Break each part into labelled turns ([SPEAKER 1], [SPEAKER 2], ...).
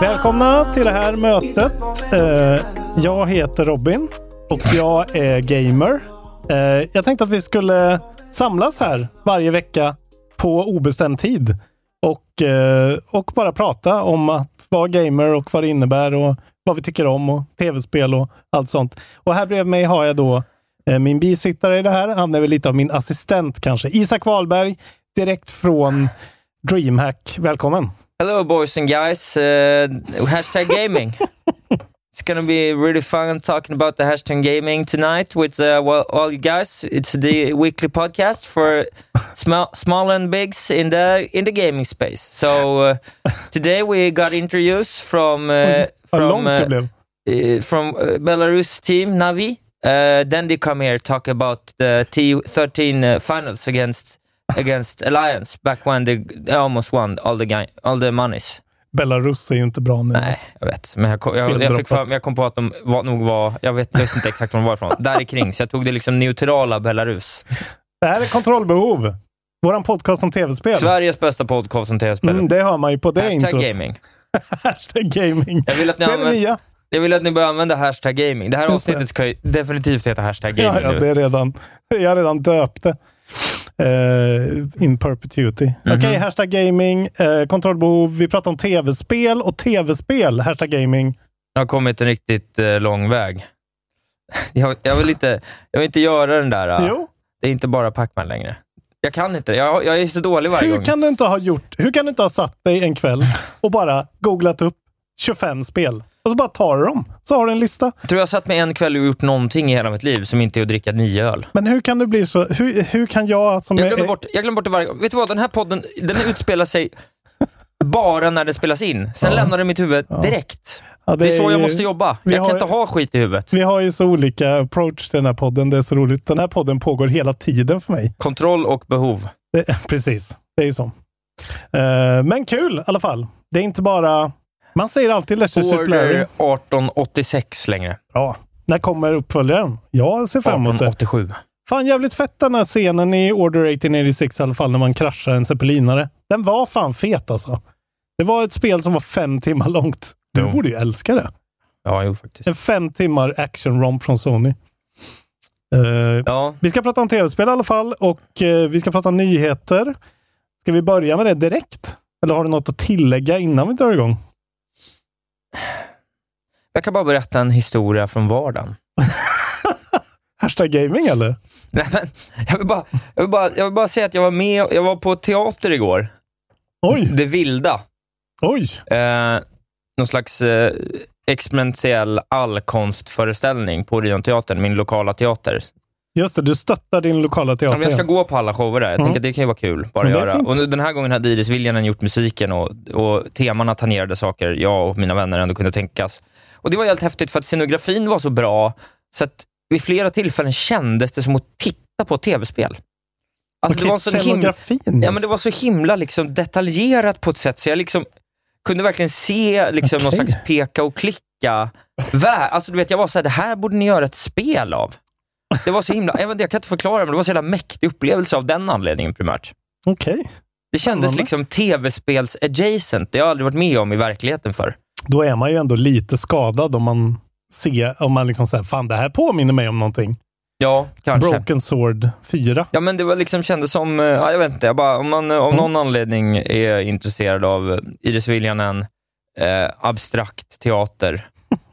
[SPEAKER 1] Välkomna till det här mötet. Eh, jag heter Robin och jag är gamer. Eh, jag tänkte att vi skulle samlas här varje vecka på obestämd tid och, eh, och bara prata om att vara gamer och vad det innebär och vad vi tycker om och tv-spel och allt sånt. Och här bredvid mig har jag då min bisittare i det här. Han är väl lite av min assistent kanske. Isak Wahlberg, direkt från DreamHack. Välkommen!
[SPEAKER 2] Hello, boys and guys. Uh, hashtag gaming. it's gonna be really fun talking about the hashtag gaming tonight with uh, well, all you guys. It's the weekly podcast for small, small and bigs in the in the gaming space. So uh, today we got interviews from uh, from uh, uh, from uh, Belarus team Navi. Uh, then they come here talk about the T13 uh, finals against against Alliance back when they, they almost won all the ga- all the monies.
[SPEAKER 1] Belarus är ju inte bra nu.
[SPEAKER 2] Nej, jag vet. Men jag, kom- jag, jag, för, jag kom på att de var, nog var, jag vet jag inte exakt var de var ifrån, där kring. Så jag tog det liksom neutrala Belarus.
[SPEAKER 1] Det här är Kontrollbehov. Våran podcast om tv-spel.
[SPEAKER 2] Sveriges bästa podcast om tv-spel.
[SPEAKER 1] Mm, det hör man ju på det
[SPEAKER 2] Hashtag
[SPEAKER 1] introt.
[SPEAKER 2] gaming.
[SPEAKER 1] Hashtag gaming.
[SPEAKER 2] Jag vill, att ni
[SPEAKER 1] Det är det nya.
[SPEAKER 2] jag vill att ni börjar använda hashtag gaming. Det här
[SPEAKER 1] Just det.
[SPEAKER 2] avsnittet ska ju definitivt heta hashtag
[SPEAKER 1] Ja,
[SPEAKER 2] gaming
[SPEAKER 1] ja,
[SPEAKER 2] nu.
[SPEAKER 1] det är redan, jag har redan döpt det. Eh, in perpetuity.
[SPEAKER 2] Mhm.
[SPEAKER 1] Okej, hashtag gaming, uh, kontrollbehov. Vi pratar om tv-spel och tv-spel. Hashtag gaming.
[SPEAKER 2] Jag har kommit en riktigt eh, lång väg. Jag, jag, vill inte, jag vill inte göra den där, uh,
[SPEAKER 1] Jo.
[SPEAKER 2] det är inte bara Pac-Man längre. Jag kan inte. Jag, jag är så dålig varje
[SPEAKER 1] Hur
[SPEAKER 2] gång.
[SPEAKER 1] kan du inte ha gjort, hur kan du inte ha satt dig en kväll och bara googlat upp 25 spel? Och så bara tar du dem. Så har du en lista.
[SPEAKER 2] Jag tror jag satt mig en kväll och gjort någonting i hela mitt liv som inte är att dricka nio öl.
[SPEAKER 1] Men hur kan du bli så, hur, hur kan jag som
[SPEAKER 2] Jag
[SPEAKER 1] är-
[SPEAKER 2] glömmer, bort, jag glömmer bort det varje gång. Vet du vad? Den här podden, den utspelar sig bara när det spelas in. Sen
[SPEAKER 1] Ja.
[SPEAKER 2] lämnar det mitt huvud direkt.
[SPEAKER 1] Ja,
[SPEAKER 2] det, är så jag
[SPEAKER 1] ju-
[SPEAKER 2] måste jobba.
[SPEAKER 1] vi
[SPEAKER 2] Jag kan
[SPEAKER 1] har-
[SPEAKER 2] inte ha skit i huvudet.
[SPEAKER 1] Vi har ju så olika approach till den här podden. Det är så roligt. Den här podden pågår hela tiden för mig.
[SPEAKER 2] Kontroll och behov.
[SPEAKER 1] Det, precis, det är ju så. Eh, men kul i alla fall. Det är inte bara... Man säger alltid Leicester City Larry.
[SPEAKER 2] Order 1886 längre.
[SPEAKER 1] Ja. När kommer uppföljaren? Jag ser fram emot det.
[SPEAKER 2] 1887.
[SPEAKER 1] Fan jävligt fett den här scenen i Order 1886 i alla fall, när man kraschar en zeppelinare. Den var fan fet alltså. Det var ett spel som var fem timmar långt. Du
[SPEAKER 2] Jo.
[SPEAKER 1] borde ju älska det.
[SPEAKER 2] Ja, jo faktiskt.
[SPEAKER 1] En fem timmar action-romp från Sony. Eh,
[SPEAKER 2] Ja,
[SPEAKER 1] Vi ska prata om tv-spel i alla fall och eh, vi ska prata om nyheter. Ska vi börja med det direkt? Eller har du något att tillägga innan vi drar igång?
[SPEAKER 2] Jag kan bara berätta en historia från vardagen.
[SPEAKER 1] Hashtag gaming eller?
[SPEAKER 2] Nej, men, jag, vill bara, jag, vill bara, jag vill bara säga att jag var med, jag var på teater igår.
[SPEAKER 1] Oj,
[SPEAKER 2] Det vilda.
[SPEAKER 1] oj.
[SPEAKER 2] Eh, någon slags eh, experimentell allkonstföreställning på Orionteatern, min lokala teater.
[SPEAKER 1] Just det, du stöttar din lokala
[SPEAKER 2] Ja,
[SPEAKER 1] teater.
[SPEAKER 2] men jag ska gå på alla shower där. Jag
[SPEAKER 1] Mm.
[SPEAKER 2] tänker att det kan ju vara kul bara att göra. Och den här gången hade Iris Viljanen gjort musiken och, och temana tangerade saker jag och mina vänner ändå kunde tänkas. Och Det var helt häftigt för att scenografin var så bra så att vid flera tillfällen kändes det som att titta på ett tv-spel. Alltså,
[SPEAKER 1] Okej,
[SPEAKER 2] det var så himla, ja, men det var så himla liksom detaljerat på ett sätt så jag liksom kunde verkligen se liksom någon
[SPEAKER 1] Okej.
[SPEAKER 2] slags peka och klicka mecka-värld. Alltså du vet, jag var såhär, det här borde ni göra ett spel av. Det var så himla, jag, vet, jag kan inte förklara men det var så jävla mäktig upplevelse av den anledningen primärt.
[SPEAKER 1] Okej.
[SPEAKER 2] Det kändes
[SPEAKER 1] liksom
[SPEAKER 2] tv-spels-adjacent. Det har jag aldrig varit med om i verkligheten för.
[SPEAKER 1] Då är man ju ändå lite skadad om man ser, om man liksom säger, fan det här påminner mig om någonting.
[SPEAKER 2] Ja, kanske.
[SPEAKER 1] Broken Sword 4.
[SPEAKER 2] Ja, men det var liksom kändes som, eh, ja, jag vet inte, jag bara, om man av någon anledning är intresserad av eh, Iris Viljanen, eh, abstrakt teater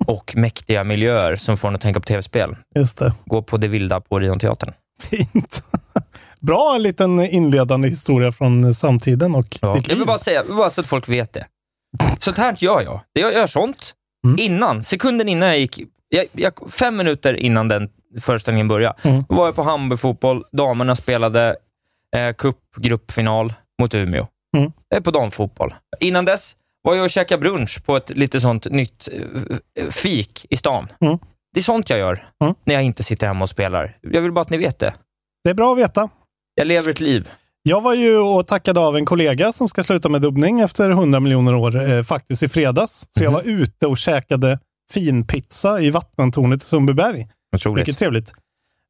[SPEAKER 2] och mäktiga miljöer som får en att tänka på tv-spel,
[SPEAKER 1] Just det.
[SPEAKER 2] gå på det vilda på Orionteatern.
[SPEAKER 1] Fint. Bra en liten inledande historia från samtiden och
[SPEAKER 2] Ja.
[SPEAKER 1] ditt
[SPEAKER 2] Jag
[SPEAKER 1] liv.
[SPEAKER 2] vill bara säga, jag bara så att folk vet det. Sånt här gör jag. Jag gör sånt
[SPEAKER 1] Mm.
[SPEAKER 2] innan, sekunden innan jag gick, jag, jag, fem minuter innan den föreställningen började,
[SPEAKER 1] Mm.
[SPEAKER 2] var jag på Hamburg-fotboll. Damerna spelade eh, cupgruppfinal mot Umeå.
[SPEAKER 1] Mm.
[SPEAKER 2] Jag är på damfotboll. Innan dess var jag och käkade brunch på ett lite sånt nytt eh, fik i stan.
[SPEAKER 1] Mm.
[SPEAKER 2] Det är sånt jag gör
[SPEAKER 1] Mm.
[SPEAKER 2] när jag inte sitter hemma och spelar. Jag vill bara att ni vet det.
[SPEAKER 1] Det är bra att veta.
[SPEAKER 2] Jag lever ett liv.
[SPEAKER 1] Jag var ju och tackade av en kollega som ska sluta med dubbning efter 100 miljoner år, eh, faktiskt i fredags. Så jag
[SPEAKER 2] Mhm.
[SPEAKER 1] var ute och käkade finpizza i vattentornet i Sundbyberg.
[SPEAKER 2] Otroligt.
[SPEAKER 1] Mycket trevligt.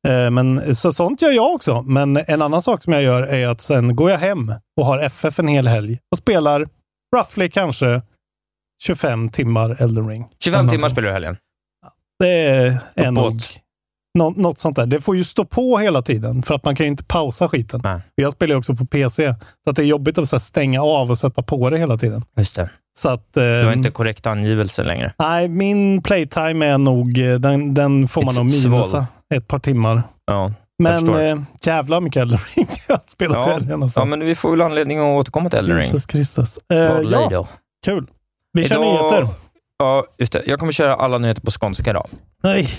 [SPEAKER 1] Eh, men, så sånt gör jag också. Men en annan sak som jag gör är att sen går jag hem och har FF en hel helg och spelar roughly kanske 25 timmar Elden Ring.
[SPEAKER 2] 25
[SPEAKER 1] Eller
[SPEAKER 2] timmar spelar du helgen.
[SPEAKER 1] Det är
[SPEAKER 2] Uppåt.
[SPEAKER 1] nog nå, något sånt där. Det får ju stå på hela tiden för att man kan ju inte pausa skiten.
[SPEAKER 2] Nej.
[SPEAKER 1] Jag spelar ju också på PC, så att det är jobbigt att så stänga av och sätta på det hela tiden.
[SPEAKER 2] Just det.
[SPEAKER 1] Så att, eh,
[SPEAKER 2] Du har inte korrekt angivelse längre.
[SPEAKER 1] Nej, min playtime är nog, eh, den, den får man
[SPEAKER 2] It's
[SPEAKER 1] nog minusa ett par timmar.
[SPEAKER 2] Ja,
[SPEAKER 1] Men eh, jävla mycket Elden Ring jag har spelat i
[SPEAKER 2] ja.
[SPEAKER 1] helgen. Alltså.
[SPEAKER 2] ja, men vi får väl anledning att återkomma till Elden Ring.
[SPEAKER 1] Jesus Kristus. Eh, ja, kul. Vi kör
[SPEAKER 2] Idag-
[SPEAKER 1] nyheter.
[SPEAKER 2] Ja, just det. Jag kommer köra alla nyheter på skånska idag.
[SPEAKER 1] Nej.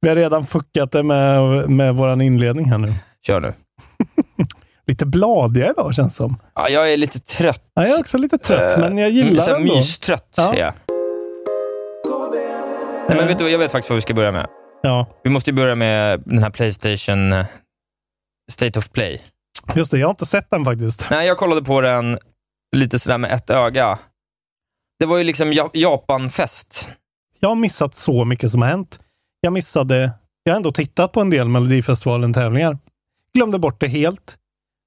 [SPEAKER 1] Vi har redan fuckat det med, med vår inledning här nu.
[SPEAKER 2] Kör nu.
[SPEAKER 1] Lite bladiga idag känns det som.
[SPEAKER 2] Ja, jag är lite trött.
[SPEAKER 1] Ja, jag är också lite trött,
[SPEAKER 2] Eh,
[SPEAKER 1] men jag gillar
[SPEAKER 2] så här
[SPEAKER 1] ändå.
[SPEAKER 2] Mystrött
[SPEAKER 1] Ja.
[SPEAKER 2] är jag. Nej, men vet du, jag vet faktiskt vad vi ska börja med.
[SPEAKER 1] Ja,
[SPEAKER 2] Vi måste ju börja med den här Playstation eh, State of Play.
[SPEAKER 1] just det. Jag har inte sett den faktiskt.
[SPEAKER 2] Nej, jag kollade på den lite sådär med ett öga. Det var ju liksom ja- Japan-fest.
[SPEAKER 1] Jag har missat så mycket som har hänt. Jag missade, jag har ändå tittat på en del Melodifestivalen-tävlingar. Glömde bort det helt.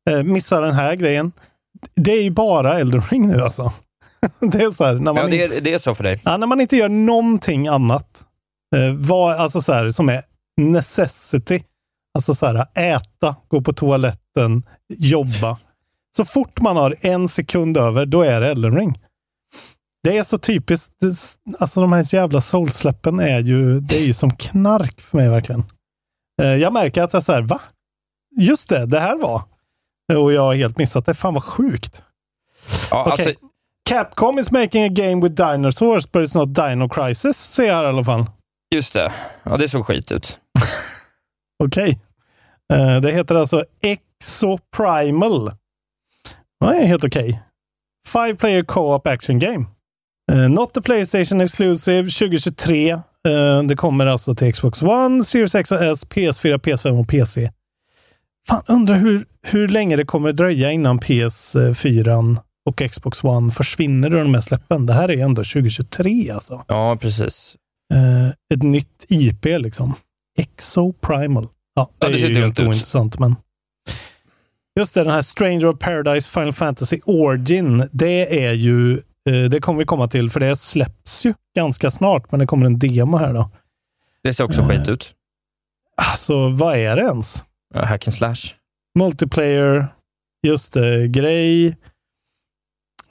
[SPEAKER 1] Eh, missade den här grejen. Det är ju bara Elden Ring nu alltså. det är så här, när man,
[SPEAKER 2] Ja, det är, det är så för dig.
[SPEAKER 1] ja, när man inte gör någonting annat. Eh, vad, alltså så här, som är necessity. Alltså så här, äta, gå på toaletten, jobba. Så fort man har en sekund över, då är det Elden Ring. Det är så typiskt. Det, alltså de här jävla soulsläppen är ju, det är ju som knark för mig verkligen. Eh, jag märker att jag så här, va? Just det, det här var. Och jag har helt missat det. Fan vad sjukt.
[SPEAKER 2] Ja,
[SPEAKER 1] Okej.
[SPEAKER 2] alltså,
[SPEAKER 1] Capcom is making a game with dinosaurs, but it's not Dino Crisis, ser jag här i alla fall.
[SPEAKER 2] Just det. Ja, det såg skit ut.
[SPEAKER 1] Okej. Eh, det heter alltså Exoprimal. Det är helt okej. Five player co-op action game. Eh, not the Playstation exclusive 2023. Eh, det kommer alltså till Xbox One, Series X och S, PS4, PS5 och PC. Fan, undrar hur, hur länge det kommer dröja innan PS4 och Xbox One försvinner ur de här släppen. Det här är ändå 2023 alltså.
[SPEAKER 2] Ja, precis.
[SPEAKER 1] Eh, ett nytt IP liksom. Exoprimal. Ja, det,
[SPEAKER 2] Ja, det
[SPEAKER 1] är ju helt
[SPEAKER 2] ut.
[SPEAKER 1] ointressant, men... Just det, den här Stranger of Paradise Final Fantasy Origin. Det är ju... eh, det kommer vi komma till, för det släpps ju ganska snart, men det kommer en demo här då.
[SPEAKER 2] Det ser också skit ut.
[SPEAKER 1] Alltså, vad är det ens?
[SPEAKER 2] Ja, hack and slash.
[SPEAKER 1] Multiplayer, just det, grej.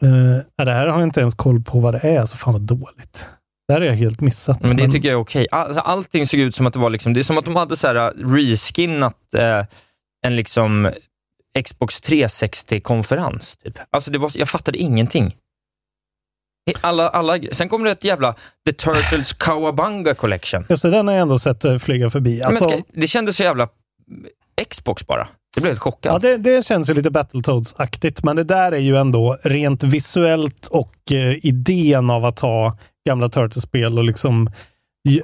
[SPEAKER 1] Uh, det här har jag inte ens koll på vad det är, alltså fan vad dåligt. Det här är jag helt missat.
[SPEAKER 2] Men det tycker jag är okej. Alltså, allting såg ut som att det var liksom, det är som att de hade så här reskinnat eh, en liksom Xbox 360-konferens. Typ. Alltså det var, jag fattade ingenting. Alla, alla, sen kommer det ett jävla The Turtles Kawabanga Collection.
[SPEAKER 1] Just det, den har jag ändå sett eh, flyga förbi. Alltså,
[SPEAKER 2] Men ska, det kändes så jävla Xbox bara. Jag blev helt chockad.
[SPEAKER 1] Ja, det, det känns ju lite Battletoads-aktigt, men det där är ju ändå rent visuellt och eh, idén av att ha gamla Turtles-spel och liksom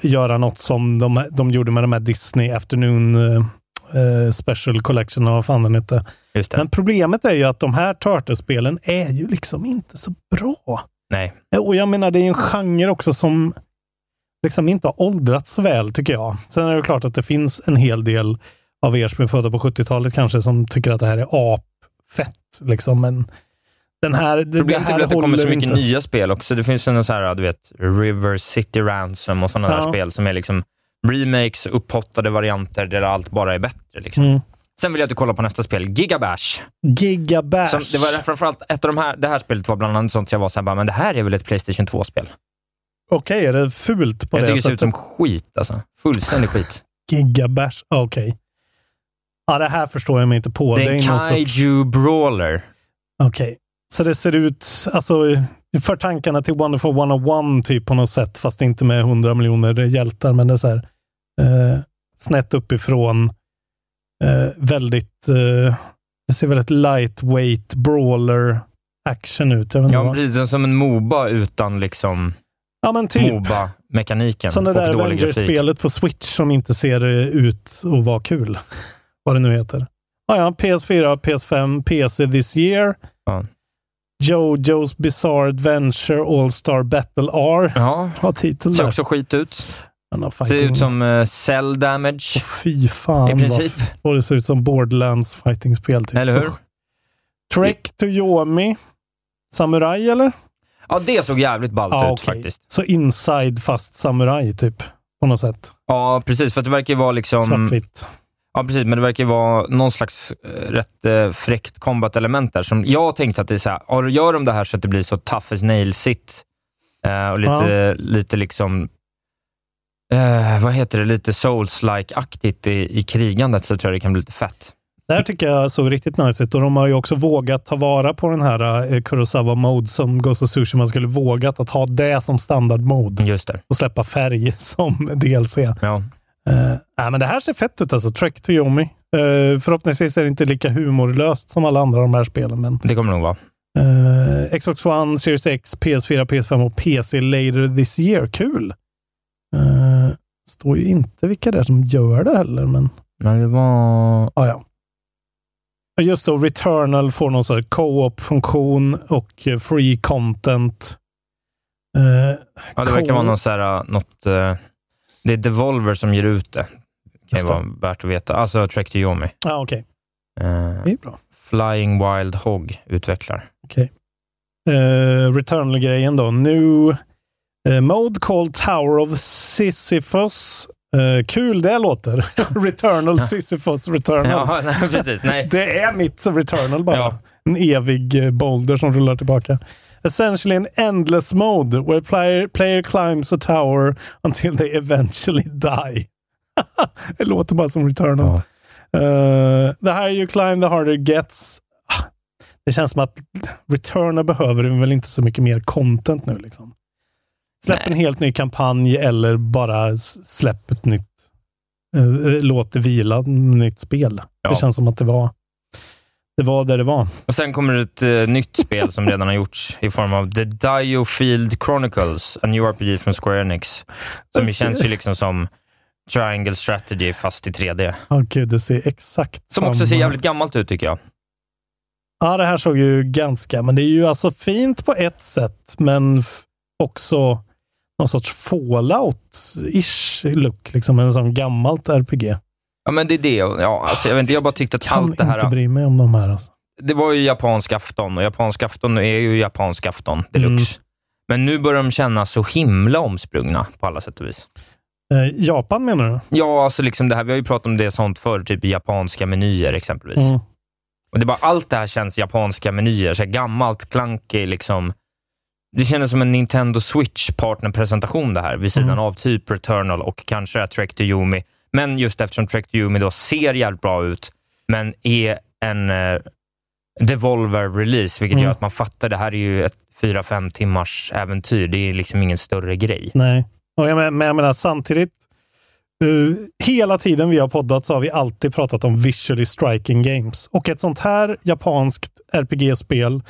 [SPEAKER 1] göra något som de, de gjorde med de här Disney Afternoon eh, eh, Special Collection, och vad fan den hette. Men problemet är ju att de här Turtles-spelen är ju liksom inte så bra.
[SPEAKER 2] Nej.
[SPEAKER 1] Och jag menar, det är en genre också som liksom inte har åldrats väl, tycker jag. Sen är det klart att det finns en hel del av er som är födda på 70-talet kanske, som tycker att det här är apfett. Liksom. Men den här, det,
[SPEAKER 2] Problemet
[SPEAKER 1] det
[SPEAKER 2] är att det kommer så mycket
[SPEAKER 1] inte.
[SPEAKER 2] nya spel också. Det finns en så här, du vet, River City Ransom och sådana
[SPEAKER 1] Ja.
[SPEAKER 2] där spel som är liksom remakes, upphottade varianter där allt bara är bättre. Liksom.
[SPEAKER 1] Mm.
[SPEAKER 2] Sen vill jag att du kollar på nästa spel, Gigabash.
[SPEAKER 1] Gigabash.
[SPEAKER 2] Som, det var framförallt ett av de här, det här spelet var bland annat sånt jag var såhär, bara, men det här är väl ett Playstation 2-spel?
[SPEAKER 1] Okej, är det fult på
[SPEAKER 2] Jag
[SPEAKER 1] det
[SPEAKER 2] tycker det ser ut som skit alltså. Fullständig skit.
[SPEAKER 1] Gigabash, okej. Ja, det här förstår jag mig inte på.
[SPEAKER 2] Det är en
[SPEAKER 1] någon sorts-
[SPEAKER 2] kaiju brawler.
[SPEAKER 1] Okej. Så det ser ut, alltså, för tankarna till Wonderful 101 typ på något sätt, fast inte med 100 miljoner hjältar, men det är så här eh, snett uppifrån. Eh, väldigt, eh, det ser väldigt lightweight brawler action ut. Jag
[SPEAKER 2] Ja, precis som en Moba utan liksom
[SPEAKER 1] ja men typ.
[SPEAKER 2] Moba-mekaniken.
[SPEAKER 1] Som det där. Avengers-spelet på Switch som inte ser eh, ut att vara kul. Vad det nu heter. Ah, ja, PS4, PS5, PC this year.
[SPEAKER 2] Ja.
[SPEAKER 1] Jojo's Bizarre Adventure All-Star Battle R.
[SPEAKER 2] Ja,
[SPEAKER 1] Har titel
[SPEAKER 2] ser också skit ut. Ser ut som uh, cell damage.
[SPEAKER 1] Åh, fy fan.
[SPEAKER 2] I princip.
[SPEAKER 1] Vad det ser ut som Borderlands fighting-spel. Typ.
[SPEAKER 2] Eller hur?
[SPEAKER 1] Trek to Yomi. Samurai eller?
[SPEAKER 2] Ja, det såg jävligt ballt
[SPEAKER 1] Ja,
[SPEAKER 2] ut
[SPEAKER 1] okej.
[SPEAKER 2] faktiskt.
[SPEAKER 1] Så inside fast samurai typ. På något sätt.
[SPEAKER 2] Ja, precis. För det verkar ju vara liksom...
[SPEAKER 1] Svartvitt.
[SPEAKER 2] Ja, precis. Men det verkar vara någon slags eh, rätt eh, fräckt combat-element där. Som jag tänkte att det är så här, ja, gör de det här så att det blir så tough as nails-it eh, och lite, lite liksom, eh, vad heter det, lite souls-like-aktigt i, i krigandet så tror jag det kan bli lite fett.
[SPEAKER 1] Det här tycker jag såg riktigt nice ut och de har ju också vågat ta vara på den här eh, Kurosawa Mode som Ghost of Tsushima skulle vågat att ha det som standard mode
[SPEAKER 2] Just det.
[SPEAKER 1] och släppa färg som DLC.
[SPEAKER 2] Ja.
[SPEAKER 1] Uh, nej, men det här ser fett ut alltså. Trek to Yomi. Eh, förhoppningsvis är det inte lika humorlöst som alla andra av de här spelen, men
[SPEAKER 2] Det kommer det nog vara.
[SPEAKER 1] eh, Xbox One, Series X, PS4, PS5 och PC later this year. Kul! Uh, står ju inte vilka det är som gör det heller, men
[SPEAKER 2] Men det var...
[SPEAKER 1] ah, ja. Just då, Returnal får någon sån här co-op-funktion och free content. Eh,
[SPEAKER 2] Ja, det verkar vara något så här, uh, något... eh, det är Devolver som ger ut det. Kan ju
[SPEAKER 1] det.
[SPEAKER 2] vara värt att veta. Alltså Trek to Yomi.
[SPEAKER 1] Ja, okej.
[SPEAKER 2] Eh,
[SPEAKER 1] Det är bra.
[SPEAKER 2] Flying Wild Hog utvecklar.
[SPEAKER 1] Uh, Returnal-grejen då. New eh, mode called Tower of Sisyphus. Eh, kul det låter. Returnal Sisyphus Returnal.
[SPEAKER 2] Ja, nej, precis. Nej.
[SPEAKER 1] Det är mitt Returnal bara.
[SPEAKER 2] Ja.
[SPEAKER 1] En evig eh, boulder som rullar tillbaka. Essentially an endless mode where player, player climbs a tower until they eventually die. det låter bara som Returnal. Uh, the higher you climb, the harder it gets. Det känns som att Returnal behöver väl inte så mycket mer content nu. Liksom. Släpp en helt ny kampanj eller bara släpp ett nytt, uh, låt det vila, ett nytt spel.
[SPEAKER 2] Ja.
[SPEAKER 1] Det känns som att det var det var där det var.
[SPEAKER 2] Och sen kommer ett eh, nytt spel som redan har gjorts i form av The Diofield Chronicles, a new RPG från Square Enix. Som ju känns ju liksom som Triangle Strategy fast i 3D.
[SPEAKER 1] Åh gud, det ser exakt
[SPEAKER 2] Som också ser jävligt gammalt ut tycker jag.
[SPEAKER 1] Ja, det här såg ju ganska, men det är ju alltså fint på ett sätt, men också någon sorts fallout-ish look, liksom en sån gammalt RPG.
[SPEAKER 2] Ja, men det är det. Ja, alltså, jag, vet inte, jag bara tyckte att
[SPEAKER 1] Kan
[SPEAKER 2] allt det
[SPEAKER 1] inte
[SPEAKER 2] här...
[SPEAKER 1] bry mig om de här. Alltså.
[SPEAKER 2] Det var ju japansk afton och japansk afton är ju japansk afton deluxe.
[SPEAKER 1] Mm.
[SPEAKER 2] Men nu börjar de kännas så himla omsprungna på alla sätt och vis.
[SPEAKER 1] Eh, Japan menar du?
[SPEAKER 2] Ja, alltså liksom det här, vi har ju pratat om det sånt förr, typ japanska menyer exempelvis.
[SPEAKER 1] Mm.
[SPEAKER 2] Och det är bara, allt det här känns japanska menyer, så gammalt, klankig, liksom. Det kändes som en Nintendo Switch partnerpresentation det här, vid sidan
[SPEAKER 1] Mm.
[SPEAKER 2] av typ Returnal och kanske Trek to Yomi. Men just eftersom Trek to Yomi då ser jävligt bra ut, men är en eh, Devolver-release, vilket
[SPEAKER 1] Mm.
[SPEAKER 2] gör att man fattar, det här är ju ett 4-5 timmars äventyr. Det är liksom ingen större grej.
[SPEAKER 1] Nej. Och jag, men, men jag menar samtidigt, eh, hela tiden vi har poddat så har vi alltid pratat om visually striking games. Och ett sånt här japanskt RPG-spel,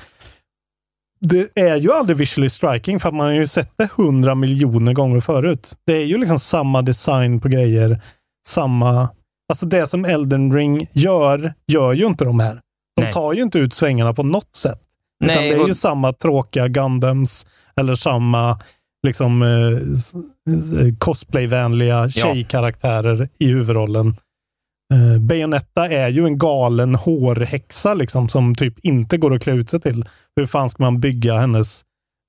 [SPEAKER 1] det är ju aldrig visually striking för att man har ju sett det hundra miljoner gånger förut. Det är ju liksom samma design på grejer, samma... Alltså det som Elden Ring gör, gör ju inte de här. De
[SPEAKER 2] Nej.
[SPEAKER 1] tar ju inte ut svängarna på något sätt. Utan
[SPEAKER 2] Nej,
[SPEAKER 1] det är
[SPEAKER 2] och-
[SPEAKER 1] ju samma tråkiga Gundams eller samma liksom eh, s- cosplayvänliga tjejkaraktärer i huvudrollen. Eh, Bayonetta är ju en galen hårhäxa liksom, som typ inte går att klä ut sig till. Hur fan ska man bygga hennes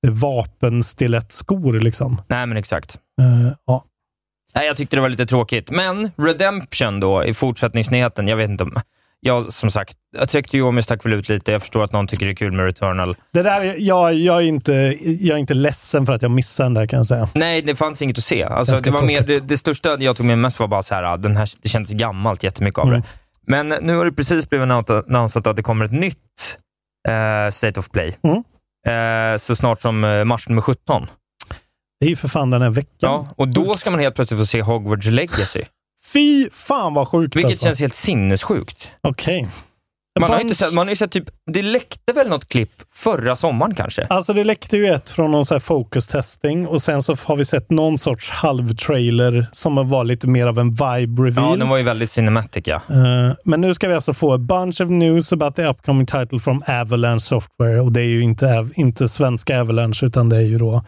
[SPEAKER 1] eh, vapenstilettskor liksom?
[SPEAKER 2] Nej, men exakt.
[SPEAKER 1] Eh, ja.
[SPEAKER 2] Nej, jag tyckte det var lite tråkigt. Men Redemption då, i fortsättningsnyheten. Jag vet inte om... Jag, som sagt, jag tryckte Yomi stack väl ut lite. Jag förstår att någon tycker det är kul med Returnal.
[SPEAKER 1] Det där, är- jag, jag, är inte, jag är inte ledsen för att jag missade den där kan jag säga.
[SPEAKER 2] Nej, det fanns inget att se. Alltså, det, var mer, det, det största jag tog med mest var bara så här, den här, det kändes gammalt jättemycket av
[SPEAKER 1] Mm.
[SPEAKER 2] det. Men nu har det precis blivit annonsat att det kommer ett nytt eh, State of Play.
[SPEAKER 1] Mm.
[SPEAKER 2] Eh, så snart som eh, mars nummer 17.
[SPEAKER 1] Det är ju för fan den här veckan.
[SPEAKER 2] Ja, och då ska man helt plötsligt få se Hogwarts Legacy.
[SPEAKER 1] Fy fan vad sjukt
[SPEAKER 2] Vilket
[SPEAKER 1] alltså.
[SPEAKER 2] känns helt sinnessjukt.
[SPEAKER 1] Okej.
[SPEAKER 2] Man har,
[SPEAKER 1] Bunch-
[SPEAKER 2] inte sett, man har ju sett typ, det läckte väl något klipp förra sommaren kanske?
[SPEAKER 1] Alltså det läckte ju ett från någon så här focus testing och sen så har vi sett någon sorts halvtrailer som var lite mer av en vibe reveal.
[SPEAKER 2] Ja, den var ju väldigt cinematic ja.
[SPEAKER 1] Eh, men nu ska vi alltså få a bunch of news about the upcoming title from Avalanche Software och det är ju inte, Av- inte svenska Avalanche utan det är ju då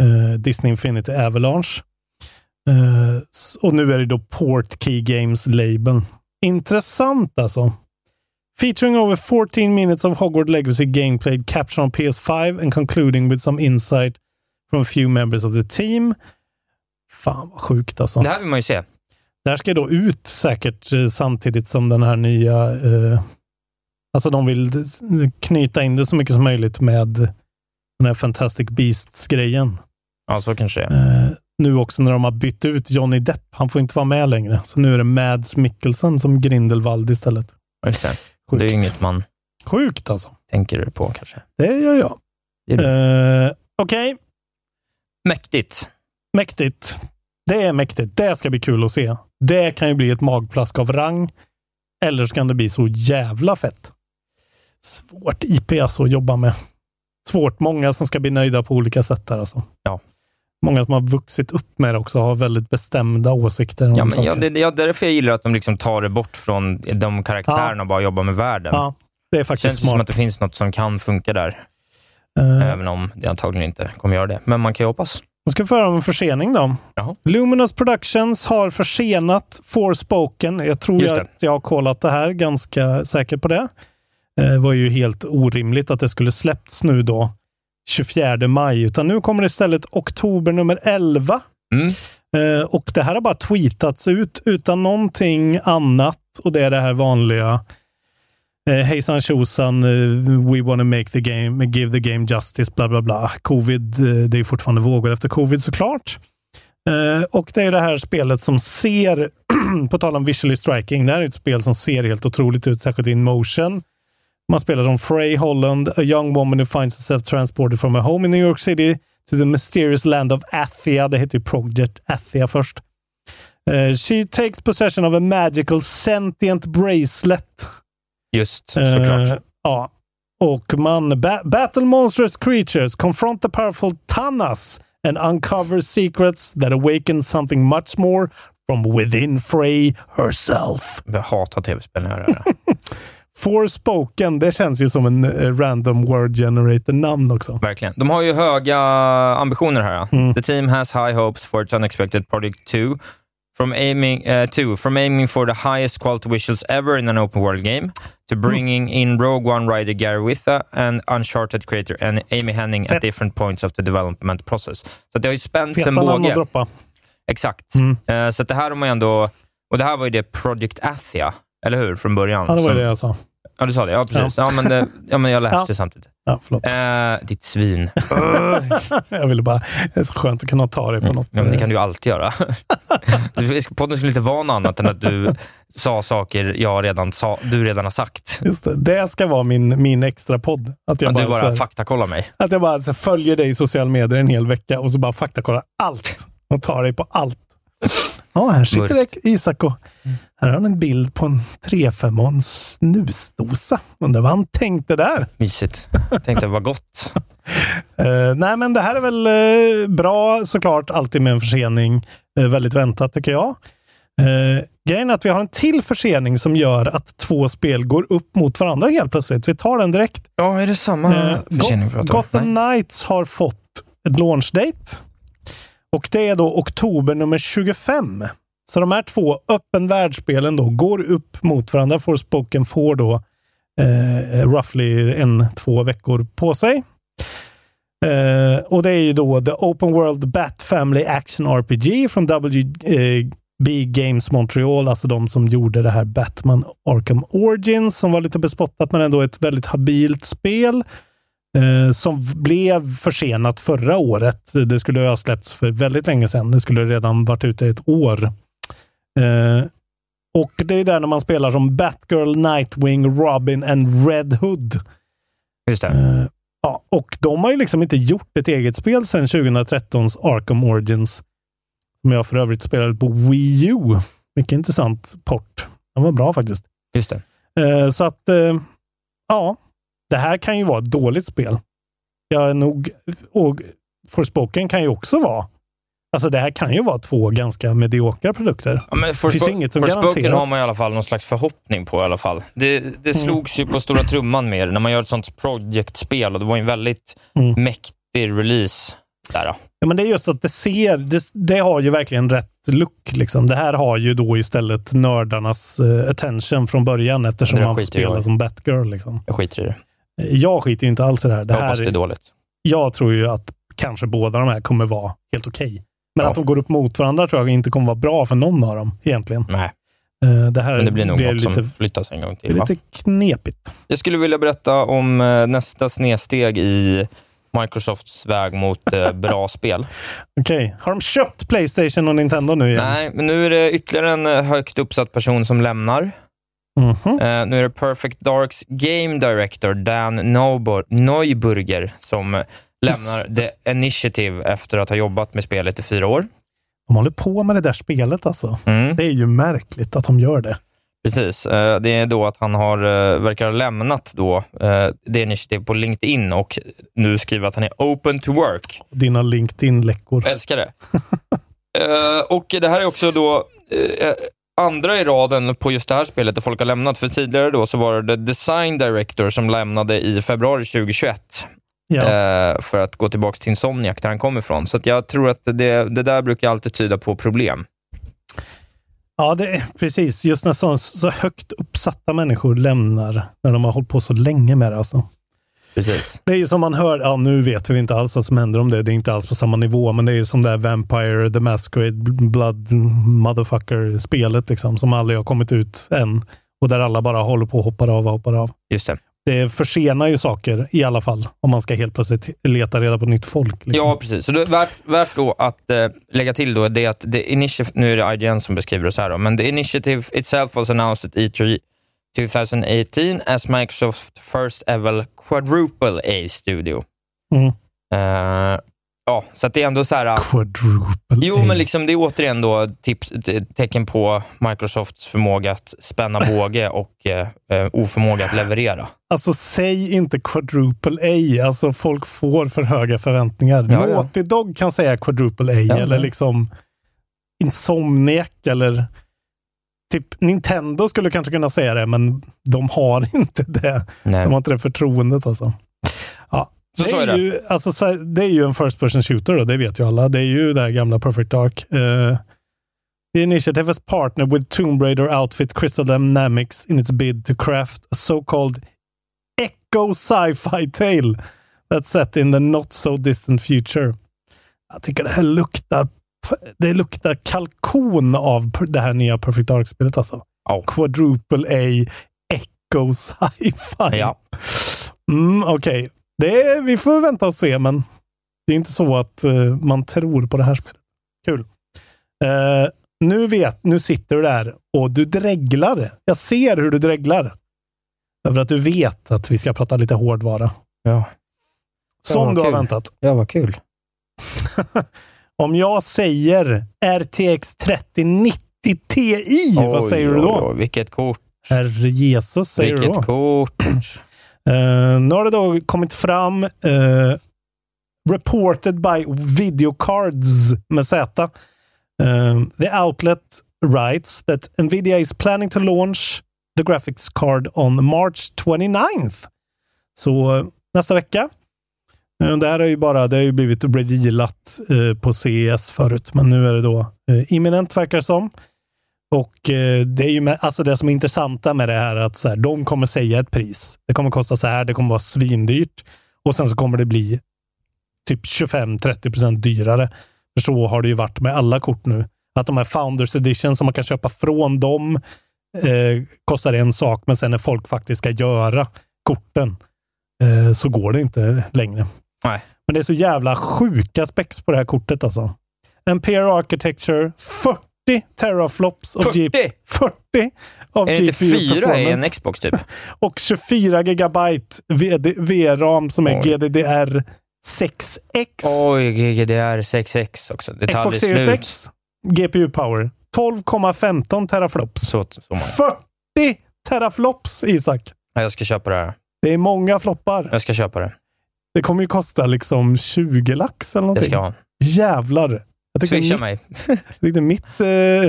[SPEAKER 1] eh, Disney Infinity Avalanche. Eh, och nu är det då Port Key Games label. Intressant alltså. Featuring over 14 minutes of Hogwarts Legacy gameplay captured on PS5 and concluding with some insight from a few members of the team. Fan vad sjukt alltså.
[SPEAKER 2] Det här vill man ju se.
[SPEAKER 1] Det här ska då ut säkert eh, samtidigt som den här nya... Eh, alltså de vill knyta in det så mycket som möjligt med den här Fantastic Beasts-grejen.
[SPEAKER 2] Ja, så kanske det är.
[SPEAKER 1] Eh, nu också när de har bytt ut Johnny Depp. Han får inte vara med längre. Så nu är det Mads Mikkelsen som Grindelwald istället.
[SPEAKER 2] Just det.
[SPEAKER 1] Sjukt.
[SPEAKER 2] Det är inget man
[SPEAKER 1] Sjukt alltså.
[SPEAKER 2] tänker på kanske.
[SPEAKER 1] Det gör jag.
[SPEAKER 2] Det är det.
[SPEAKER 1] Eh, Okej,
[SPEAKER 2] Mäktigt.
[SPEAKER 1] mäktigt. Det är mäktigt. Det ska bli kul att se. Det kan ju bli ett magplask av rang. Eller så kan det bli så jävla fett. Svårt IP alltså att jobba med. Svårt. Många som ska bli nöjda på olika sätt där alltså.
[SPEAKER 2] Ja.
[SPEAKER 1] Många som har vuxit upp med det också har väldigt bestämda åsikter om
[SPEAKER 2] Ja, men
[SPEAKER 1] saker.
[SPEAKER 2] ja, det, är därför jag gillar att de liksom tar det bort från de karaktärerna och bara jobbar med världen.
[SPEAKER 1] Ja, det är faktiskt
[SPEAKER 2] känns som
[SPEAKER 1] smart.
[SPEAKER 2] att det finns något som kan funka där,
[SPEAKER 1] Eh,
[SPEAKER 2] även om det antagligen inte kommer göra det. Men man kan ju hoppas.
[SPEAKER 1] Jag ska föra om en försening då.
[SPEAKER 2] Jaha.
[SPEAKER 1] Luminous Productions har försenat Forspoken. Jag tror jag att jag har kollat det här, ganska säker på det. Eh, Det var ju helt orimligt att det skulle släppts nu då 24 maj, utan nu kommer det istället oktober nummer 11.
[SPEAKER 2] Mm.
[SPEAKER 1] Eh, Och det här har bara tweetats ut utan någonting annat och det är det här vanliga Eh, hejsan tjosan, eh, we wanna make the game, give the game justice, bla bla bla. Covid, eh, det är fortfarande vågor efter covid såklart. Och det är det här spelet som ser, på tal om visually striking, det här är ett spel som ser helt otroligt ut, särskilt in motion. Man spelar som Frey Holland, a young woman who finds herself transported from a home in New York City to the mysterious land of Athia. Det heter ju Project Athia först. Eh, she takes possession of a magical sentient bracelet.
[SPEAKER 2] Just, såklart.
[SPEAKER 1] Eh, ja. Och man ba battle monstrous creatures, confront the powerful Tanas and uncover secrets that awaken something much more from within Frey herself.
[SPEAKER 2] Jag hatar tv-spel när jag.
[SPEAKER 1] Forspoken, det känns ju som en eh, random word generator namn också.
[SPEAKER 2] Verkligen. De har ju höga ambitioner här.
[SPEAKER 1] Mm.
[SPEAKER 2] The team has high hopes for its unexpected Project 2. From aiming, uh, two, from aiming for the highest quality visuals ever in an open world game, to
[SPEAKER 1] Mm.
[SPEAKER 2] bringing in Rogue One writer Gary Witha and Uncharted creator and Amy Henning
[SPEAKER 1] Fett.
[SPEAKER 2] at different points of the development process. Så det har ju spänts en båge.
[SPEAKER 1] droppa.
[SPEAKER 2] Exakt.
[SPEAKER 1] Mm.
[SPEAKER 2] Eh, så det här har man ändå... Och det här var ju det Project Athia, eller hur? Från början.
[SPEAKER 1] Ja, det var
[SPEAKER 2] Som-
[SPEAKER 1] det jag sa.
[SPEAKER 2] Ja, du sa det. Ja, precis. Ja, men, det, ja, men jag läste
[SPEAKER 1] Ja.
[SPEAKER 2] samtidigt.
[SPEAKER 1] Ja, förlåt.
[SPEAKER 2] Eh, ditt svin.
[SPEAKER 1] jag ville bara, det är så skönt att kunna ta det på något.
[SPEAKER 2] Ja, men det kan du ju alltid göra. Du- Podden skulle inte vara något annat än att du sa saker jag redan sa, du redan har sagt.
[SPEAKER 1] Just det. det ska vara min, min extra podd. Att jag
[SPEAKER 2] Att du
[SPEAKER 1] bara, så
[SPEAKER 2] bara
[SPEAKER 1] här-
[SPEAKER 2] faktakollar mig.
[SPEAKER 1] Att jag bara här, följer dig i sociala medier en hel vecka och så bara faktakollar allt och tar dig på allt. Ja, här sitter Isak och här har han en bild på en 3-5 och en snusdosa. Undrar vad han tänkte där.
[SPEAKER 2] Mysigt. Tänkte vad gott.
[SPEAKER 1] Eh, nej, men det här är väl eh, bra såklart, alltid med en försening. Eh, väldigt väntat tycker jag. Eh, grejen är att vi har en till försening som gör att två spel går upp mot varandra helt plötsligt. Vi tar den direkt.
[SPEAKER 2] Ja, är det samma
[SPEAKER 1] Eh,
[SPEAKER 2] försening
[SPEAKER 1] Goth-? Gotham
[SPEAKER 2] Nej.
[SPEAKER 1] Knights har fått ett launch date. Och det är då oktober nummer 25. Så de här två öppen världsspelen då går upp mot varandra. Forspoken får då eh, roughly en, två veckor på sig. Eh, och det är ju då The Open World Bat Family Action RPG från WB eh, Games Montreal, alltså de som gjorde det här Batman Arkham Origins, som var lite bespottat men ändå ett väldigt habilt spel. Eh, som blev försenat förra året. Det skulle ha släppts för väldigt länge sedan. Det skulle redan varit ute ett år. Eh, och det är där när man spelar som Batgirl, Nightwing, Robin and Red Hood.
[SPEAKER 2] Just det.
[SPEAKER 1] Eh, ja, och de har ju liksom inte gjort ett eget spel sedan 2013s Arkham Origins. Som jag för övrigt spelade på Wii U. Mycket intressant port. Den var bra faktiskt.
[SPEAKER 2] Just det.
[SPEAKER 1] Eh, så att, eh, ja. Det här kan ju vara ett dåligt spel. Jag är nog... Och Forspoken kan ju också vara Alltså det här kan ju vara två ganska mediokra produkter.
[SPEAKER 2] Ja, men
[SPEAKER 1] det finns inget som garanterar.
[SPEAKER 2] har man i alla fall någon slags förhoppning på i alla fall. Det, det slogs ju på stora trumman med det när man gör ett sånt project-spel och det var ju en väldigt
[SPEAKER 1] Mm.
[SPEAKER 2] mäktig release. Där.
[SPEAKER 1] Ja, men det är just att det ser, det, det har ju verkligen rätt look. Liksom. Det här har ju då istället nördarnas eh, attention från början eftersom man får
[SPEAKER 2] skiter jag
[SPEAKER 1] spela
[SPEAKER 2] i.
[SPEAKER 1] som Batgirl. Liksom.
[SPEAKER 2] Jag skiter i det.
[SPEAKER 1] Eh, Jag skiter inte alls i det här. Det
[SPEAKER 2] Jag
[SPEAKER 1] här
[SPEAKER 2] hoppas det är dåligt.
[SPEAKER 1] Jag tror ju att kanske båda de här kommer vara helt okej. Men
[SPEAKER 2] Ja.
[SPEAKER 1] att de går upp mot varandra tror jag inte kommer vara bra för någon av dem egentligen.
[SPEAKER 2] Nej,
[SPEAKER 1] Eh, Det här
[SPEAKER 2] men det blir nog något
[SPEAKER 1] lite,
[SPEAKER 2] som flyttas en gång
[SPEAKER 1] det är
[SPEAKER 2] till.
[SPEAKER 1] Lite knepigt.
[SPEAKER 2] Jag skulle vilja berätta om eh, nästa snedsteg i Microsofts väg mot eh, bra spel.
[SPEAKER 1] Okej, har de köpt Playstation och Nintendo nu igen?
[SPEAKER 2] Nej, men nu är det ytterligare en eh, högt uppsatt person som lämnar.
[SPEAKER 1] Mhm.
[SPEAKER 2] Eh, nu är det Perfect Darks Game Director Dan Neubur- Neuburger som lämnar The Initiative efter att ha jobbat med spelet i fyra år.
[SPEAKER 1] De håller på med det där spelet alltså.
[SPEAKER 2] Mm.
[SPEAKER 1] Det är ju märkligt att de gör det.
[SPEAKER 2] Precis. Eh, Det är då att han har, eh, verkar ha lämnat då, eh, The Initiative på LinkedIn och nu skriver att han är open to work.
[SPEAKER 1] Dina LinkedIn-läckor.
[SPEAKER 2] Älskar det. Och det här är också då andra i raden på just det här spelet där folk har lämnat. För tidigare då så var det Design Director som lämnade i februari 2021
[SPEAKER 1] Ja.
[SPEAKER 2] eh, för att gå tillbaka till Insomniac där han kom ifrån. Så jag tror att det, det där brukar alltid tyda på problem.
[SPEAKER 1] Ja, det är precis. Just när så, så högt uppsatta människor lämnar, när de har hållit på så länge med det. Alltså.
[SPEAKER 2] Precis.
[SPEAKER 1] Det är ju som man hör, ja nu vet vi inte alls vad som händer om det. Det är inte alls på samma nivå, men det är ju som det här Vampire, The Masquerade, Blood Motherfucker-spelet liksom, som aldrig har kommit ut än. Och där alla bara håller på och hoppar av och hoppar av.
[SPEAKER 2] Just det.
[SPEAKER 1] Det försenar ju saker i alla fall, om man ska helt plötsligt leta reda på nytt folk. Liksom.
[SPEAKER 2] Ja, precis. Så det är värt, värt då att eh, lägga till då det att the initiative, nu är det IGN som beskriver det så här då, men the initiative itself was announced at E3 2018 as Microsoft first ever quadruple A studio.
[SPEAKER 1] Mm.
[SPEAKER 2] Eh, ja, så att det är ändå så här...
[SPEAKER 1] Quadruple
[SPEAKER 2] Jo, men liksom det är återigen då tips, te- tecken på Microsofts förmåga att spänna båge och eh, eh, oförmåga att leverera.
[SPEAKER 1] Alltså säg inte quadruple A. Alltså folk får för höga förväntningar.
[SPEAKER 2] Ja, ja.
[SPEAKER 1] Naughty Dog kan säga quadruple A
[SPEAKER 2] Ja,
[SPEAKER 1] eller liksom Insomniac eller typ Nintendo skulle kanske kunna säga det, men de har inte det.
[SPEAKER 2] Nej.
[SPEAKER 1] De har inte det förtroendet alltså.
[SPEAKER 2] Så
[SPEAKER 1] det,
[SPEAKER 2] så är det.
[SPEAKER 1] Ju, alltså, så, det är ju en first person shooter då, det vet ju alla. Det är ju det här gamla Perfect Dark. Uh, the initiative has partnered with Tomb Raider outfit Crystal Dynamics in its bid to craft a so-called echo sci-fi tale that's set in the not so distant future. Jag tycker det här luktar det luktar kalkon av det här nya Perfect Dark-spelet alltså.
[SPEAKER 2] Ja.
[SPEAKER 1] Quadruple A Echo Sci-Fi.
[SPEAKER 2] Ja.
[SPEAKER 1] Mm, Okej, Det är- vi får vänta och se, men det är inte så att eh, man tror på det här spelet. Kul. Eh, nu, vet, nu sitter du där och du dreglar. Jag ser hur du dreglar. Därför att du vet att vi ska prata lite hårdvara.
[SPEAKER 2] Ja.
[SPEAKER 1] Som du har
[SPEAKER 2] kul.
[SPEAKER 1] väntat.
[SPEAKER 2] Ja, vad kul.
[SPEAKER 1] Om jag säger RTX 3090 Ti, vad
[SPEAKER 2] Oj,
[SPEAKER 1] säger du
[SPEAKER 2] oj,
[SPEAKER 1] då?
[SPEAKER 2] oj, Vilket kort.
[SPEAKER 1] Herre Jesus, säger du
[SPEAKER 2] Vilket
[SPEAKER 1] då?
[SPEAKER 2] kort.
[SPEAKER 1] Uh, nu har det då kommit fram uh, reported by videocards med Z. Uh, the outlet writes that Nvidia is planning to launch the graphics card on March 29th. Så nästa vecka. Det här är ju bara, det har ju blivit revealat på CES förut, men nu är det då imminent verkar det som. Och eh, det är ju med, alltså det som är intressanta med det här är att så här, de kommer säga ett pris. Det kommer kosta så här, det kommer vara svindyrt och sen så kommer det bli typ 25-30 procent dyrare. För så har det ju varit med alla kort nu. Att de här Founders Edition som man kan köpa från dem eh, kostar en sak, men sen när folk faktiskt ska göra korten eh, så går det inte längre.
[SPEAKER 2] Nej.
[SPEAKER 1] Men det är så jävla sjuka specs på det här kortet alltså. Ampere Architecture, 40 teraflops av
[SPEAKER 2] 40?
[SPEAKER 1] GP 40 av
[SPEAKER 2] Är det inte
[SPEAKER 1] GPU
[SPEAKER 2] fyra i en. Xbox typ?
[SPEAKER 1] Och 24 gigabyte VRAM som är
[SPEAKER 2] Oj.
[SPEAKER 1] GDDR 6X.
[SPEAKER 2] Oj, GDR 6X också. Det tar
[SPEAKER 1] Xbox Series. X GPU power 12,15 teraflops.
[SPEAKER 2] Så, så många.
[SPEAKER 1] 40 teraflops Isak!
[SPEAKER 2] Ja, Jag ska köpa det här.
[SPEAKER 1] Det är många floppar.
[SPEAKER 2] Jag ska köpa det.
[SPEAKER 1] Det kommer ju kosta liksom 20 lax eller
[SPEAKER 2] Det
[SPEAKER 1] någonting.
[SPEAKER 2] ska jag ha.
[SPEAKER 1] Jävlar! Jag tyckte
[SPEAKER 2] Swisha
[SPEAKER 1] mitt,
[SPEAKER 2] mig.
[SPEAKER 1] jag tyckte mitt,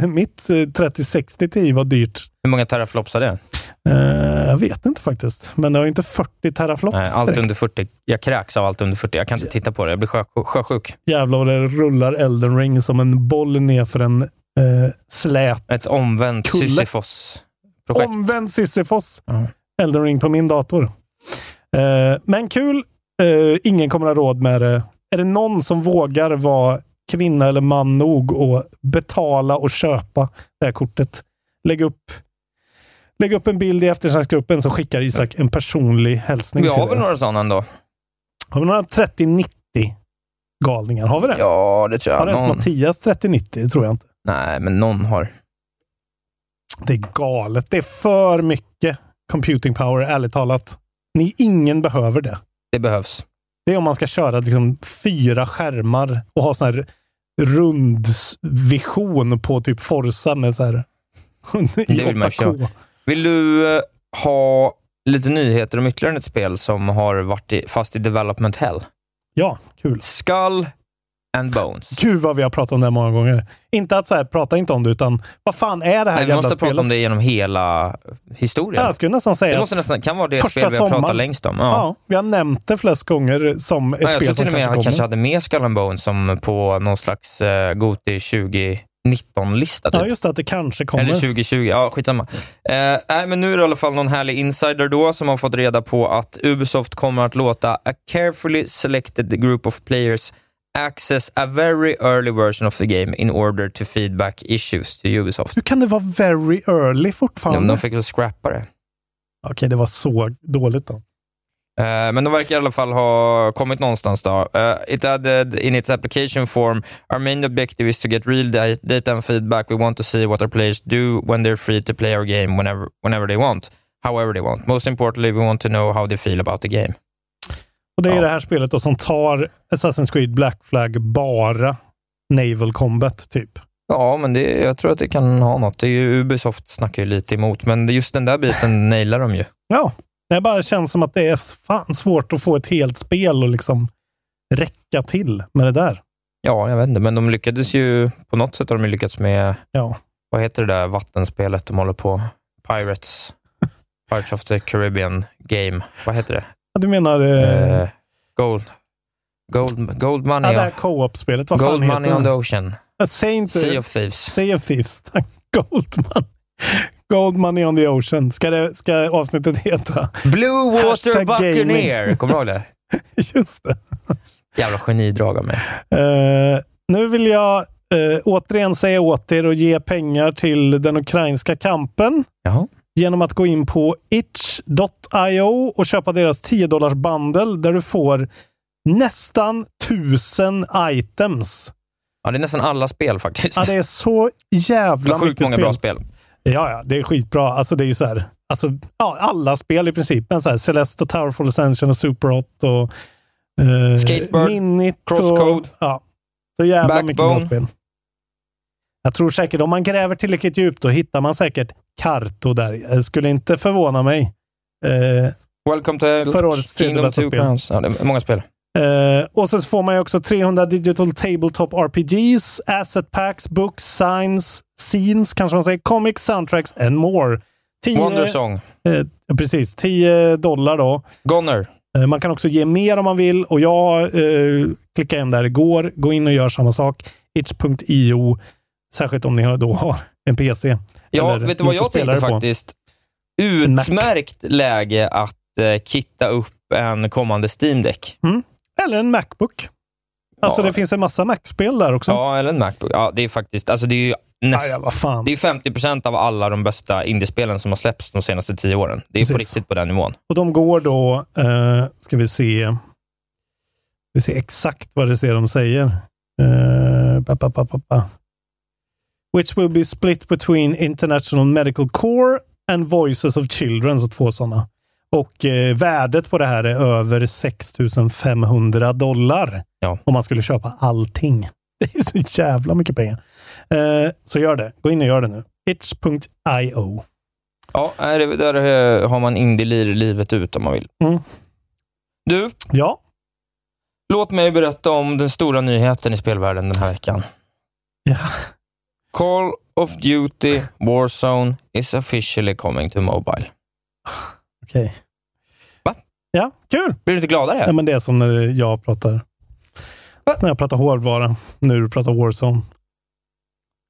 [SPEAKER 1] eh, mitt eh, 3060 Ti var dyrt.
[SPEAKER 2] Hur många teraflops är det?
[SPEAKER 1] Eh, jag vet inte faktiskt, men det har ju inte 40 teraflops
[SPEAKER 2] Nej, allt
[SPEAKER 1] direkt.
[SPEAKER 2] under 40. Jag kräks av allt under 40. Jag kan inte titta på det. Jag blir sjö- sjösjuk.
[SPEAKER 1] Jävlar vad det rullar Elden Ring som en boll ner för en eh, slät.
[SPEAKER 2] Ett omvänt. Sisyfos-projekt.
[SPEAKER 1] Omvänd Sisyfos.
[SPEAKER 2] Ja.
[SPEAKER 1] Elden Ring på min dator. Eh, men kul. Eh, ingen kommer ha råd med det. Är det någon som vågar vara kvinna eller man nog och betala och köpa det här kortet? Lägg upp, lägg upp en bild i eftersnacksgruppen så skickar Isak en personlig hälsning
[SPEAKER 2] Vi har väl några sådana ändå?
[SPEAKER 1] Har vi några 30-90 galningar? Har vi det?
[SPEAKER 2] Ja, det tror
[SPEAKER 1] Har
[SPEAKER 2] jag.
[SPEAKER 1] ens
[SPEAKER 2] Någon...
[SPEAKER 1] Mattias 30-90? Det tror jag inte.
[SPEAKER 2] Nej, men någon har.
[SPEAKER 1] Det är galet. Det är för mycket computing power, ärligt talat. Ni, ingen behöver det.
[SPEAKER 2] Det behövs.
[SPEAKER 1] Det är om man ska köra liksom fyra skärmar och ha sån här rundvision på typ Forza med så här
[SPEAKER 2] Det vill man
[SPEAKER 1] 8K.
[SPEAKER 2] köra. Vill du eh, ha lite nyheter om ytterligare ett spel som har varit i, fast i development hell?
[SPEAKER 1] Ja, kul.
[SPEAKER 2] Skull and Bones.
[SPEAKER 1] Gud vad vi har pratat om det här många gånger. Inte att så här, prata inte om det, utan vad fan är det här
[SPEAKER 2] Nej, vi
[SPEAKER 1] jävla
[SPEAKER 2] måste
[SPEAKER 1] spelet?
[SPEAKER 2] prata om det genom hela historien.
[SPEAKER 1] Ja, jag skulle nästan säga
[SPEAKER 2] det måste
[SPEAKER 1] att
[SPEAKER 2] nästan, kan vara det
[SPEAKER 1] första
[SPEAKER 2] spel vi har
[SPEAKER 1] sommaren-
[SPEAKER 2] pratat längst om.
[SPEAKER 1] ja.
[SPEAKER 2] Ja.
[SPEAKER 1] vi har nämnt det flest gånger som ett
[SPEAKER 2] Ja, jag
[SPEAKER 1] spel
[SPEAKER 2] tror
[SPEAKER 1] som
[SPEAKER 2] till och med
[SPEAKER 1] kanske kommer.
[SPEAKER 2] kanske hade med Skull and Bones som på någon slags uh, Goti 2019-lista. Typ.
[SPEAKER 1] Ja, just det, att det kanske kommer.
[SPEAKER 2] Eller 2020, ja skitsamma. Eh, nej, men nu är det i alla fall någon härlig insider då som har fått reda på att Ubisoft kommer att låta a carefully selected group of players access a very early version of the game in order to feedback issues to Ubisoft.
[SPEAKER 1] Hur kan det vara very early fortfarande?
[SPEAKER 2] de fick väl scrappa det.
[SPEAKER 1] Okej, det var så dåligt då.
[SPEAKER 2] Eh, men de verkar i alla fall ha kommit någonstans då. Eh, it added in its application form, our main objective is to get real da- data and feedback. We want to see what our players do when they're free to play our game whenever, whenever they want, however they want. Most importantly, we want to know how they feel about the game.
[SPEAKER 1] Och det är
[SPEAKER 2] Ja.
[SPEAKER 1] det här spelet då som tar Assassin's Creed Black Flag bara Naval Combat, typ.
[SPEAKER 2] Ja, men det, jag tror att det kan ha något. Det är ju, Ubisoft snackar ju lite emot, men just den där biten nailar de ju.
[SPEAKER 1] Ja, det bara känns som att det är fan svårt att få ett helt spel och liksom räcka till med det där.
[SPEAKER 2] Ja, jag vet inte, men de lyckades ju, på något sätt har de lyckats med,
[SPEAKER 1] Ja,
[SPEAKER 2] vad heter det där vattenspelet de håller på? Pirates. Pirates of the Caribbean Game. Vad heter det?
[SPEAKER 1] Du menar eh,
[SPEAKER 2] Eh, gold, gold, gold
[SPEAKER 1] ja,
[SPEAKER 2] Money,
[SPEAKER 1] det här co-op-spelet. Vad
[SPEAKER 2] gold
[SPEAKER 1] fan
[SPEAKER 2] money
[SPEAKER 1] heter
[SPEAKER 2] on the? Ocean.
[SPEAKER 1] Säg inte
[SPEAKER 2] Sea of Thieves.
[SPEAKER 1] Sea of Thieves. Tack. Gold money. Gold money on the ocean. Ska, det, ska avsnittet heta?
[SPEAKER 2] Blue Water
[SPEAKER 1] Hashtag
[SPEAKER 2] Buccaneer.
[SPEAKER 1] gaming.
[SPEAKER 2] Kommer du ihåg det?
[SPEAKER 1] Just det.
[SPEAKER 2] Jävla genidrag av mig.
[SPEAKER 1] Eh, nu vill jag eh, återigen säga åt er att ge pengar till den ukrainska kampen
[SPEAKER 2] Jaha.
[SPEAKER 1] Genom att gå in på itch.io och köpa deras 10 dollars bundle där du får nästan tusen items.
[SPEAKER 2] Ja, det är nästan alla spel faktiskt.
[SPEAKER 1] Ja, det är så jävla
[SPEAKER 2] Det är sjukt
[SPEAKER 1] mycket
[SPEAKER 2] många
[SPEAKER 1] spel.
[SPEAKER 2] bra spel.
[SPEAKER 1] Ja, ja, det är skitbra. Alltså det är ju så här, alltså, ja, alla spel i princip. Men så här, Celeste och Towerful Ascension och Superhot och eh,
[SPEAKER 2] Skatebird,
[SPEAKER 1] Minit
[SPEAKER 2] Crosscode,
[SPEAKER 1] och... Ja, så jävla mycket bra
[SPEAKER 2] Backbone.
[SPEAKER 1] spel. Jag tror säkert om man gräver tillräckligt djupt då hittar man säkert Karto där. Det skulle inte förvåna mig. Eh,
[SPEAKER 2] Welcome to
[SPEAKER 1] Förra årets tredje
[SPEAKER 2] Kingdom
[SPEAKER 1] bästa spel.
[SPEAKER 2] Crowns. Ja, det är många spel.
[SPEAKER 1] Eh, och så får man ju också 300 digital tabletop RPGs, asset packs, books, signs, scenes kanske man säger, comics, soundtracks and more. 10,
[SPEAKER 2] Wonder Song.
[SPEAKER 1] Eh, precis, 10 dollar då.
[SPEAKER 2] Goner.
[SPEAKER 1] Eh, Man kan också ge mer om man vill och jag eh, klickade hem där igår. Gå in och gör samma sak. itch.io, särskilt om ni då har en PC.
[SPEAKER 2] Ja,
[SPEAKER 1] eller
[SPEAKER 2] vet du vad jag tänkte
[SPEAKER 1] på.
[SPEAKER 2] faktiskt? Utmärkt läge att eh, kitta upp en kommande Steam Deck.
[SPEAKER 1] Eller en Macbook. Alltså
[SPEAKER 2] Ja.
[SPEAKER 1] det finns en massa Mac-spel där också.
[SPEAKER 2] Ja, eller en Macbook. Ja, det är faktiskt, alltså det är ju näst,
[SPEAKER 1] ja, vad fan.
[SPEAKER 2] det är 50% av alla de bästa indiespelen som har släppts de senaste tio åren. Det är på
[SPEAKER 1] Precis.
[SPEAKER 2] riktigt på den nivån.
[SPEAKER 1] Och de går då, eh, ska vi se, vi ser exakt vad det ser de säger. Eh, ba, ba, ba. Which will be split between International Medical Corps and Voices of Children, så två sådana. Och eh, värdet på det här är över 6500 dollar.
[SPEAKER 2] Ja.
[SPEAKER 1] Om man skulle köpa allting. Det är så jävla mycket pengar. Eh, så gör det. Gå in och gör det nu. itch.io.
[SPEAKER 2] Ja, där har man indie-lir livet ut om man vill.
[SPEAKER 1] Mm.
[SPEAKER 2] Du,
[SPEAKER 1] Ja,
[SPEAKER 2] låt mig berätta om den stora nyheten i spelvärlden den här veckan.
[SPEAKER 1] Ja.
[SPEAKER 2] Call of Duty Warzone is officially coming to mobile.
[SPEAKER 1] okej.
[SPEAKER 2] Va?
[SPEAKER 1] Ja, kul!
[SPEAKER 2] Blir du inte gladare?
[SPEAKER 1] Ja, men det är som när jag pratar. När jag pratar hårdvara. Nu du pratar Warzone.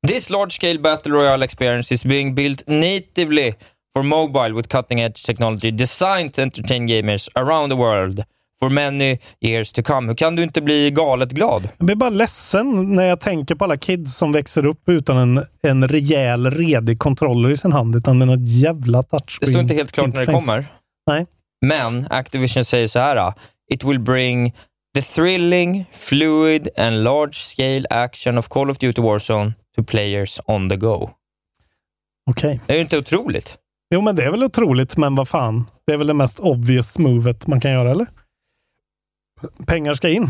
[SPEAKER 2] This large-scale battle royale experience is being built natively for mobile with cutting-edge technology designed to entertain gamers around the world for many years to come. Hur kan du inte bli galet glad?
[SPEAKER 1] Jag blir bara ledsen när jag tänker på alla kids som växer upp utan en, en rejäl, redig kontroller i sin hand, utan en jävla touchscreen.
[SPEAKER 2] Det står inte helt klart när det
[SPEAKER 1] interface.
[SPEAKER 2] kommer.
[SPEAKER 1] Nej.
[SPEAKER 2] Men Activision säger så här. ah, It will bring the thrilling, fluid and large-scale action of Call of Duty Warzone to players on the go.
[SPEAKER 1] Okej.
[SPEAKER 2] Det är ju inte otroligt.
[SPEAKER 1] Jo, men det är väl otroligt, men vad fan. Det är väl det mest obvious movet man kan göra, eller? Pengar ska in.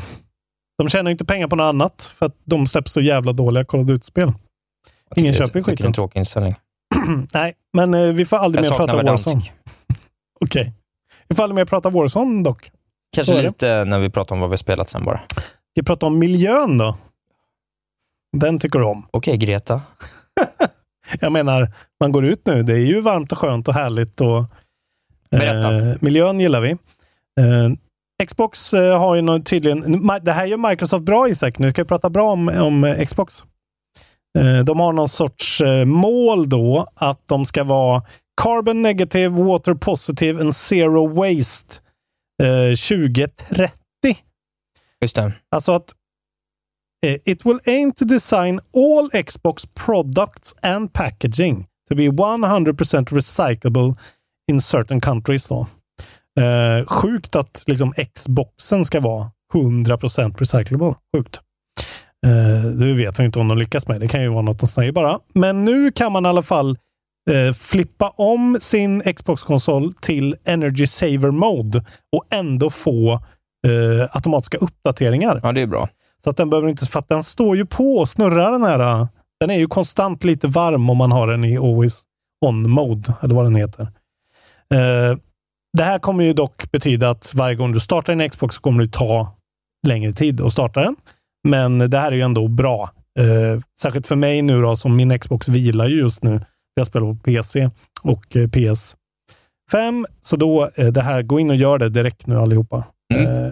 [SPEAKER 1] De tjänar inte pengar på något annat, för att de släpper så jävla dåliga Call of Duty-spel. Ingen köper
[SPEAKER 2] tycker det är en
[SPEAKER 1] skiten.
[SPEAKER 2] tråkig inställning.
[SPEAKER 1] Nej, men eh, vi får aldrig
[SPEAKER 2] Jag
[SPEAKER 1] mer prata Warzone. Okej. Vi får aldrig mer prata Warzone dock.
[SPEAKER 2] Kanske lite när vi pratar om vad vi har spelat sen bara.
[SPEAKER 1] Vi pratar om miljön då. Den tycker du om.
[SPEAKER 2] Okej, Greta.
[SPEAKER 1] Jag menar, man går ut nu. Det är ju varmt och skönt och härligt. Och. Eh, miljön gillar vi. Eh, Xbox eh, har ju tydligen... Det här gör Microsoft bra Isak. Nu ska vi prata bra om, om eh, Xbox. Eh, de har någon sorts mål då att de ska vara carbon negative, water positive and zero waste eh, 2030.
[SPEAKER 2] Just det.
[SPEAKER 1] Alltså att it will aim to design all Xbox products and packaging to be 100% recyclable in certain countries. Då. Eh, sjukt att liksom Xboxen ska vara 100% recyclable. Sjukt. Eh, det vet vi inte om de lyckas med. Det kan ju vara något de säger bara. Men nu kan man i alla fall eh, flippa om sin Xbox-konsol till Energy Saver Mode och ändå få eh, automatiska uppdateringar.
[SPEAKER 2] Ja, det är bra.
[SPEAKER 1] Så att den behöver inte, för att den står ju på och snurrar den här. äh, Den är ju konstant lite varm om man har den i Always On Mode, eller vad den heter. Det här kommer ju dock betyda att varje gång du startar en Xbox så kommer det ta längre tid att starta den. Men det här är ju ändå bra. Eh, särskilt för mig nu då, som min Xbox vilar ju just nu. Jag spelar på PC och eh, PS5. Så då, eh, det här, gå in och gör det direkt nu allihopa.
[SPEAKER 2] Mm.
[SPEAKER 1] Eh,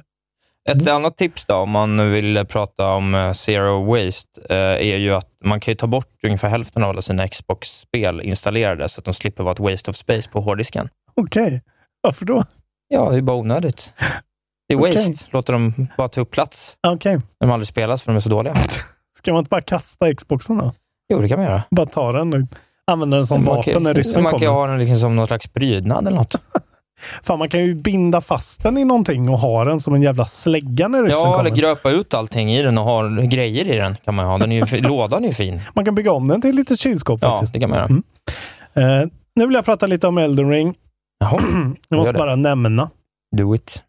[SPEAKER 2] Ett annat tips då, om man vill prata om eh, zero waste, eh, är ju att man kan ju ta bort ungefär hälften av alla sina Xbox-spel installerade, så att de slipper vara ett waste of space på hårddisken.
[SPEAKER 1] Okej, varför då?
[SPEAKER 2] Ja, det är bara onödigt. Det är waste. Låter dem bara ta upp plats.
[SPEAKER 1] Okej.
[SPEAKER 2] De aldrig spelas för de är så dåliga.
[SPEAKER 1] Ska man inte bara kasta Xboxen då?
[SPEAKER 2] Jo, det kan man göra.
[SPEAKER 1] Bara ta den och använda den som
[SPEAKER 2] man
[SPEAKER 1] vapen
[SPEAKER 2] kan,
[SPEAKER 1] när ryssen
[SPEAKER 2] Man kan
[SPEAKER 1] kommer.
[SPEAKER 2] ha den liksom som någon slags prydnad eller något.
[SPEAKER 1] Fan, man kan ju binda fast den i någonting och ha den som en jävla slägga när ryssen
[SPEAKER 2] Ja, eller
[SPEAKER 1] kommer.
[SPEAKER 2] gröpa ut allting i den och ha grejer i den. kan man ha. Den är ju, lådan är ju fin.
[SPEAKER 1] Man kan bygga om den till ett litet kylskåp
[SPEAKER 2] Ja,
[SPEAKER 1] faktiskt.
[SPEAKER 2] det kan man göra.
[SPEAKER 1] Mm. Eh, nu vill jag prata lite om Elden Ring.
[SPEAKER 2] Jaha,
[SPEAKER 1] Jag måste bara nämna.
[SPEAKER 2] do it.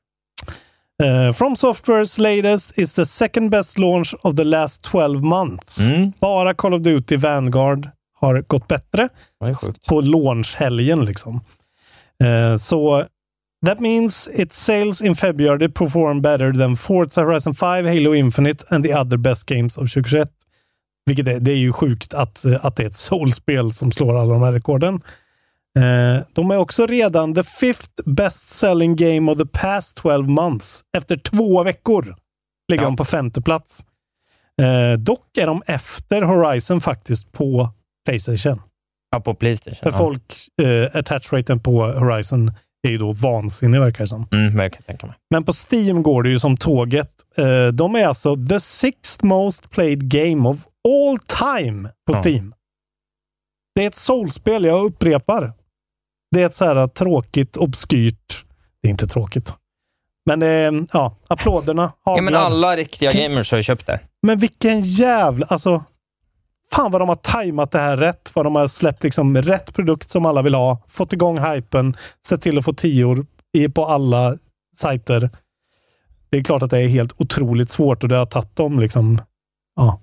[SPEAKER 1] Uh, From Softwares latest is the second best launch of the last 12 months.
[SPEAKER 2] Mm,
[SPEAKER 1] Bara Call of Duty Vanguard har gått bättre. på launchhelgen. Liksom. Eh, Så that means its sales in February perform better than Forza Horizon 5, Halo Infinite and the other best games of 2021. Vilket är, det är ju sjukt att, att det är ett soulspel som slår alla de här rekorden. Eh, de är också redan the fifth best selling game of the past 12 months. Efter två veckor ligger de på femte plats. Eh, dock är de efter Horizon faktiskt på Playstation.
[SPEAKER 2] Ja, på Playstation.
[SPEAKER 1] För
[SPEAKER 2] ja.
[SPEAKER 1] folk, eh, attach-raten på Horizon är ju då vansinnig verkar det som.
[SPEAKER 2] Mm, men jag kan tänka mig.
[SPEAKER 1] Men på Steam går det ju som tåget. Eh, de är alltså the sixth most played game of all time på
[SPEAKER 2] Ja.
[SPEAKER 1] Steam. Det är ett soulspel, jag upprepar. Det är ett så här tråkigt, obskyrt... Det är inte tråkigt. Men eh, ja, applåderna
[SPEAKER 2] Ja, men alla riktiga gamers har ju köpt det.
[SPEAKER 1] Men vilken jävla... Alltså, fan vad de har tajmat det här rätt. Vad de har släppt liksom rätt produkt som alla vill ha. Fått igång hypen. Sett till att få tior på alla sajter. Det är klart att det är helt otroligt svårt och det har tagit dem liksom, ja,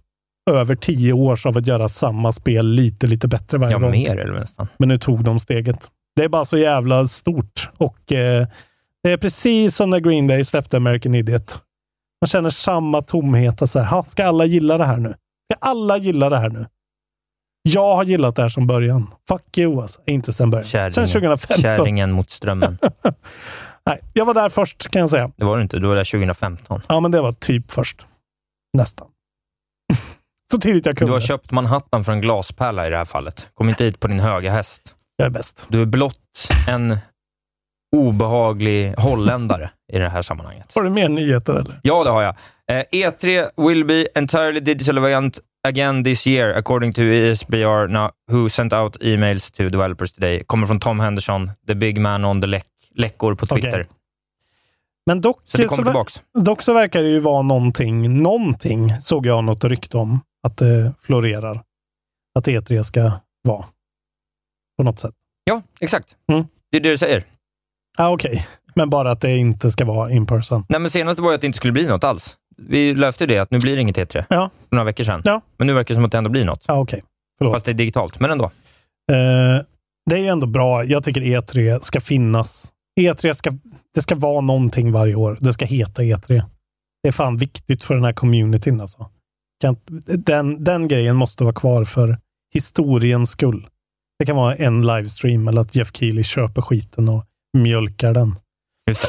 [SPEAKER 1] över tio år av att göra samma spel lite, lite bättre varje
[SPEAKER 2] Ja,
[SPEAKER 1] gång.
[SPEAKER 2] mer eller nästan.
[SPEAKER 1] Men nu tog de steget. Det är bara så jävla stort och eh, det är precis som när Green Day släppte American Idiot. Man känner samma tomhet. att Så här, "Ha, ska alla gilla det här nu? Ska alla gilla det här nu? Jag har gillat det här som början. Fuck you alltså. Inte sen början. Sen
[SPEAKER 2] Kärringen,
[SPEAKER 1] 2015.
[SPEAKER 2] kärringen mot strömmen.
[SPEAKER 1] Nej, jag var där först kan jag säga.
[SPEAKER 2] Det var du inte. Du var där 2015.
[SPEAKER 1] Ja, men det var typ först. Nästan. så tidigt jag
[SPEAKER 2] Du
[SPEAKER 1] kunde.
[SPEAKER 2] har köpt Manhattan för en glaspärla i det här fallet. Kom inte hit på din höga häst.
[SPEAKER 1] Jag är bäst.
[SPEAKER 2] Du är blott en obehaglig holländare i det här sammanhanget.
[SPEAKER 1] Har du mer nyheter eller?
[SPEAKER 2] Ja, det har jag. Eh, E3 will be entirely digital event again this year, according to E ESBR, now, who sent out emails to developers today. Kommer från Tom Henderson, the big man on the läck läckor på Twitter.
[SPEAKER 1] Okej. Men dock
[SPEAKER 2] Så det tillbaks.
[SPEAKER 1] Dock så verkar det ju vara någonting, någonting såg jag något rykte om att det florerar. Att E3 ska vara. På något sätt.
[SPEAKER 2] Ja, exakt.
[SPEAKER 1] Mm.
[SPEAKER 2] Det är det du säger.
[SPEAKER 1] Ja, okej. Men bara att det inte ska vara in person.
[SPEAKER 2] Nej, men senast var ju att det inte skulle bli något alls. Vi löfte det, att nu blir det inget E3.
[SPEAKER 1] Ja.
[SPEAKER 2] För några veckor sedan.
[SPEAKER 1] Ja.
[SPEAKER 2] Men nu verkar det som att det ändå blir något.
[SPEAKER 1] Okej. Förlåt.
[SPEAKER 2] Fast det är digitalt, men ändå.
[SPEAKER 1] Eh, det är ju ändå bra. Jag tycker E3 ska finnas. E3 ska, det ska vara någonting varje år. Det ska heta E3. Det är fan viktigt för den här communityn alltså. Den, den grejen måste vara kvar för historiens skull. Det kan vara en livestream eller att Jeff Keely köper skiten och mjölkar den.
[SPEAKER 2] Just det.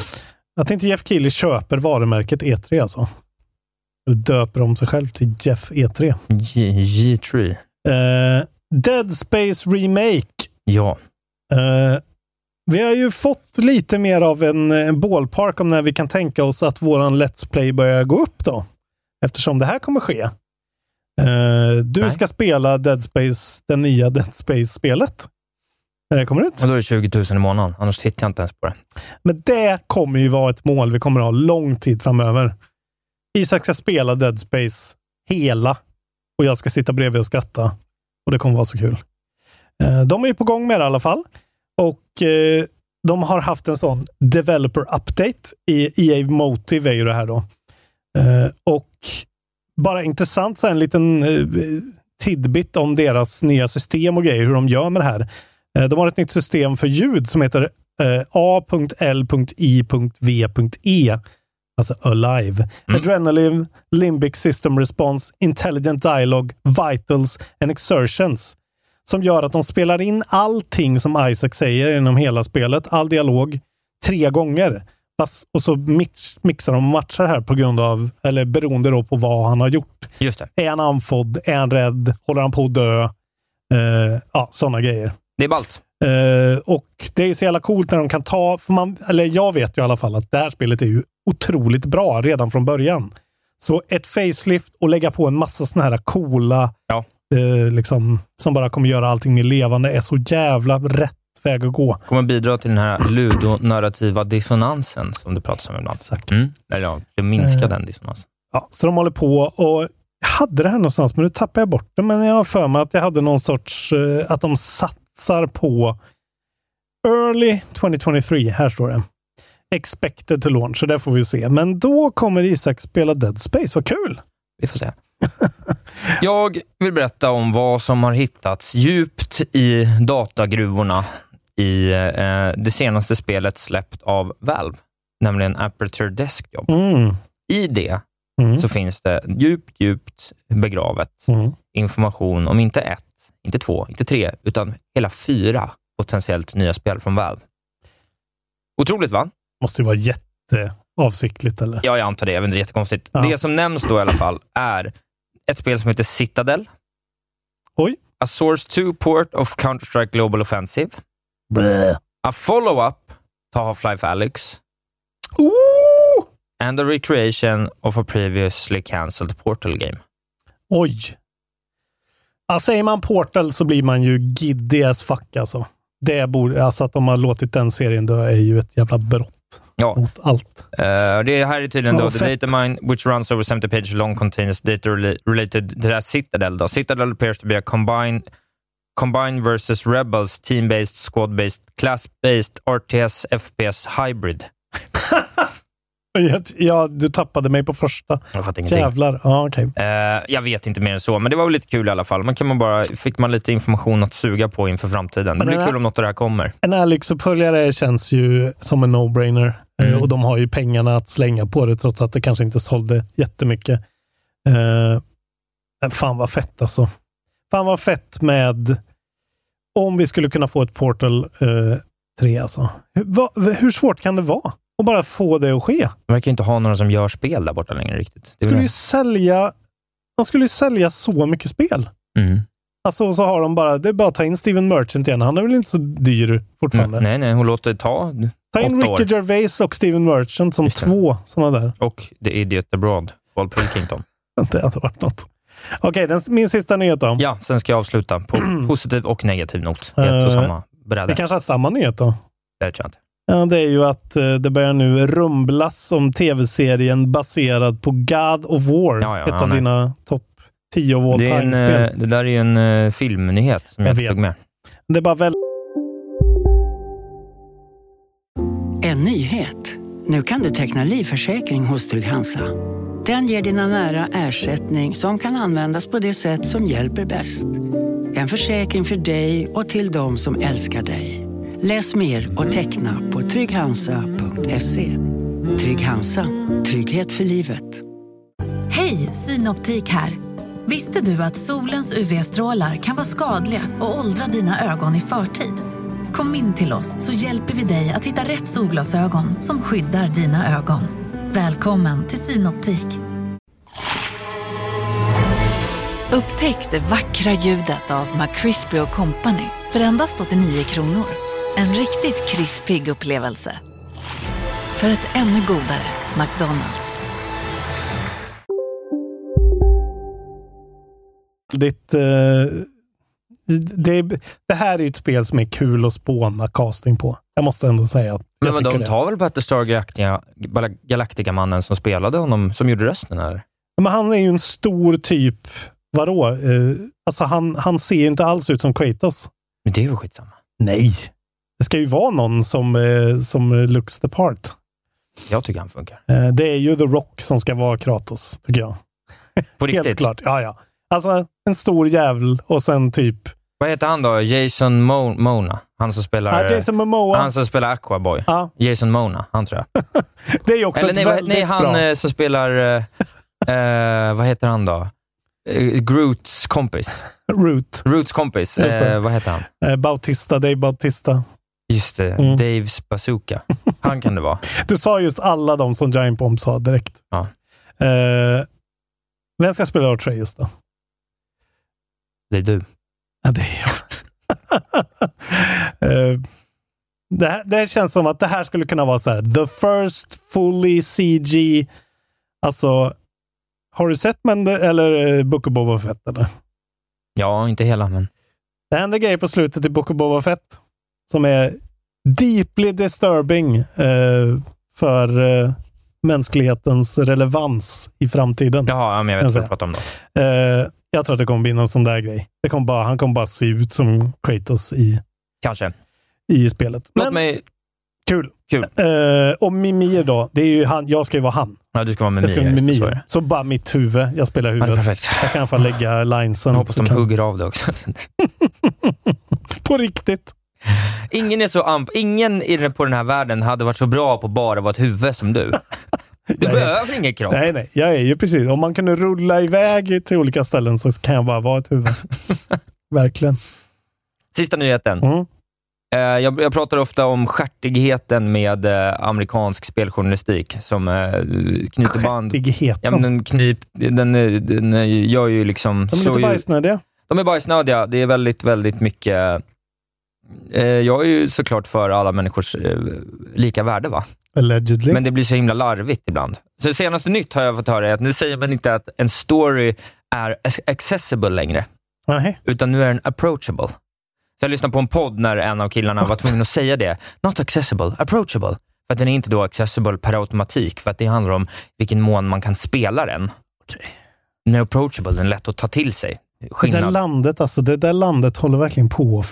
[SPEAKER 1] Jag tänkte Jeff Keely köper varumärket E3 alltså. Eller döper om sig själv till Jeff E E3.
[SPEAKER 2] G- G3.
[SPEAKER 1] Eh, Dead Space Remake
[SPEAKER 2] Ja.
[SPEAKER 1] Eh, vi har ju fått lite mer av en, en ballpark om när vi kan tänka oss att våran Let's Play börjar gå upp då. Eftersom det här kommer ske. Eh, du
[SPEAKER 2] Nej.
[SPEAKER 1] ska spela Dead Space, det nya Dead Space-spelet. När det kommer ut.
[SPEAKER 2] Och då är det 20 000 i månaden. Annars tittar jag inte ens på det.
[SPEAKER 1] Men det kommer ju vara ett mål vi kommer ha lång tid framöver. Isak ska spela Dead Space hela och jag ska sitta bredvid och skratta. Och det kommer vara så kul. Eh, De är ju på gång med det i alla fall. Och eh, de har haft en sån developer update i EA Motive är ju det här då. Och bara intressant, så här, en liten eh, tidbit om deras nya system och grejer, hur de gör med det här. Eh, De har ett nytt system för ljud som heter eh, A.L.I.V.E. Alltså Alive. Adrenaline, Limbic System Response, Intelligent Dialogue, Vitals and Exertions. Som gör att de spelar in allting som Isaac säger inom hela spelet, all dialog, tre gånger. Fast, och så mix, mixar de och matchar här på grund av, eller beroende då på vad han har gjort.
[SPEAKER 2] Just det.
[SPEAKER 1] Är han andfådd? Är han rädd? Håller han på att dö? Eh, ja, sådana grejer.
[SPEAKER 2] Det är ballt.
[SPEAKER 1] Eh, och det är så jävla coolt när de kan ta, för man, eller jag vet ju i alla fall att det här spelet är ju otroligt bra redan från början. Så ett facelift och lägga på en massa såna här coola,
[SPEAKER 2] Ja.
[SPEAKER 1] eh, liksom, som bara kommer göra allting mer levande, är så jävla rätt väg att gå.
[SPEAKER 2] Kommer bidra till den här ludonarrativa dissonansen som du pratar om ibland.
[SPEAKER 1] Exakt.
[SPEAKER 2] Mm. Eller ja, det minskar
[SPEAKER 1] Eh.
[SPEAKER 2] den dissonansen.
[SPEAKER 1] Ja, så de håller på och jag hade det här någonstans, men nu tappar jag bort det. Men jag har för mig att jag hade någon sorts, eh, att de satsar på early 2023. Här står det. Expected to launch, så det får vi se. Men då kommer Isak spela Dead Space. Vad kul!
[SPEAKER 2] Vi får se. Jag vill berätta om vad som har hittats djupt i datagruvorna i eh, det senaste spelet släppt av Valve, nämligen Aperture Desktop.
[SPEAKER 1] Mm.
[SPEAKER 2] I det
[SPEAKER 1] Mm.
[SPEAKER 2] så finns det djupt, djupt begravet
[SPEAKER 1] Mm.
[SPEAKER 2] information om inte ett, inte två, inte tre, utan hela fyra potentiellt nya spel från Valve. Otroligt va?
[SPEAKER 1] Måste ju vara jätteavsiktligt eller?
[SPEAKER 2] Ja, jag antar det. Inte, det är jättekonstigt.
[SPEAKER 1] Ja.
[SPEAKER 2] Det som nämns då i alla fall är ett spel som heter Citadel.
[SPEAKER 1] Oj.
[SPEAKER 2] A Source 2 port of Counter-Strike Global Offensive.
[SPEAKER 1] Blä.
[SPEAKER 2] A follow-up to Half-Life Alyx.
[SPEAKER 1] Ooh!
[SPEAKER 2] And a recreation of a previously cancelled Portal game.
[SPEAKER 1] Oj. Ja, säger man Portal så blir man ju giddy as fuck alltså. Det borde, alltså att de har låtit den serien dö är ju ett jävla brott
[SPEAKER 2] Ja.
[SPEAKER 1] mot allt.
[SPEAKER 2] Eh, det här är tydligen
[SPEAKER 1] Ja,
[SPEAKER 2] då, the
[SPEAKER 1] fett.
[SPEAKER 2] data mine which runs over 70 pages long contains data rela- related to that Citadel. Då. Citadel appears to be a combine, combine versus Rebels team-based, squad-based, class-based RTS FPS hybrid.
[SPEAKER 1] Ja, du tappade mig på första.
[SPEAKER 2] Jag fattar ingenting.
[SPEAKER 1] Jävlar. Ja, okej.
[SPEAKER 2] Eh, jag vet inte mer än så, men det var väl lite kul i alla fall. Man kan man bara, fick man lite information att suga på inför framtiden. Det blir kul om något av det här kommer.
[SPEAKER 1] En Alyx-uppföljare känns ju som en no-brainer Eh,
[SPEAKER 2] Mm.
[SPEAKER 1] och de har ju pengarna att slänga på det trots att det kanske inte sålde jättemycket. Eh, fan vad fett alltså. Fan vad fett med om vi skulle kunna få ett Portal eh, 3 alltså. Hur, vad- hur svårt kan det vara att bara få det att ske?
[SPEAKER 2] De verkar inte ha några som gör spel där borta längre riktigt. Det
[SPEAKER 1] skulle ju sälja, de skulle ju sälja så mycket spel.
[SPEAKER 2] det. Mm.
[SPEAKER 1] Alltså, så har de bara, det är bara att ta in Steven Merchant igen. Han är väl inte så dyr fortfarande.
[SPEAKER 2] Nej, nej, hon låter ta
[SPEAKER 1] Ta in
[SPEAKER 2] åtta år.
[SPEAKER 1] Ricky Gervais och Steven Merchant som
[SPEAKER 2] Just det.
[SPEAKER 1] två sådana där.
[SPEAKER 2] Och The Idiot Abroad, Paul Pilkington.
[SPEAKER 1] Det hade varit något. Okej, den- min sista nyhet då.
[SPEAKER 2] Ja, sen ska jag avsluta på positiv och negativ not. i ett och
[SPEAKER 1] Eh,
[SPEAKER 2] samma bräde.
[SPEAKER 1] Vi kanske har samma nyhet då.
[SPEAKER 2] Det tror jag inte.
[SPEAKER 1] Ja, det är ju att eh, det börjar nu rumblas om tv-serien baserad på God of War.
[SPEAKER 2] Ja, ja,
[SPEAKER 1] ett
[SPEAKER 2] ja,
[SPEAKER 1] av
[SPEAKER 2] nej.
[SPEAKER 1] dina topp 10 of all time-spel.
[SPEAKER 2] eh, det där är ju en uh, filmnyhet som
[SPEAKER 1] Jag
[SPEAKER 2] jag, tog med.
[SPEAKER 1] Det är bara väl...
[SPEAKER 3] En nyhet. Nu kan du teckna livförsäkring hos Trygg-Hansa. Den ger dina nära ersättning som kan användas på det sätt som hjälper bäst. En försäkring för dig och till de som älskar dig. Läs mer och teckna på trygghansa.se. Trygg Hansa. Trygghet för livet.
[SPEAKER 4] Hej, Synoptik här. Visste du att solens UV-strålar kan vara skadliga och åldra dina ögon i förtid? Kom in till oss så hjälper vi dig att hitta rätt solglasögon som skyddar dina ögon. Välkommen till Synoptik. Upptäck det vackra ljudet av McCrispy Company för endast 89 kronor. En riktigt krispig upplevelse. För ett ännu godare McDonalds.
[SPEAKER 1] Ditt, Uh, det, det här är ju ett spel som är kul att spåna casting på. Jag måste ändå säga att
[SPEAKER 2] Men
[SPEAKER 1] jag
[SPEAKER 2] vad,
[SPEAKER 1] tycker
[SPEAKER 2] de
[SPEAKER 1] det.
[SPEAKER 2] tar väl Battlestar Galactica, Galactica-mannen som spelade honom, som gjorde rösten? Eller?
[SPEAKER 1] Men han är ju en stor typ, vadå? Eh, alltså han, han ser ju inte alls ut som Kratos.
[SPEAKER 2] Men det är ju skitsamma.
[SPEAKER 1] Nej. Det ska ju vara någon som, eh, som looks the part.
[SPEAKER 2] Jag tycker han funkar.
[SPEAKER 1] Eh, det är ju The Rock som ska vara Kratos, tycker jag.
[SPEAKER 2] På
[SPEAKER 1] Helt
[SPEAKER 2] riktigt.
[SPEAKER 1] klart. Ja, ja. Alltså en stor jävel och sen typ...
[SPEAKER 2] Vad heter han då? Jason Mo Mona? Han som spelar,
[SPEAKER 1] Ja, Jason Momoa.
[SPEAKER 2] han som spelar Aquaboy.
[SPEAKER 1] Ja.
[SPEAKER 2] Jason Mona, han tror jag.
[SPEAKER 1] Det är ju också
[SPEAKER 2] Eller
[SPEAKER 1] ett
[SPEAKER 2] nej,
[SPEAKER 1] väldigt
[SPEAKER 2] nej, han
[SPEAKER 1] bra...
[SPEAKER 2] eh, som spelar... eh, eh, vad heter han då? Eh, Groots kompis.
[SPEAKER 1] Root.
[SPEAKER 2] Roots kompis. Eh, vad heter han?
[SPEAKER 1] Eh, Bautista, Dave Bautista.
[SPEAKER 2] Just det,
[SPEAKER 1] Mm.
[SPEAKER 2] Daves bazooka. Han kan det vara.
[SPEAKER 1] Du sa just alla de som Giant Bomb sa direkt.
[SPEAKER 2] Ja.
[SPEAKER 1] Eh, vem ska spela Atreus då?
[SPEAKER 2] Det är du.
[SPEAKER 1] Ja, det är jag. Eh, det, här, det här känns som att det här skulle kunna vara så här. The first fully CG. Alltså, har du sett Mende, eller eh, Book of Boba Fett? Eller?
[SPEAKER 2] Ja, inte hela, men...
[SPEAKER 1] Det händer grejer på slutet i Book of Boba Fett som är deeply disturbing eh, för eh, mänsklighetens relevans i framtiden.
[SPEAKER 2] Jaha, ja, men jag vet vad du pratar om då.
[SPEAKER 1] Eh, jag tror att det kommer bli någon sån där grej. Det kommer bara, han kommer bara se ut som Kratos i,
[SPEAKER 2] Kanske.
[SPEAKER 1] i spelet.
[SPEAKER 2] Låt
[SPEAKER 1] Men
[SPEAKER 2] mig...
[SPEAKER 1] kul.
[SPEAKER 2] Kul.
[SPEAKER 1] Eh, och Mimir då, det är ju han, jag ska ju vara han.
[SPEAKER 2] Ja, du ska vara med
[SPEAKER 1] Jag ska vara Mimir.
[SPEAKER 2] det.
[SPEAKER 1] Så bara mitt huvud, jag spelar
[SPEAKER 2] Ja, det är
[SPEAKER 1] huvudet.
[SPEAKER 2] perfekt.
[SPEAKER 1] jag kan i alla fall lägga linesen.
[SPEAKER 2] Jag hoppas
[SPEAKER 1] så
[SPEAKER 2] de
[SPEAKER 1] kan-
[SPEAKER 2] hugger av det också.
[SPEAKER 1] På riktigt.
[SPEAKER 2] Ingen, är så amp ingen i den- på den här världen hade varit så bra på bara att vara ett huvud som du. Du
[SPEAKER 1] Nej.
[SPEAKER 2] behöver ingen kropp.
[SPEAKER 1] Nej, nej. Jag är ju precis. Om man kunde rulla iväg till olika ställen så kan jag bara vara ett huvud. Verkligen.
[SPEAKER 2] Sista nyheten.
[SPEAKER 1] Mm.
[SPEAKER 2] Eh, jag, jag pratar ofta om skärtigheten med eh, amerikansk speljournalistik som eh, knyter band.
[SPEAKER 1] Skärtigheten?
[SPEAKER 2] Ja, men den, knyp, den, den gör ju liksom...
[SPEAKER 1] De är lite
[SPEAKER 2] ju-
[SPEAKER 1] bajsnödiga.
[SPEAKER 2] De är bajsnödiga. Det är väldigt, väldigt mycket... Jag är ju såklart för alla människors lika värde, va?
[SPEAKER 1] Allegedly.
[SPEAKER 2] Men det blir så himla larvigt ibland. Så senaste nytt har jag fått höra är att nu säger man inte att en story är ac- accessible längre,
[SPEAKER 1] Nej.
[SPEAKER 2] utan nu är den approachable. Så jag lyssnade på en podd när en av killarna var tvungen att säga det. Not accessible, approachable. För att den är inte då accessible per automatik, för att det handlar om vilken mån man kan spela den.
[SPEAKER 1] Okej.
[SPEAKER 2] Den är approachable, den är lätt att ta till sig.
[SPEAKER 1] Det där
[SPEAKER 2] Skillnad.
[SPEAKER 1] landet, alltså, det där landet håller verkligen på att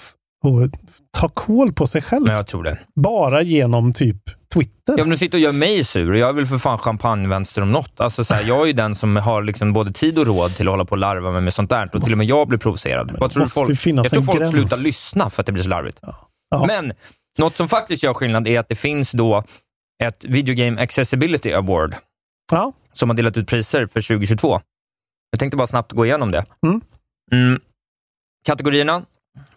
[SPEAKER 1] att ta koll på sig själv.
[SPEAKER 2] Men jag tror det.
[SPEAKER 1] Bara genom typ Twitter.
[SPEAKER 2] Ja, men du sitter och gör mig sur. Jag är väl för fan champagnevänster om något. Alltså, så här, jag är ju den som har liksom både tid och råd till att hålla på och larva mig med sånt där. Och till och med jag blir provocerad. Vad tror folk, jag tror folk
[SPEAKER 1] gräns.
[SPEAKER 2] slutar lyssna för att det blir så larvigt.
[SPEAKER 1] Ja.
[SPEAKER 2] Men något som faktiskt gör skillnad är att det finns då ett Video Game Accessibility Award
[SPEAKER 1] Ja.
[SPEAKER 2] som har delat ut priser för 2022. Jag tänkte bara snabbt gå igenom det.
[SPEAKER 1] Mm.
[SPEAKER 2] Mm. Kategorierna.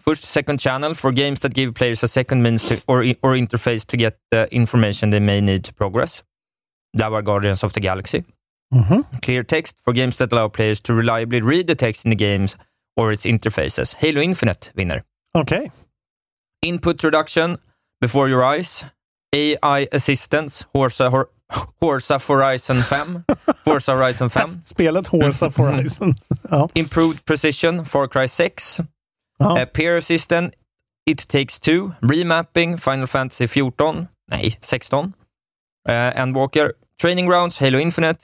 [SPEAKER 2] Först Second Channel for games that give players a second means to, or, or interface to get the information they may need to progress. Där var Guardians of the Galaxy.
[SPEAKER 1] Mhm.
[SPEAKER 2] Clear Text for games that allow players to reliably read the text in the games or its interfaces. Halo Infinite vinner.
[SPEAKER 1] Okej.
[SPEAKER 2] Input Reduction, Before Your Eyes, AI Assistance, Horsa, Hor Horsa Horizon 5, Forza Horizon 5,
[SPEAKER 1] Spelet Horse of Horizon. ja.
[SPEAKER 2] Improved Precision, Far Cry 6,
[SPEAKER 1] Ja.
[SPEAKER 2] eh, Peer Assistant, It Takes Two, Remapping, Final Fantasy 14, nej, 16, eh, Endwalker, Training Grounds, Halo Infinite,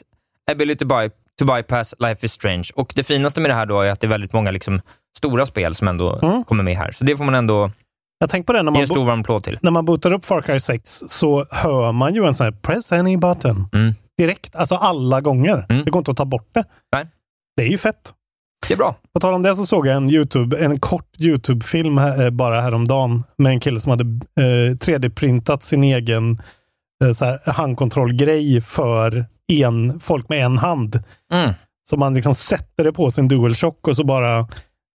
[SPEAKER 2] Ability by, to Bypass, Life is Strange. Och det finaste med det här då är att det är väldigt många liksom, stora spel som ändå
[SPEAKER 1] Mm.
[SPEAKER 2] kommer med här. Så det får man ändå
[SPEAKER 1] Jag tänker på det när man,
[SPEAKER 2] stor varm applåd till.
[SPEAKER 1] när man bootar upp Far Cry 6 så hör man ju en sån här press any button.
[SPEAKER 2] Mm.
[SPEAKER 1] Direkt, alltså alla gånger.
[SPEAKER 2] Mm.
[SPEAKER 1] Det går inte att ta bort det.
[SPEAKER 2] Nej.
[SPEAKER 1] Det är ju fett.
[SPEAKER 2] Det är bra.
[SPEAKER 1] På tal om det så såg jag en, YouTube, en kort YouTube-film här, eh, bara häromdagen med en kille som hade eh, 3D-printat sin egen eh, handkontrollgrej för en, folk med en hand.
[SPEAKER 2] Mm.
[SPEAKER 1] Så man liksom sätter det på sin DualShock och så bara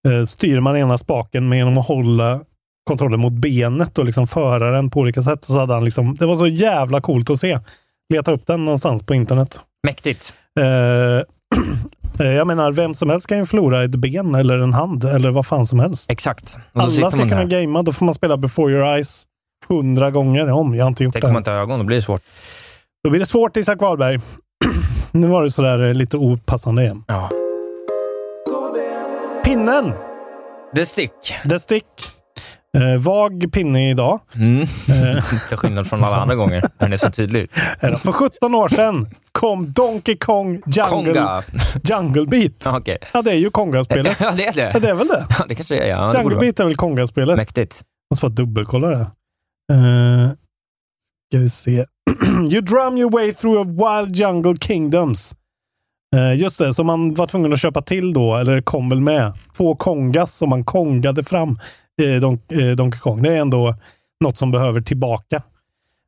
[SPEAKER 1] eh, styr man ena spaken med genom att hålla kontrollen mot benet och liksom föra den på olika sätt. Så hade han liksom, det var så jävla coolt att se. Leta upp den någonstans på internet.
[SPEAKER 2] Mäktigt.
[SPEAKER 1] Eh, jag menar, vem som helst kan ju förlora ett ben eller en hand eller vad fan som helst.
[SPEAKER 2] Exakt.
[SPEAKER 1] Alla ska
[SPEAKER 2] man
[SPEAKER 1] kunna gamea, då får man spela before your eyes hundra gånger om. Jag har inte gjort
[SPEAKER 2] man
[SPEAKER 1] det.
[SPEAKER 2] inte ha ögon, då blir det svårt.
[SPEAKER 1] Då blir det svårt, Isak Wahlberg. nu var det sådär eh, lite opassande igen.
[SPEAKER 2] Ja.
[SPEAKER 1] Pinnen!
[SPEAKER 2] The Stick.
[SPEAKER 1] The Stick. Eh, vag pinne idag.
[SPEAKER 2] Mm.
[SPEAKER 1] Eh,
[SPEAKER 2] Till skillnad från alla andra gånger. Den är så tydlig.
[SPEAKER 1] det. För 17 år sedan kom Donkey Kong Jungle,
[SPEAKER 2] Konga.
[SPEAKER 1] Jungle Beat.
[SPEAKER 2] Okej.
[SPEAKER 1] Ja, det är ju Konga-spelet.
[SPEAKER 2] Ja, det är
[SPEAKER 1] Ja,
[SPEAKER 2] det.
[SPEAKER 1] det är väl det?
[SPEAKER 2] Ja, det kanske det är. Ja, det
[SPEAKER 1] Jungle
[SPEAKER 2] borde.
[SPEAKER 1] Beat är väl Konga-spelet?
[SPEAKER 2] Mäktigt.
[SPEAKER 1] måste bara dubbelkolla det. Uh, ska vi se. you drum your way through a wild jungle kingdoms. Eh, just det, som man var tvungen att köpa till då, eller kom väl med. Två kongas som man kongade fram eh, Don, eh, Donkey Kong. Det är ändå något som behöver tillbaka.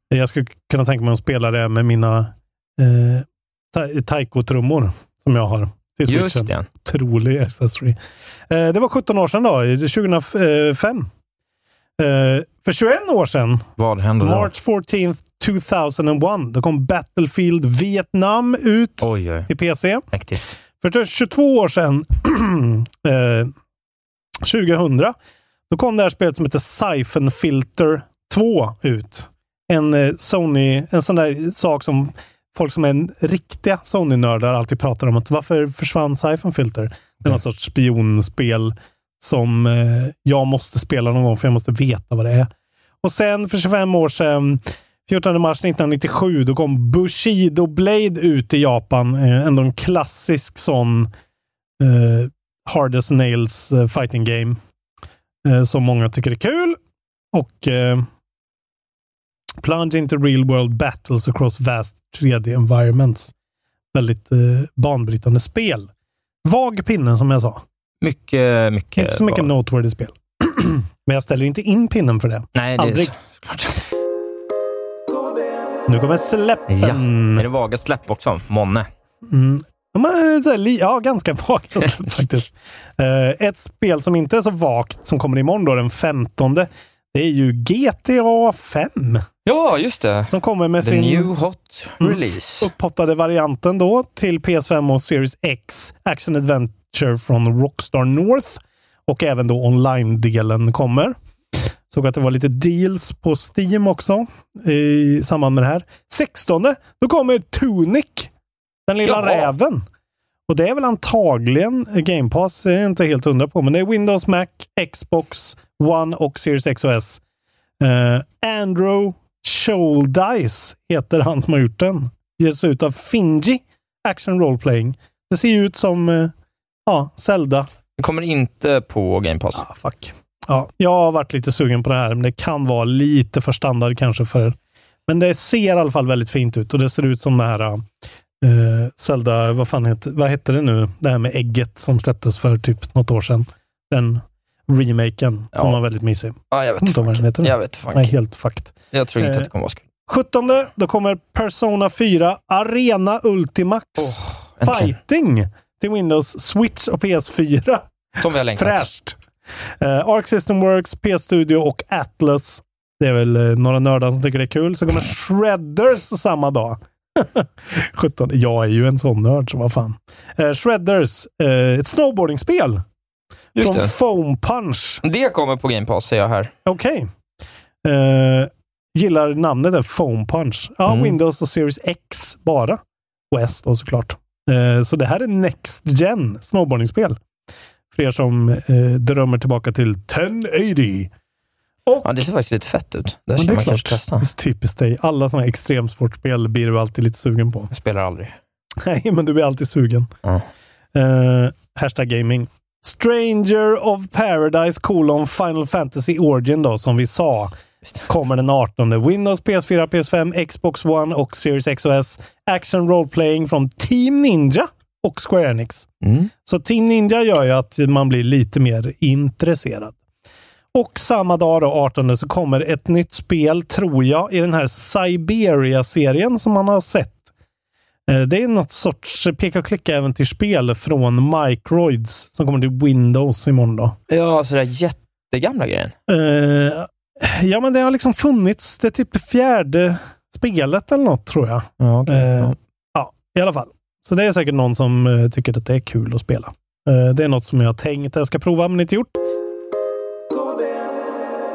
[SPEAKER 1] Jag skulle kunna tänka mig att spela det med mina eh, ta- taiko-trummor som jag har. Till
[SPEAKER 2] Just det.
[SPEAKER 1] Otrolig accessory. Eh, det var 17 år sedan då, 2005. Eh, för 21 år sedan,
[SPEAKER 2] Vad händer då?
[SPEAKER 1] March 14th 2001, då kom Battlefield Vietnam ut
[SPEAKER 2] Oj, oj.
[SPEAKER 1] till PC.
[SPEAKER 2] Mäktigt.
[SPEAKER 1] För 22 år sedan, eh, 2000, då kom det här spelet som heter Siphon Filter 2 ut. En eh, Sony, en sån där sak som folk som är en riktiga Sony-nördar alltid pratar om. Att varför försvann Siphon Filter? Det är någon sorts spionspel som eh, jag måste spela någon gång för jag måste veta vad det är. Och sen för 25 år sedan, 14 mars 1997, då kom Bushido Blade ut i Japan. Eh, ändå en klassisk sån eh, Hard as Nails fighting game. Eh, som många tycker är kul. Och eh, Plunge into real world battles across vast 3D environments. Väldigt eh, banbrytande spel. Vag pinnen som jag sa.
[SPEAKER 2] Mycket, mycket
[SPEAKER 1] Inte så mycket noteworthy spel. Men jag ställer inte in pinnen för det.
[SPEAKER 2] Nej, det
[SPEAKER 1] Aldrig.
[SPEAKER 2] är såklart.
[SPEAKER 1] Nu kommer släppen.
[SPEAKER 2] Ja. Är det vaga släpp också? Månne.
[SPEAKER 1] Mm. Här, li- ja, ganska vaga släpp faktiskt. Eh, ett spel som inte är så vagt, som kommer imorgon då, den 15. Det är ju GTA 5
[SPEAKER 2] Ja, just det.
[SPEAKER 1] som kommer med
[SPEAKER 2] The
[SPEAKER 1] sin
[SPEAKER 2] new hot release.
[SPEAKER 1] upphottade varianten då till PS5 och Series X Action Adventure från Rockstar North. Och även då online-delen kommer. Såg att det var lite deals på Steam också i samband med det här. 16 då kommer Tunic, den lilla
[SPEAKER 2] Jaha.
[SPEAKER 1] räven. Och det är väl antagligen Game Pass, det är jag inte helt hundra på, men det är Windows, Mac, Xbox One och Series X och S. Uh, Andrew Shouldice heter han som har gjort den. Ges ut av Finji Action Role Playing. Det ser ju ut som eh, ja, Zelda.
[SPEAKER 2] Det kommer inte på Game Pass.
[SPEAKER 1] Ah, fuck. Ja, jag har varit lite sugen på det här, men det kan vara lite för standard kanske för... Men det ser i alla fall väldigt fint ut och det ser ut som det här uh, Zelda, vad fan heter, vad heter det nu? Det här med ägget som släpptes för typ något år sedan. Den remaken som
[SPEAKER 2] Ja.
[SPEAKER 1] var väldigt mysig.
[SPEAKER 2] Ja, jag vet
[SPEAKER 1] inte vad den heter.
[SPEAKER 2] Jag vet fan.
[SPEAKER 1] Nej, helt fucked.
[SPEAKER 2] Jag tror inte
[SPEAKER 1] Eh,
[SPEAKER 2] att det kommer vara så kul.
[SPEAKER 1] 17 då kommer Persona 4 Arena Ultimax
[SPEAKER 2] äntligen.
[SPEAKER 1] Fighting till Windows, Switch och PS4.
[SPEAKER 2] Som vi har längtat.
[SPEAKER 1] Fräscht! Uh, Arc System Works, PS Studio och Atlas. Det är väl eh, några nördar som tycker det är kul. Så kommer Shredders samma dag. 17. Jag är ju en sån nörd, så vad fan. Eh, Shredders, eh, ett snowboardingspel.
[SPEAKER 2] Just
[SPEAKER 1] från
[SPEAKER 2] det.
[SPEAKER 1] Foam Punch.
[SPEAKER 2] Det kommer på Game Pass, ser jag här.
[SPEAKER 1] Okej. Eh, gillar namnet där, Foam Punch. Ja,
[SPEAKER 2] Mm.
[SPEAKER 1] Windows och Series X bara. Och S då såklart. Så det här är Next Gen snowboardingspel. För er som drömmer tillbaka till 1080. Och,
[SPEAKER 2] Ja, det ser faktiskt lite fett ut. Det ska
[SPEAKER 1] det
[SPEAKER 2] man
[SPEAKER 1] klart.
[SPEAKER 2] kanske testa.
[SPEAKER 1] Det är typiskt dig. Alla sådana extremsportspel blir du alltid lite sugen på.
[SPEAKER 2] Jag spelar aldrig.
[SPEAKER 1] Nej, men du blir alltid sugen.
[SPEAKER 2] Ja.
[SPEAKER 1] Eh, hashtag gaming. Stranger of Paradise colon Final Fantasy Origin då, som vi sa, kommer den 18. Windows, PS4, PS5, Xbox One och Series X och S. Action Role Playing från Team Ninja och Square Enix.
[SPEAKER 2] Mm.
[SPEAKER 1] Så Team Ninja gör ju att man blir lite mer intresserad. Och samma dag då, 18, så kommer ett nytt spel, tror jag, i den här Siberia-serien som man har sett. Eh, Det är något sorts peka och klicka-äventyrsspel från Microids som kommer till Windows imorgon då.
[SPEAKER 2] Ja, så där jättegamla grejen.
[SPEAKER 1] Eh, ja, men det har liksom funnits. Det är typ det fjärde spelet eller något, tror jag.
[SPEAKER 2] Ja, okej.
[SPEAKER 1] Eh,
[SPEAKER 2] Ja.
[SPEAKER 1] ja, i alla fall. Så det är säkert någon som tycker att det är kul att spela. Eh, det är något som jag har tänkt att jag ska prova, men inte gjort.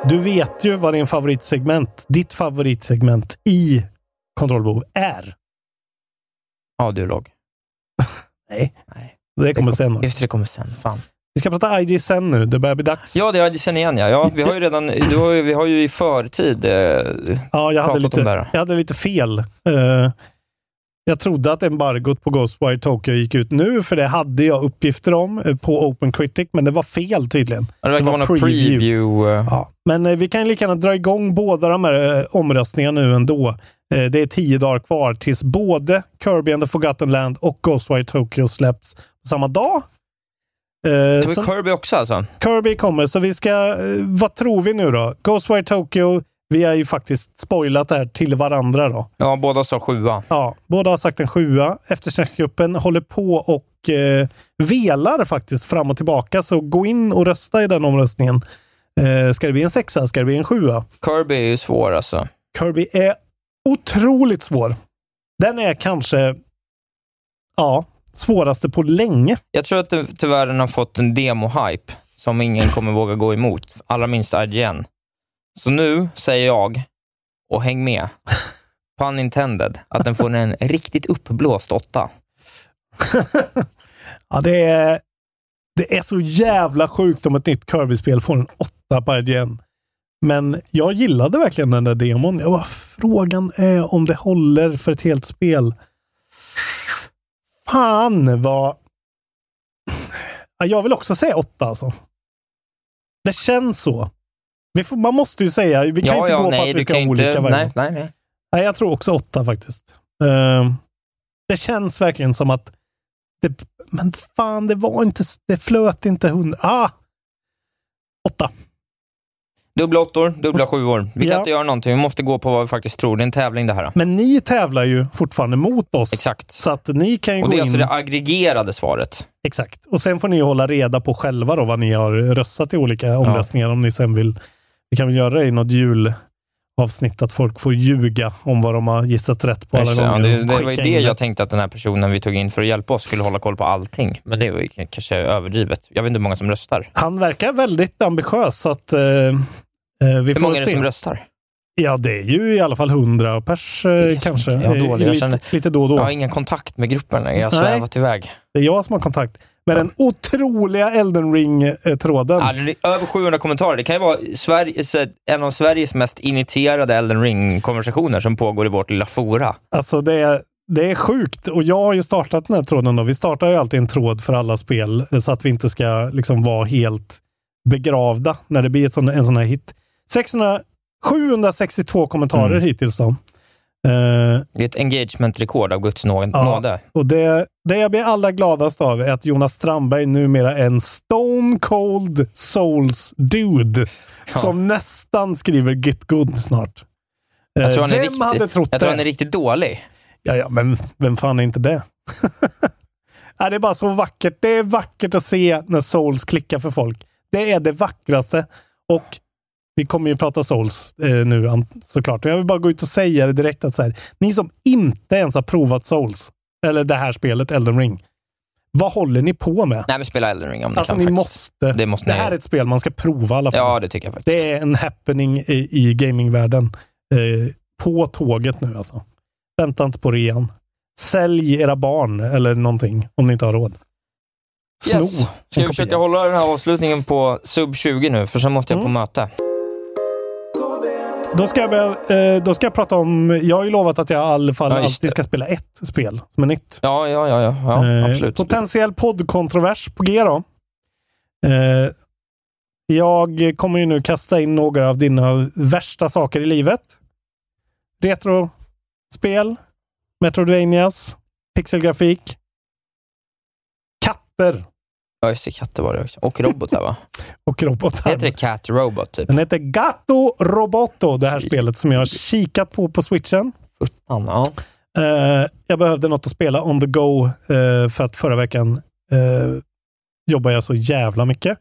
[SPEAKER 1] Du vet ju vad din favoritsegment, ditt favoritsegment i kontrollbehov är.
[SPEAKER 2] Audiolog.
[SPEAKER 1] Nej.
[SPEAKER 2] Nej.
[SPEAKER 1] Det kommer sen. också.
[SPEAKER 2] Just det, kommer sen. Fan.
[SPEAKER 1] Vi ska prata IG sen nu. Det börjar bli dags.
[SPEAKER 2] Ja, det har jag sen igen ja. ja vi har ju redan, du har ju, vi har ju i förtid eh,
[SPEAKER 1] Ja, jag hade,
[SPEAKER 2] pratat
[SPEAKER 1] lite,
[SPEAKER 2] om det här.
[SPEAKER 1] jag hade lite fel. Eh, jag trodde att embargot på Ghostwire Tokyo gick ut nu, för det hade jag uppgifter om eh, på Open Critic, men det var fel tydligen.
[SPEAKER 2] Ja, det verkar vara någon preview. eh,
[SPEAKER 1] Ja, men eh, vi kan lika gärna dra igång båda de här omröstningarna nu ändå. Det är tio dagar kvar tills både Kirby and the Forgotten Land och Ghostwire Tokyo släpps samma dag. Eh,
[SPEAKER 2] Så Kirby också alltså?
[SPEAKER 1] Kirby kommer, så vi ska... Vad tror vi nu då? Ghostwire Tokyo, vi har ju faktiskt spoilat det här till varandra då.
[SPEAKER 2] Ja, båda sa sjua.
[SPEAKER 1] Ja, båda har sagt en sjua. Eftersnacksgruppen håller på och eh, velar faktiskt fram och tillbaka, så gå in och rösta i den omröstningen. Eh, ska det bli en sexa? Ska det bli en sjua?
[SPEAKER 2] Kirby är ju svår alltså.
[SPEAKER 1] Kirby är otroligt svår. Den är kanske, ja, svåraste på länge.
[SPEAKER 2] Jag tror att det, tyvärr den har fått en demo-hype som ingen kommer våga gå emot. Allra minst IGN. Så nu säger jag, och häng med, pun intended, att den får en riktigt uppblåst åtta.
[SPEAKER 1] Ja, det är, det är så jävla sjukt om ett nytt Kirby-spel får en åtta på IGN. Men jag gillade verkligen den där demon. Jag bara, frågan är om det håller för ett helt spel. Fan vad... Ja, jag vill också säga åtta alltså. Det känns så. Vi får, man måste ju säga, vi kan
[SPEAKER 2] ja,
[SPEAKER 1] inte
[SPEAKER 2] ja,
[SPEAKER 1] gå
[SPEAKER 2] nej,
[SPEAKER 1] på att vi ska
[SPEAKER 2] kan
[SPEAKER 1] ha olika
[SPEAKER 2] inte,
[SPEAKER 1] varje
[SPEAKER 2] nej, nej, nej.
[SPEAKER 1] Nej, jag tror också åtta faktiskt. Ehm, det känns verkligen som att det, men fan, det var inte, det flöt inte hundra. Ah! Åtta.
[SPEAKER 2] Dubbla åttor, dubbla sjuor. Vi kan
[SPEAKER 1] Ja.
[SPEAKER 2] inte göra någonting, vi måste gå på vad vi faktiskt tror. Det är en tävling det här.
[SPEAKER 1] Men ni tävlar ju fortfarande mot oss.
[SPEAKER 2] Exakt.
[SPEAKER 1] Så att ni kan ju
[SPEAKER 2] Och
[SPEAKER 1] gå
[SPEAKER 2] det är
[SPEAKER 1] in.
[SPEAKER 2] alltså det aggregerade svaret.
[SPEAKER 1] Exakt. Och sen får ni hålla reda på själva då vad ni har röstat i olika omröstningar om ni sen vill Vi kan väl göra det i något julavsnitt, att folk får ljuga om vad de har gissat rätt på alla
[SPEAKER 2] Just ja,
[SPEAKER 1] gånger.
[SPEAKER 2] det, det var ju det jag tänkte att den här personen vi tog in för att hjälpa oss skulle hålla koll på allting. Men det var ju kanske överdrivet. Jag vet inte hur många som röstar.
[SPEAKER 1] Han verkar väldigt ambitiös, så att eh, eh, vi
[SPEAKER 2] Hur
[SPEAKER 1] får
[SPEAKER 2] många är
[SPEAKER 1] se.
[SPEAKER 2] det som röstar?
[SPEAKER 1] Ja, det är ju i alla fall hundra pers eh, kanske.
[SPEAKER 2] Jag är dålig. Jag
[SPEAKER 1] lite,
[SPEAKER 2] känner-
[SPEAKER 1] lite då och då.
[SPEAKER 2] Jag har ingen kontakt med gruppen längre. Jag har svävat iväg.
[SPEAKER 1] Det är jag som har kontakt med den otroliga Elden Ring-tråden.
[SPEAKER 2] Ja, över 700 kommentarer. Det kan ju vara Sverige, så en av Sveriges mest initierade Elden Ring-konversationer som pågår i vårt lilla fora.
[SPEAKER 1] Alltså det är, det är sjukt och jag har ju startat den här tråden. Då. Vi startar ju alltid en tråd för alla spel eh, så att vi inte ska liksom vara helt begravda när det blir ett sån, en sån här hit. 600, 762 kommentarer
[SPEAKER 2] Mm.
[SPEAKER 1] hittills då. Eh,
[SPEAKER 2] Det är ett engagement-rekord av Guds nå-
[SPEAKER 1] Ja.
[SPEAKER 2] nåde.
[SPEAKER 1] och det, det jag blir allra gladast av är att Jonas Strandberg numera är en Stone Cold Souls dude som nästan skriver Git Good snart.
[SPEAKER 2] Jag tror
[SPEAKER 1] Eh,
[SPEAKER 2] är
[SPEAKER 1] Vem
[SPEAKER 2] riktigt,
[SPEAKER 1] hade trott
[SPEAKER 2] jag tror
[SPEAKER 1] det?
[SPEAKER 2] han är riktigt dålig.
[SPEAKER 1] Ja, ja, men vem fan är inte det? Nej, det är bara så vackert. Det är vackert att se när Souls klickar för folk. Det är det vackraste. Och vi kommer ju prata Souls eh, nu såklart. Och Jag vill bara gå ut och säga det direkt att så här, ni som inte ens har provat Souls, eller det här spelet, Elden Ring. Vad håller ni på med?
[SPEAKER 2] Nej, men spela Elden Ring om ni
[SPEAKER 1] Alltså
[SPEAKER 2] kan
[SPEAKER 1] ni
[SPEAKER 2] faktiskt.
[SPEAKER 1] måste.
[SPEAKER 2] Det måste ni-
[SPEAKER 1] här är ett spel man ska prova i alla fall.
[SPEAKER 2] Ja, det tycker jag faktiskt.
[SPEAKER 1] Det är en happening i, i gamingvärlden. Eh, på tåget nu alltså. Vänta inte på rean. Sälj era barn eller någonting om ni inte har råd. Sno
[SPEAKER 2] Yes. Ska vi försöka hålla den här avslutningen på sub 20 nu, för sen måste jag på
[SPEAKER 1] Mm.
[SPEAKER 2] möte.
[SPEAKER 1] Då ska, jag börja, eh, då ska jag prata om... Jag har ju lovat att jag i alla fall
[SPEAKER 2] Ja,
[SPEAKER 1] alltid ska spela ett spel som är nytt.
[SPEAKER 2] Ja, ja, ja, ja, ja
[SPEAKER 1] Eh,
[SPEAKER 2] absolut.
[SPEAKER 1] Potentiell poddkontrovers på G då. Eh, jag kommer ju nu kasta in några av dina värsta saker i livet. Retrospel, Metroidvanias, pixelgrafik, katter
[SPEAKER 2] Ja, just det. Katter var det också. Och robotar, va?
[SPEAKER 1] och robotar.
[SPEAKER 2] Heter det Cat Robot, typ?
[SPEAKER 1] Den heter Gato Roboto, det här spelet som jag har kikat på på switchen.
[SPEAKER 2] Fan, ja.
[SPEAKER 1] Eh, jag behövde något att spela on the go eh, för att förra veckan uh, jobbade jag så jävla mycket.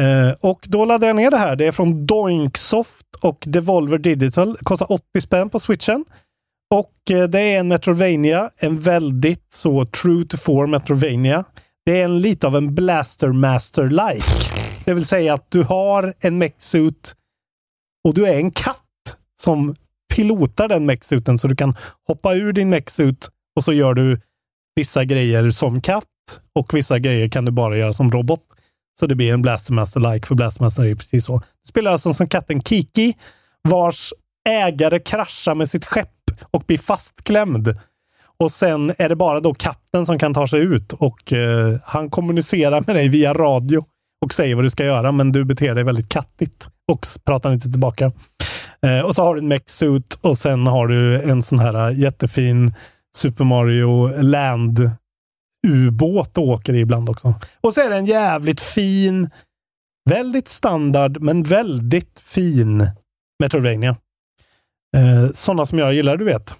[SPEAKER 1] Eh, och då laddade jag ner det här. Det är från Doinksoft och Devolver Digital. Kostar 80 spänn på switchen. Och det är en Metrovania, en väldigt så true to form Metrovania. Det är en lite av en Blaster Master-like. Det vill säga att du har en mechsuit och du är en katt som pilotar den mechsuiten så du kan hoppa ur din mechsuit och så gör du vissa grejer som katt och vissa grejer kan du bara göra som robot. Så det blir en Blastermaster-like, för Blastermaster är ju precis så. Du spelar alltså som katten Kiki, vars ägare kraschar med sitt skepp och blir fastklämd. Och sen är det bara då katten som kan ta sig ut och eh, han kommunicerar med dig via radio och säger vad du ska göra, men du beter dig väldigt kattigt och pratar inte tillbaka. Eh, och så har du en mech-suit och sen har du en sån här eh, jättefin Super Mario Land ubåt och åker i ibland också. Och så är det en jävligt fin, väldigt standard, men väldigt fin Metroidvania. Eh, sådana som jag gillar, du vet.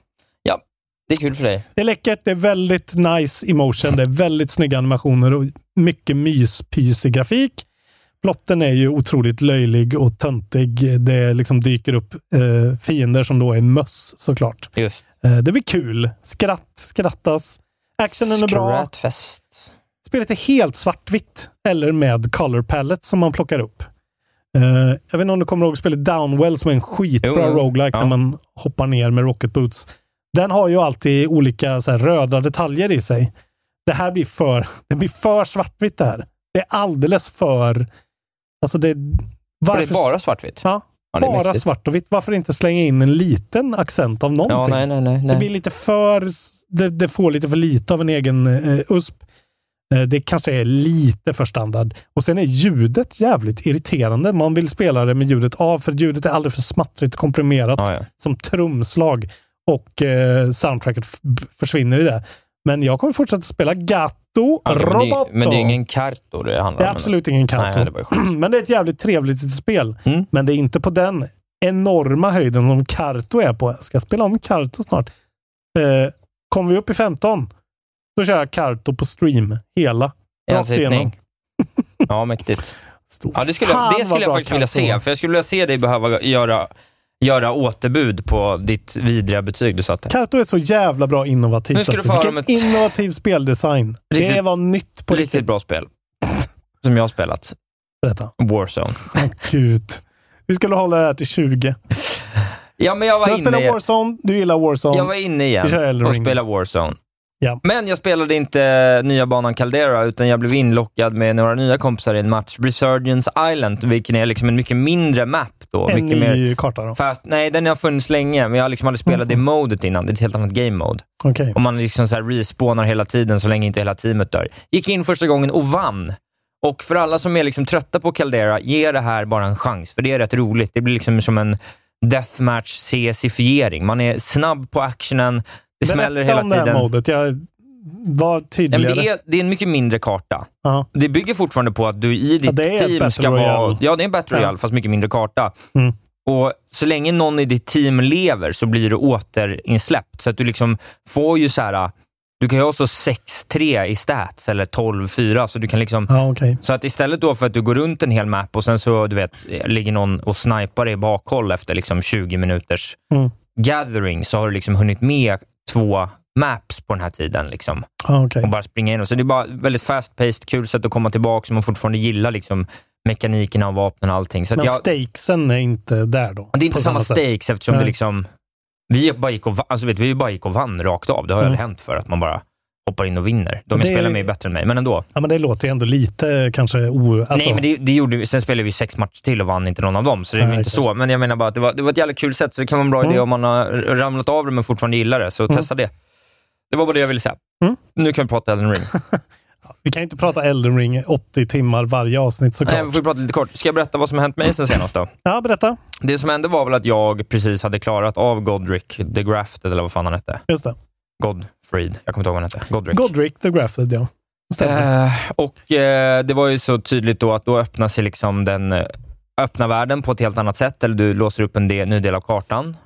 [SPEAKER 2] Det är kul för dig.
[SPEAKER 1] Det är läckert, det är väldigt nice emotion, det är väldigt snygga animationer och mycket myspysig grafik. Plotten är ju otroligt löjlig och töntig. Det liksom dyker upp eh, fiender som då är möss såklart.
[SPEAKER 2] Just.
[SPEAKER 1] Eh, det blir kul. Skratt, skrattas. Actionen är bra.
[SPEAKER 2] Skrattfest.
[SPEAKER 1] Spelet är helt svartvitt eller med color palette som man plockar upp. Eh, jag vet inte om du kommer ihåg spelet Downwell som är en skitbra
[SPEAKER 2] jo.
[SPEAKER 1] roguelike
[SPEAKER 2] Ja.
[SPEAKER 1] när man hoppar ner med rocket boots. Den har ju alltid olika så här, röda detaljer i sig. Det här blir för, det blir för svartvitt det här. Det är alldeles för... Alltså det...
[SPEAKER 2] Var det bara svartvitt?
[SPEAKER 1] Ja,
[SPEAKER 2] Ja, är
[SPEAKER 1] bara svart och vitt. Varför inte slänga in en liten accent av någonting?
[SPEAKER 2] Ja, nej, nej, nej.
[SPEAKER 1] Det blir lite för... Det, det får lite för lite av en egen eh, USP. Eh, det kanske är lite för standard. Och sen är ljudet jävligt irriterande. Man vill spela det med ljudet av, för ljudet är alldeles för smattrigt och komprimerat.
[SPEAKER 2] Ja.
[SPEAKER 1] Som trumslag. Och eh, soundtracket försvinner i det. Men jag kommer fortsätta spela Gatto
[SPEAKER 2] Ja, men, det
[SPEAKER 1] Roboto.
[SPEAKER 2] är, men det är ingen karto det handlar
[SPEAKER 1] Det är
[SPEAKER 2] om.
[SPEAKER 1] absolut ingen.
[SPEAKER 2] Nej, det sjukt.
[SPEAKER 1] Men det är ett jävligt trevligt litet spel.
[SPEAKER 2] Mm.
[SPEAKER 1] Men det är inte på den enorma höjden som Karto är på. Jag ska spela om Karto snart. Eh, kommer vi upp i 15, då kör jag Karto på stream. Hela.
[SPEAKER 2] En sittning. Ja, mäktigt.
[SPEAKER 1] stor.
[SPEAKER 2] Ja, det skulle, jag, det skulle jag faktiskt vilja se, för jag skulle vilja se dig behöva göra, göra återbud på ditt vidriga betyg du satte.
[SPEAKER 1] Kato är så jävla bra innovativt.
[SPEAKER 2] Nu ska du
[SPEAKER 1] alltså.
[SPEAKER 2] få
[SPEAKER 1] Vilken
[SPEAKER 2] ett-
[SPEAKER 1] innovativ speldesign. det
[SPEAKER 2] Riktigt-
[SPEAKER 1] var nytt på
[SPEAKER 2] Riktigt bra spel. Som jag har spelat.
[SPEAKER 1] Berätta.
[SPEAKER 2] Warzone.
[SPEAKER 1] Åh, Gud. Vi skulle hålla det här till 20.
[SPEAKER 2] Ja, men jag var
[SPEAKER 1] Du har
[SPEAKER 2] inne...
[SPEAKER 1] spelat Warzone, du gillar Warzone.
[SPEAKER 2] Jag var inne igen och spelade Warzone.
[SPEAKER 1] Ja.
[SPEAKER 2] Men jag spelade inte nya banan Caldera, utan jag blev inlockad med några nya kompisar i en match. Resurgence Island, vilken är liksom en mycket mindre map då.
[SPEAKER 1] En
[SPEAKER 2] mycket
[SPEAKER 1] ny
[SPEAKER 2] mer
[SPEAKER 1] karta då.
[SPEAKER 2] fast, nej, den har funnits länge, men jag har liksom aldrig spelat det modet innan. Det är ett helt annat game mode.
[SPEAKER 1] Okej.
[SPEAKER 2] Och man liksom så här respawnar hela tiden så länge inte hela teamet dör. Gick in första gången och vann. Och för alla som är liksom trötta på Caldera, ge det här bara en chans, för det är rätt roligt. Det blir liksom som en deathmatch CS-ifiering. Man är snabb på actionen, det smäller
[SPEAKER 1] Berätta
[SPEAKER 2] hela
[SPEAKER 1] om det här
[SPEAKER 2] tiden.
[SPEAKER 1] modet. Jag var
[SPEAKER 2] Ja, men
[SPEAKER 1] tydligare.
[SPEAKER 2] det, är, det är en mycket mindre karta.
[SPEAKER 1] Ja.
[SPEAKER 2] Det bygger fortfarande på att du i ditt
[SPEAKER 1] ett
[SPEAKER 2] team ska vara...
[SPEAKER 1] Royale.
[SPEAKER 2] Ja, det är en Battle
[SPEAKER 1] Ja.
[SPEAKER 2] Royale, fast mycket mindre karta.
[SPEAKER 1] Mm.
[SPEAKER 2] Och Så länge någon i ditt team lever så blir du återinsläppt. Så att du liksom får ju så här... Du kan ju ha så 6-3 i stats, eller 12-4. Så du kan liksom...
[SPEAKER 1] Ja, okej.
[SPEAKER 2] Så att istället då för att du går runt en hel map och sen så, du vet, ligger någon och snipar dig i bakhåll efter liksom 20 minuters
[SPEAKER 1] Mm.
[SPEAKER 2] gathering, så har du liksom hunnit med två maps på den här tiden. Liksom
[SPEAKER 1] Ja, okej.
[SPEAKER 2] och bara springa in. Så det är bara väldigt fast-paced, kul sätt att komma tillbaka, som man fortfarande gillar liksom, mekanikerna och vapnen och allting. Så
[SPEAKER 1] Men
[SPEAKER 2] jag,
[SPEAKER 1] stakesen är inte där då?
[SPEAKER 2] det är inte samma
[SPEAKER 1] sätt.
[SPEAKER 2] stakes eftersom
[SPEAKER 1] Nej.
[SPEAKER 2] det liksom, vi bara gick och, alltså vet, vi bara gick och vann rakt av. Det har
[SPEAKER 1] Mm.
[SPEAKER 2] aldrig hänt för att man bara hoppar in och vinner. De
[SPEAKER 1] det-
[SPEAKER 2] spelar är bättre än mig, men ändå.
[SPEAKER 1] Ja, men det låter ju ändå lite kanske o... Alltså,
[SPEAKER 2] Nej, men det, det gjorde vi. Sen spelade vi sex matcher till och vann inte någon av dem, så det är
[SPEAKER 1] Nej,
[SPEAKER 2] inte
[SPEAKER 1] exakt.
[SPEAKER 2] så. Men jag menar bara att det var, det var ett jävla kul sätt, så det kan vara en bra
[SPEAKER 1] Mm.
[SPEAKER 2] idé om man har ramlat av det men fortfarande gillar det, så
[SPEAKER 1] Mm.
[SPEAKER 2] testa det. Det var bara det jag ville säga.
[SPEAKER 1] Mm.
[SPEAKER 2] Nu kan vi prata Elden Ring.
[SPEAKER 1] Vi kan inte prata Elden Ring 80 timmar varje avsnitt såklart.
[SPEAKER 2] Nej, vi får prata lite kort. Ska jag berätta vad som har hänt mig sen senast då?
[SPEAKER 1] Ja, berätta.
[SPEAKER 2] Det som hände var väl att jag precis hade klarat av Godric the Grafted, eller vad fan han hette.
[SPEAKER 1] Just det.
[SPEAKER 2] Godfried. Jag kommer inte ihåg vad han hette. Godric.
[SPEAKER 1] Godric the Grafted, ja.
[SPEAKER 2] Eh, och eh, det var ju så tydligt då att då öppnar sig liksom den eh, öppna världen på ett helt annat sätt, eller du låser upp en del, ny del av kartan.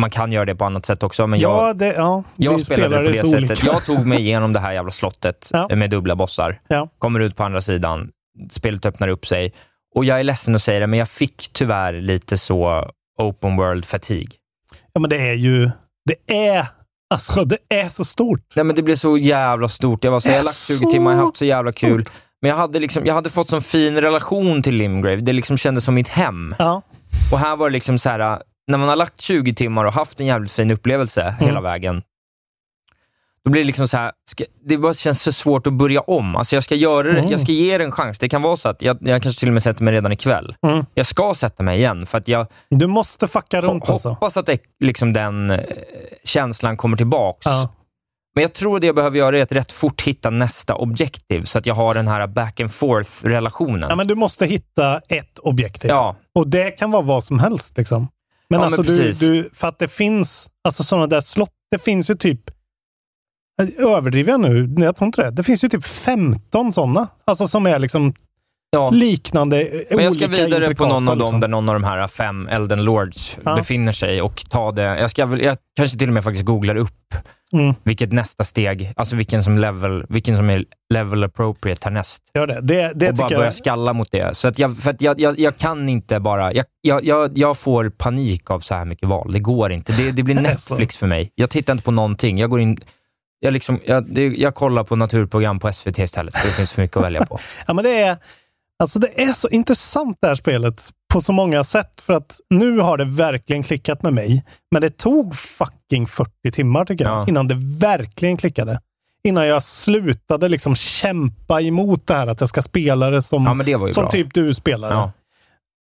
[SPEAKER 2] Man kan göra det på annat sätt också, men jag,
[SPEAKER 1] ja, det, ja,
[SPEAKER 2] jag spelade det på det sättet.
[SPEAKER 1] olika.
[SPEAKER 2] Jag tog mig igenom det här jävla slottet
[SPEAKER 1] Ja.
[SPEAKER 2] med dubbla bossar.
[SPEAKER 1] Ja.
[SPEAKER 2] Kommer ut på andra sidan, spelet öppnar upp sig. Och jag är ledsen att säga det, men jag fick tyvärr lite så open world fatigue.
[SPEAKER 1] Ja, men det är ju... Det är... Alltså, det är så stort.
[SPEAKER 2] Nej, men det blev så jävla stort. Jag, var så, jag har lagt 20
[SPEAKER 1] så
[SPEAKER 2] timmar, jag har haft så jävla kul. Men jag hade, liksom, jag hade fått sån fin relation till Limgrave. Det liksom kändes som mitt hem.
[SPEAKER 1] Ja.
[SPEAKER 2] Och här var det liksom så här, när man har lagt 20 timmar och haft en jävligt fin upplevelse
[SPEAKER 1] Mm.
[SPEAKER 2] hela vägen, då blir det liksom så här, ska, det bara känns så svårt att börja om. Alltså jag ska göra det,
[SPEAKER 1] Mm.
[SPEAKER 2] jag ska ge det en chans. Det kan vara så att jag, jag kanske till och med sätter mig redan ikväll.
[SPEAKER 1] Mm.
[SPEAKER 2] Jag ska sätta mig igen, för att jag
[SPEAKER 1] Du måste fucka runt alltså.
[SPEAKER 2] hoppas att det, liksom den eh, känslan kommer tillbaks.
[SPEAKER 1] Ja.
[SPEAKER 2] Men jag tror det jag behöver göra är att rätt fort hitta nästa objektiv, så att jag har den här back and forth-relationen.
[SPEAKER 1] Ja, men du måste hitta ett objektiv.
[SPEAKER 2] Ja.
[SPEAKER 1] Och det kan vara vad som helst. Liksom. Men
[SPEAKER 2] Ja, men
[SPEAKER 1] alltså, du,
[SPEAKER 2] precis.
[SPEAKER 1] du, för att det finns alltså sådana där slott. Det finns ju typ, överdriver jag nu? Jag tror inte det. Det finns ju typ 15 sådana. Alltså som är liksom
[SPEAKER 2] Ja.
[SPEAKER 1] liknande,
[SPEAKER 2] Men jag ska vidare på någon av dem
[SPEAKER 1] liksom.
[SPEAKER 2] där någon av de här fem Elden Lords
[SPEAKER 1] Ja.
[SPEAKER 2] befinner sig och ta det. Jag, ska jag kanske till och med faktiskt googlar upp
[SPEAKER 1] Mm.
[SPEAKER 2] vilket nästa steg, alltså vilken som, level, vilken som är level appropriate härnäst.
[SPEAKER 1] Gör det. Det, det
[SPEAKER 2] och bara börja
[SPEAKER 1] jag.
[SPEAKER 2] skalla mot det. Så att jag, för att jag, jag, jag kan inte bara... Jag, jag, jag, får panik av så här mycket val. Det går inte. Det, det blir. Netflix för mig. Jag tittar inte på någonting. Jag går in... Jag, liksom, jag, det, jag kollar på naturprogram på SVT istället, för det finns för mycket att välja på.
[SPEAKER 1] Ja, men det är, alltså det är så intressant det här spelet på så många sätt. För att nu har det verkligen klickat med mig. Men det tog fucking 40 timmar tycker jag,
[SPEAKER 2] Ja.
[SPEAKER 1] innan det verkligen klickade. Innan jag slutade liksom kämpa emot det här att jag ska spela det som,
[SPEAKER 2] Ja, det
[SPEAKER 1] som typ du spelar.
[SPEAKER 2] Ja.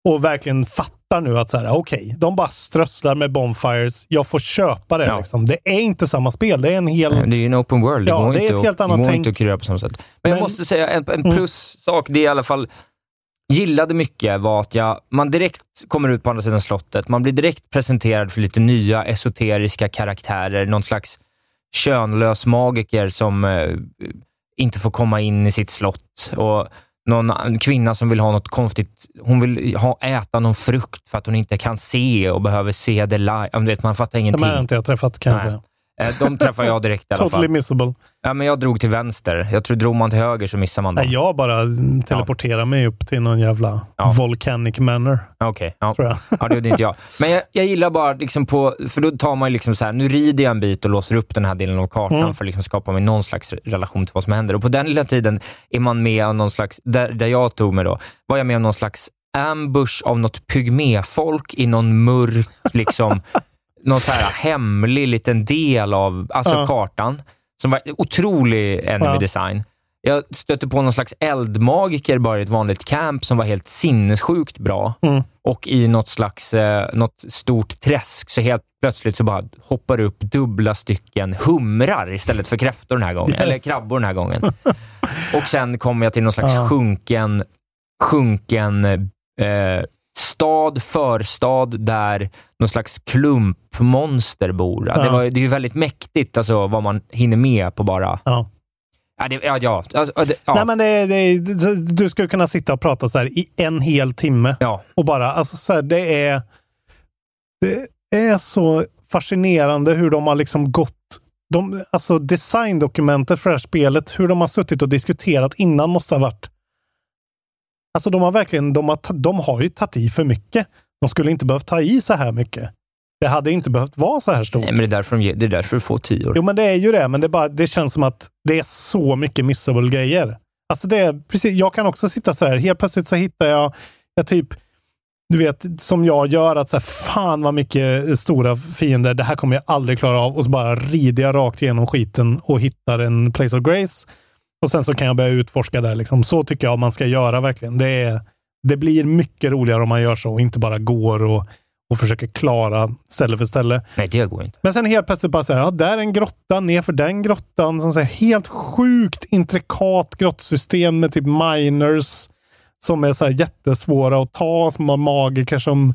[SPEAKER 1] Och verkligen fattar nu att så här, okej, de bara strösslar med bonfires. Jag får köpa det.
[SPEAKER 2] Ja.
[SPEAKER 1] Liksom. Det är inte samma spel. Det är en hel...
[SPEAKER 2] Det är ju en open world. Det
[SPEAKER 1] Ja,
[SPEAKER 2] går,
[SPEAKER 1] det är
[SPEAKER 2] inte,
[SPEAKER 1] ett
[SPEAKER 2] att,
[SPEAKER 1] helt
[SPEAKER 2] det
[SPEAKER 1] annat tänk.
[SPEAKER 2] inte att kurera på samma sätt. Men, jag
[SPEAKER 1] Men-
[SPEAKER 2] måste säga en, en
[SPEAKER 1] Mm.
[SPEAKER 2] plussak, det är i alla fall gillade mycket var att jag, man direkt kommer ut på andra sidan slottet. Man blir direkt presenterad för lite nya esoteriska karaktärer. Någon slags könlös magiker som eh, inte får komma in i sitt slott. Och någon kvinna som vill ha något konstigt. Hon vill ha, äta någon frukt för att hon inte kan se och behöver se det live. Du vet, man fattar
[SPEAKER 1] De
[SPEAKER 2] ingenting.
[SPEAKER 1] här har inte jag träffat kan jag
[SPEAKER 2] Nej.
[SPEAKER 1] säga.
[SPEAKER 2] Eh, De träffar jag direkt i alla
[SPEAKER 1] Totally
[SPEAKER 2] fall.
[SPEAKER 1] missable.
[SPEAKER 2] Ja, men jag drog till vänster. Jag tror drog man till höger så missar man dem.
[SPEAKER 1] Nej, jag bara teleporterar mig upp till någon jävla volcanic manor.
[SPEAKER 2] Okej, ja.
[SPEAKER 1] Tror jag.
[SPEAKER 2] ja, det gjorde inte jag. Men jag, jag gillar bara, liksom på, för då tar man ju liksom så här, nu rider jag en bit och låser upp den här delen av kartan
[SPEAKER 1] Mm.
[SPEAKER 2] för att liksom skapa mig någon slags relation till vad som händer. Och på den lilla tiden är man med om någon slags, där, där jag tog mig då, var jag med om någon slags ambush av något pygméfolk i någon mörk, liksom, någon så här hemlig liten del av alltså
[SPEAKER 1] Ja.
[SPEAKER 2] kartan, som var otrolig enemy
[SPEAKER 1] Ja.
[SPEAKER 2] design. Jag stötte på någon slags eldmagiker bara i ett vanligt camp som var helt sinnessjukt bra.
[SPEAKER 1] Mm.
[SPEAKER 2] Och i något slags eh, något stort träsk så helt plötsligt så bara hoppar upp dubbla stycken humrar istället för kräftor den här gången.
[SPEAKER 1] Yes.
[SPEAKER 2] Eller krabbor den här gången. och sen kommer jag till någon slags
[SPEAKER 1] Ja.
[SPEAKER 2] sjunken, sjunken eh, stad, förstad, där någon slags klumpmonster bor. Ja. Det, var, det är ju väldigt mäktigt alltså, vad man hinner med på bara...
[SPEAKER 1] Ja.
[SPEAKER 2] Ja, det, ja, ja. Alltså, det, ja.
[SPEAKER 1] Nej, men det, det, du skulle kunna sitta och prata så här i en hel timme.
[SPEAKER 2] Ja.
[SPEAKER 1] Och bara, alltså så här, det är... Det är så fascinerande hur de har liksom gått... De, alltså designdokumentet för det här spelet, hur de har suttit och diskuterat innan måste ha varit... Alltså de har verkligen, de har, de har ju tagit i för mycket. De skulle inte behövt ta i så här mycket. Det hade inte behövt vara så här stort.
[SPEAKER 2] Nej, men det är därför, de, det är därför du får tior.
[SPEAKER 1] Jo, men det är ju det, men det, bara, det känns som att det är så mycket missable grejer. Alltså det är precis, jag kan också sitta så här, helt plötsligt så hittar jag, jag typ, du vet, som jag gör, att så här, fan vad mycket stora fiender, det här kommer jag aldrig klara av. Och så bara rider jag rakt igenom skiten och hittar en place of grace. Och sen så kan jag börja utforska där. Liksom. Så tycker jag man ska göra verkligen. Det, är, det blir mycket roligare om man gör så och inte bara går och, och försöker klara ställe för ställe.
[SPEAKER 2] Nej, det går inte.
[SPEAKER 1] Men sen helt plötsligt bara så här, ja, där är en grotta, nerför den grottan. Som så här, helt sjukt intrikat grottsystem med typ miners som är så här jättesvåra att ta, som har magiker som,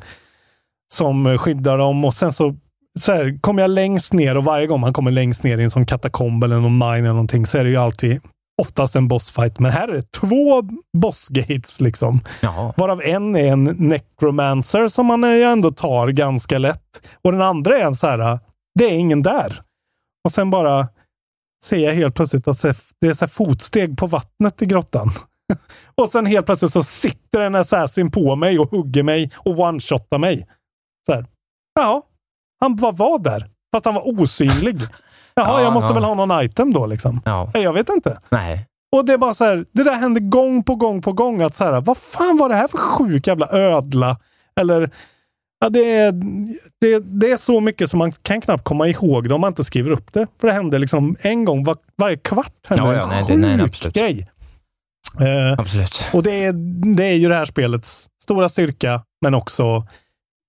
[SPEAKER 1] som skyddar dem. Och sen så, så här, kommer jag längst ner och varje gång man kommer längst ner i en sån katakomb eller någon mine eller någonting så är det ju alltid oftast en bossfight. Men här är det två bossgates liksom.
[SPEAKER 2] Jaha.
[SPEAKER 1] Varav en är en necromancer som man ju ändå tar ganska lätt. Och den andra är en så här, det är ingen där. Och sen bara ser jag helt plötsligt att det är så fotsteg på vattnet i grottan. och sen helt plötsligt så sitter en assassin på mig och hugger mig och one-shotar mig. Så här. Ja, han bara var där. Fast han var osynlig. Jaha,
[SPEAKER 2] Ja,
[SPEAKER 1] jag måste
[SPEAKER 2] ja.
[SPEAKER 1] väl ha någon item då liksom.
[SPEAKER 2] Ja.
[SPEAKER 1] Jag vet inte.
[SPEAKER 2] Nej.
[SPEAKER 1] Och det är bara så här, det där händer gång på gång på gång. Att så här, vad fan var det här för sjuk jävla ödla? Eller, ja, det, är, det, det är så mycket som man kan knappt komma ihåg det om man inte skriver upp det. För det händer liksom en gång var, varje kvart händer
[SPEAKER 2] Ja, ja,
[SPEAKER 1] en
[SPEAKER 2] nej,
[SPEAKER 1] sjuk
[SPEAKER 2] nej, nej, absolut.
[SPEAKER 1] grej. Eh,
[SPEAKER 2] Absolut.
[SPEAKER 1] och det är, det är ju det här spelets stora styrka, men också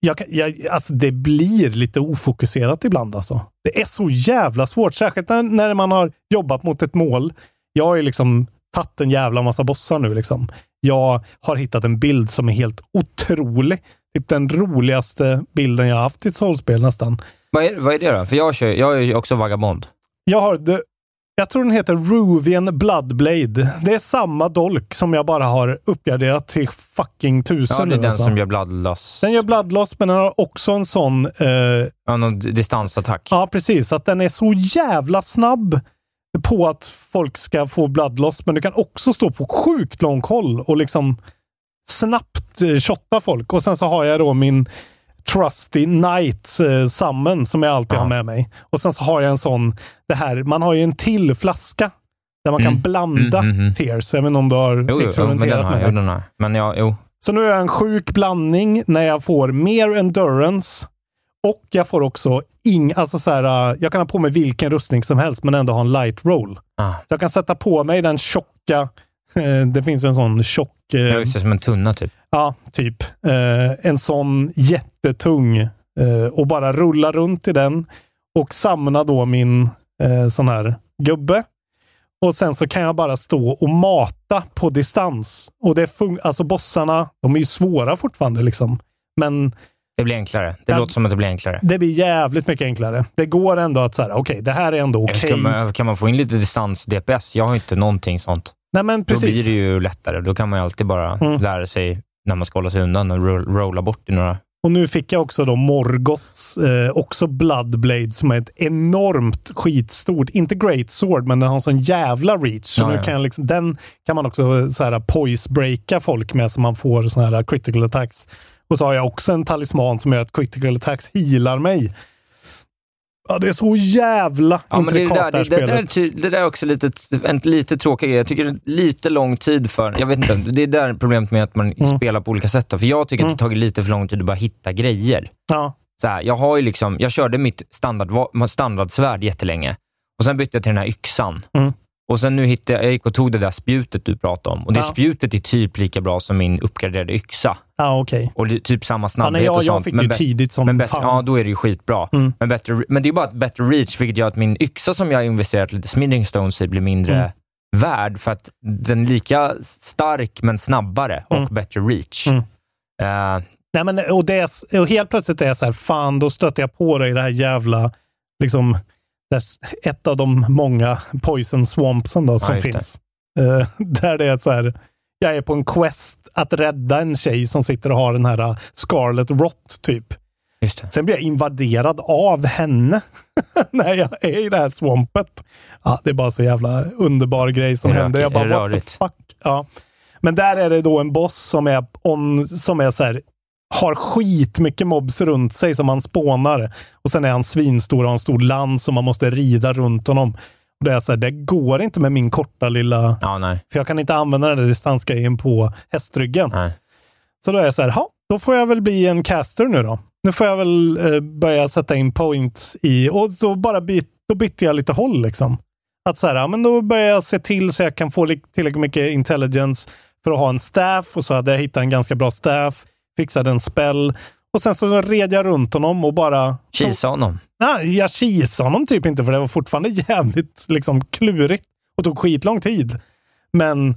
[SPEAKER 1] jag, jag, alltså det blir lite ofokuserat ibland. Alltså. Det är så jävla svårt, särskilt när, när man har jobbat mot ett mål. Jag har ju liksom tagit en jävla massa bossar nu. Liksom. Jag har hittat en bild som är helt otrolig. Typ den roligaste bilden jag har haft i ett soulspel nästan.
[SPEAKER 2] Vad är, vad är det då? För jag, kör, jag är ju också vagabond.
[SPEAKER 1] Jag har the, jag tror den heter Ruvian Bloodblade. Det är samma dolk som jag bara har uppgraderat till fucking tusen
[SPEAKER 2] Ja, det är den
[SPEAKER 1] alltså.
[SPEAKER 2] som gör bloodloss.
[SPEAKER 1] Den gör bloodloss, men den har också en sån... Eh,
[SPEAKER 2] Ja, någon distansattack.
[SPEAKER 1] ja, precis. Att den är så jävla snabb på att folk ska få bloodloss, men du kan också stå på sjukt lång håll och liksom snabbt eh, shotta folk. Och sen så har jag då min Trusty Knight eh, Summon som jag alltid
[SPEAKER 2] Ja.
[SPEAKER 1] har med mig. Och sen så har jag en sån, det här, man har ju en till flaska där man
[SPEAKER 2] Mm.
[SPEAKER 1] kan blanda
[SPEAKER 2] Mm, mm, mm.
[SPEAKER 1] tears. Jag vet inte om du har
[SPEAKER 2] Jo, jo, jo, men
[SPEAKER 1] experimenterat
[SPEAKER 2] har
[SPEAKER 1] med.
[SPEAKER 2] Jo,
[SPEAKER 1] det.
[SPEAKER 2] Men ja, jo.
[SPEAKER 1] Så nu är jag en sjuk blandning när jag får mer endurance och jag får också ing, alltså så här, äh, jag kan ha på mig vilken rustning som helst men ändå ha en light roll.
[SPEAKER 2] Ah.
[SPEAKER 1] Så jag kan sätta på mig den tjocka, eh, det finns en sån tjock, eh,
[SPEAKER 2] Jag ser som en tunna typ.
[SPEAKER 1] ja, typ, eh, en sån jättetung eh, och bara rulla runt i den och samla då min eh, sån här gubbe. Och sen så kan jag bara stå och mata på distans. Och det fun- alltså bossarna, de är ju svåra fortfarande liksom. Men
[SPEAKER 2] Det blir enklare. Det
[SPEAKER 1] Ja.
[SPEAKER 2] låter som att det blir enklare.
[SPEAKER 1] det blir jävligt mycket enklare. Det går ändå att säga, okej, det här är ändå okej.
[SPEAKER 2] Man, kan man få in lite distans-DPS? Jag har inte någonting sånt.
[SPEAKER 1] Nej, men
[SPEAKER 2] Då blir
[SPEAKER 1] precis.
[SPEAKER 2] det ju lättare. Då kan man alltid bara
[SPEAKER 1] Mm.
[SPEAKER 2] lära sig när man ska hålla sig undan och roll, rolla bort i några
[SPEAKER 1] Och nu fick jag också då Morgoths, eh, också Bloodblade, som är ett enormt skitstort, inte Great Sword, men den har en sån jävla reach. Så
[SPEAKER 2] Ja,
[SPEAKER 1] nu
[SPEAKER 2] ja.
[SPEAKER 1] kan liksom, den kan man också så här poise-breaka folk med, så man får såna här critical attacks. Och så har jag också en talisman som gör att critical attacks healar mig. Ja, det är så jävla
[SPEAKER 2] Ja, men det, är det,
[SPEAKER 1] intrikat
[SPEAKER 2] där,
[SPEAKER 1] det här
[SPEAKER 2] det, det, där,
[SPEAKER 1] spelet.
[SPEAKER 2] det där är också lite, en lite tråkig grej. Jag tycker det är lite lång tid för... Jag vet inte, det är där problemet med att man
[SPEAKER 1] Mm.
[SPEAKER 2] spelar på olika sätt. Då. För jag tycker att det har tagit lite för lång tid att bara hitta grejer.
[SPEAKER 1] Ja.
[SPEAKER 2] Så här, jag, har ju liksom, jag körde mitt standard, standardsvärd jättelänge och sen bytte jag till den här yxan.
[SPEAKER 1] Mm.
[SPEAKER 2] Och sen nu hittade jag, jag gick och tog det där spjutet du pratade om. Och det
[SPEAKER 1] Ja.
[SPEAKER 2] spjutet är typ lika bra som min uppgraderade yxa.
[SPEAKER 1] Ja, okej.
[SPEAKER 2] Och det är typ samma
[SPEAKER 1] Ja,
[SPEAKER 2] snabbhet
[SPEAKER 1] nej, jag,
[SPEAKER 2] och sånt.
[SPEAKER 1] jag fick
[SPEAKER 2] men bä-
[SPEAKER 1] tidigt som
[SPEAKER 2] men
[SPEAKER 1] fan.
[SPEAKER 2] ja, då är det ju skitbra.
[SPEAKER 1] Mm.
[SPEAKER 2] Men, bättre, men det är ju bara ett bättre reach, vilket gör att min yxa som jag har investerat lite smithing stones i blir mindre
[SPEAKER 1] Mm.
[SPEAKER 2] värd, för att den är lika stark men snabbare och
[SPEAKER 1] Mm.
[SPEAKER 2] bättre reach.
[SPEAKER 1] Mm.
[SPEAKER 2] Eh,
[SPEAKER 1] Nej, men, och, det och helt plötsligt är jag så här, fan, då stöter jag på dig i det här jävla, liksom, ett av de många poison swampsen då, som
[SPEAKER 2] det.
[SPEAKER 1] finns. Eh, där det är så här, jag är på en quest att rädda en tjej som sitter och har den här uh, Scarlet Rot, typ. Sen blir jag invaderad av henne när jag är i det här swampet. Ja, det är bara så jävla underbar grej som händer. Jag bara, what the fuck? Ja. Men där är det då en boss som är, on, som är så här, har skitmycket mobs runt sig som han spånar. Och sen är han svinstor och har en stor lans som man måste rida runt honom. Det är så här, det går inte med min korta lilla...
[SPEAKER 2] Ja, nej.
[SPEAKER 1] För jag kan inte använda den där distansgrejen på hästryggen.
[SPEAKER 2] nej.
[SPEAKER 1] Så då är jag så här, "Ha, då får jag väl bli en caster nu då. Nu får jag väl eh, börja sätta in points i, och då bara byt, då bytte jag lite håll liksom. Att så här, ja, men då börjar jag se till så jag kan få li- tillräckligt mycket intelligence för att ha en staff och så hade jag hittat en ganska bra staff, fixade en spell och sen så red jag runt honom och bara...
[SPEAKER 2] Kisa honom.
[SPEAKER 1] Nej, jag kisade honom typ inte för det var fortfarande jävligt liksom klurigt och tog skitlång tid. Men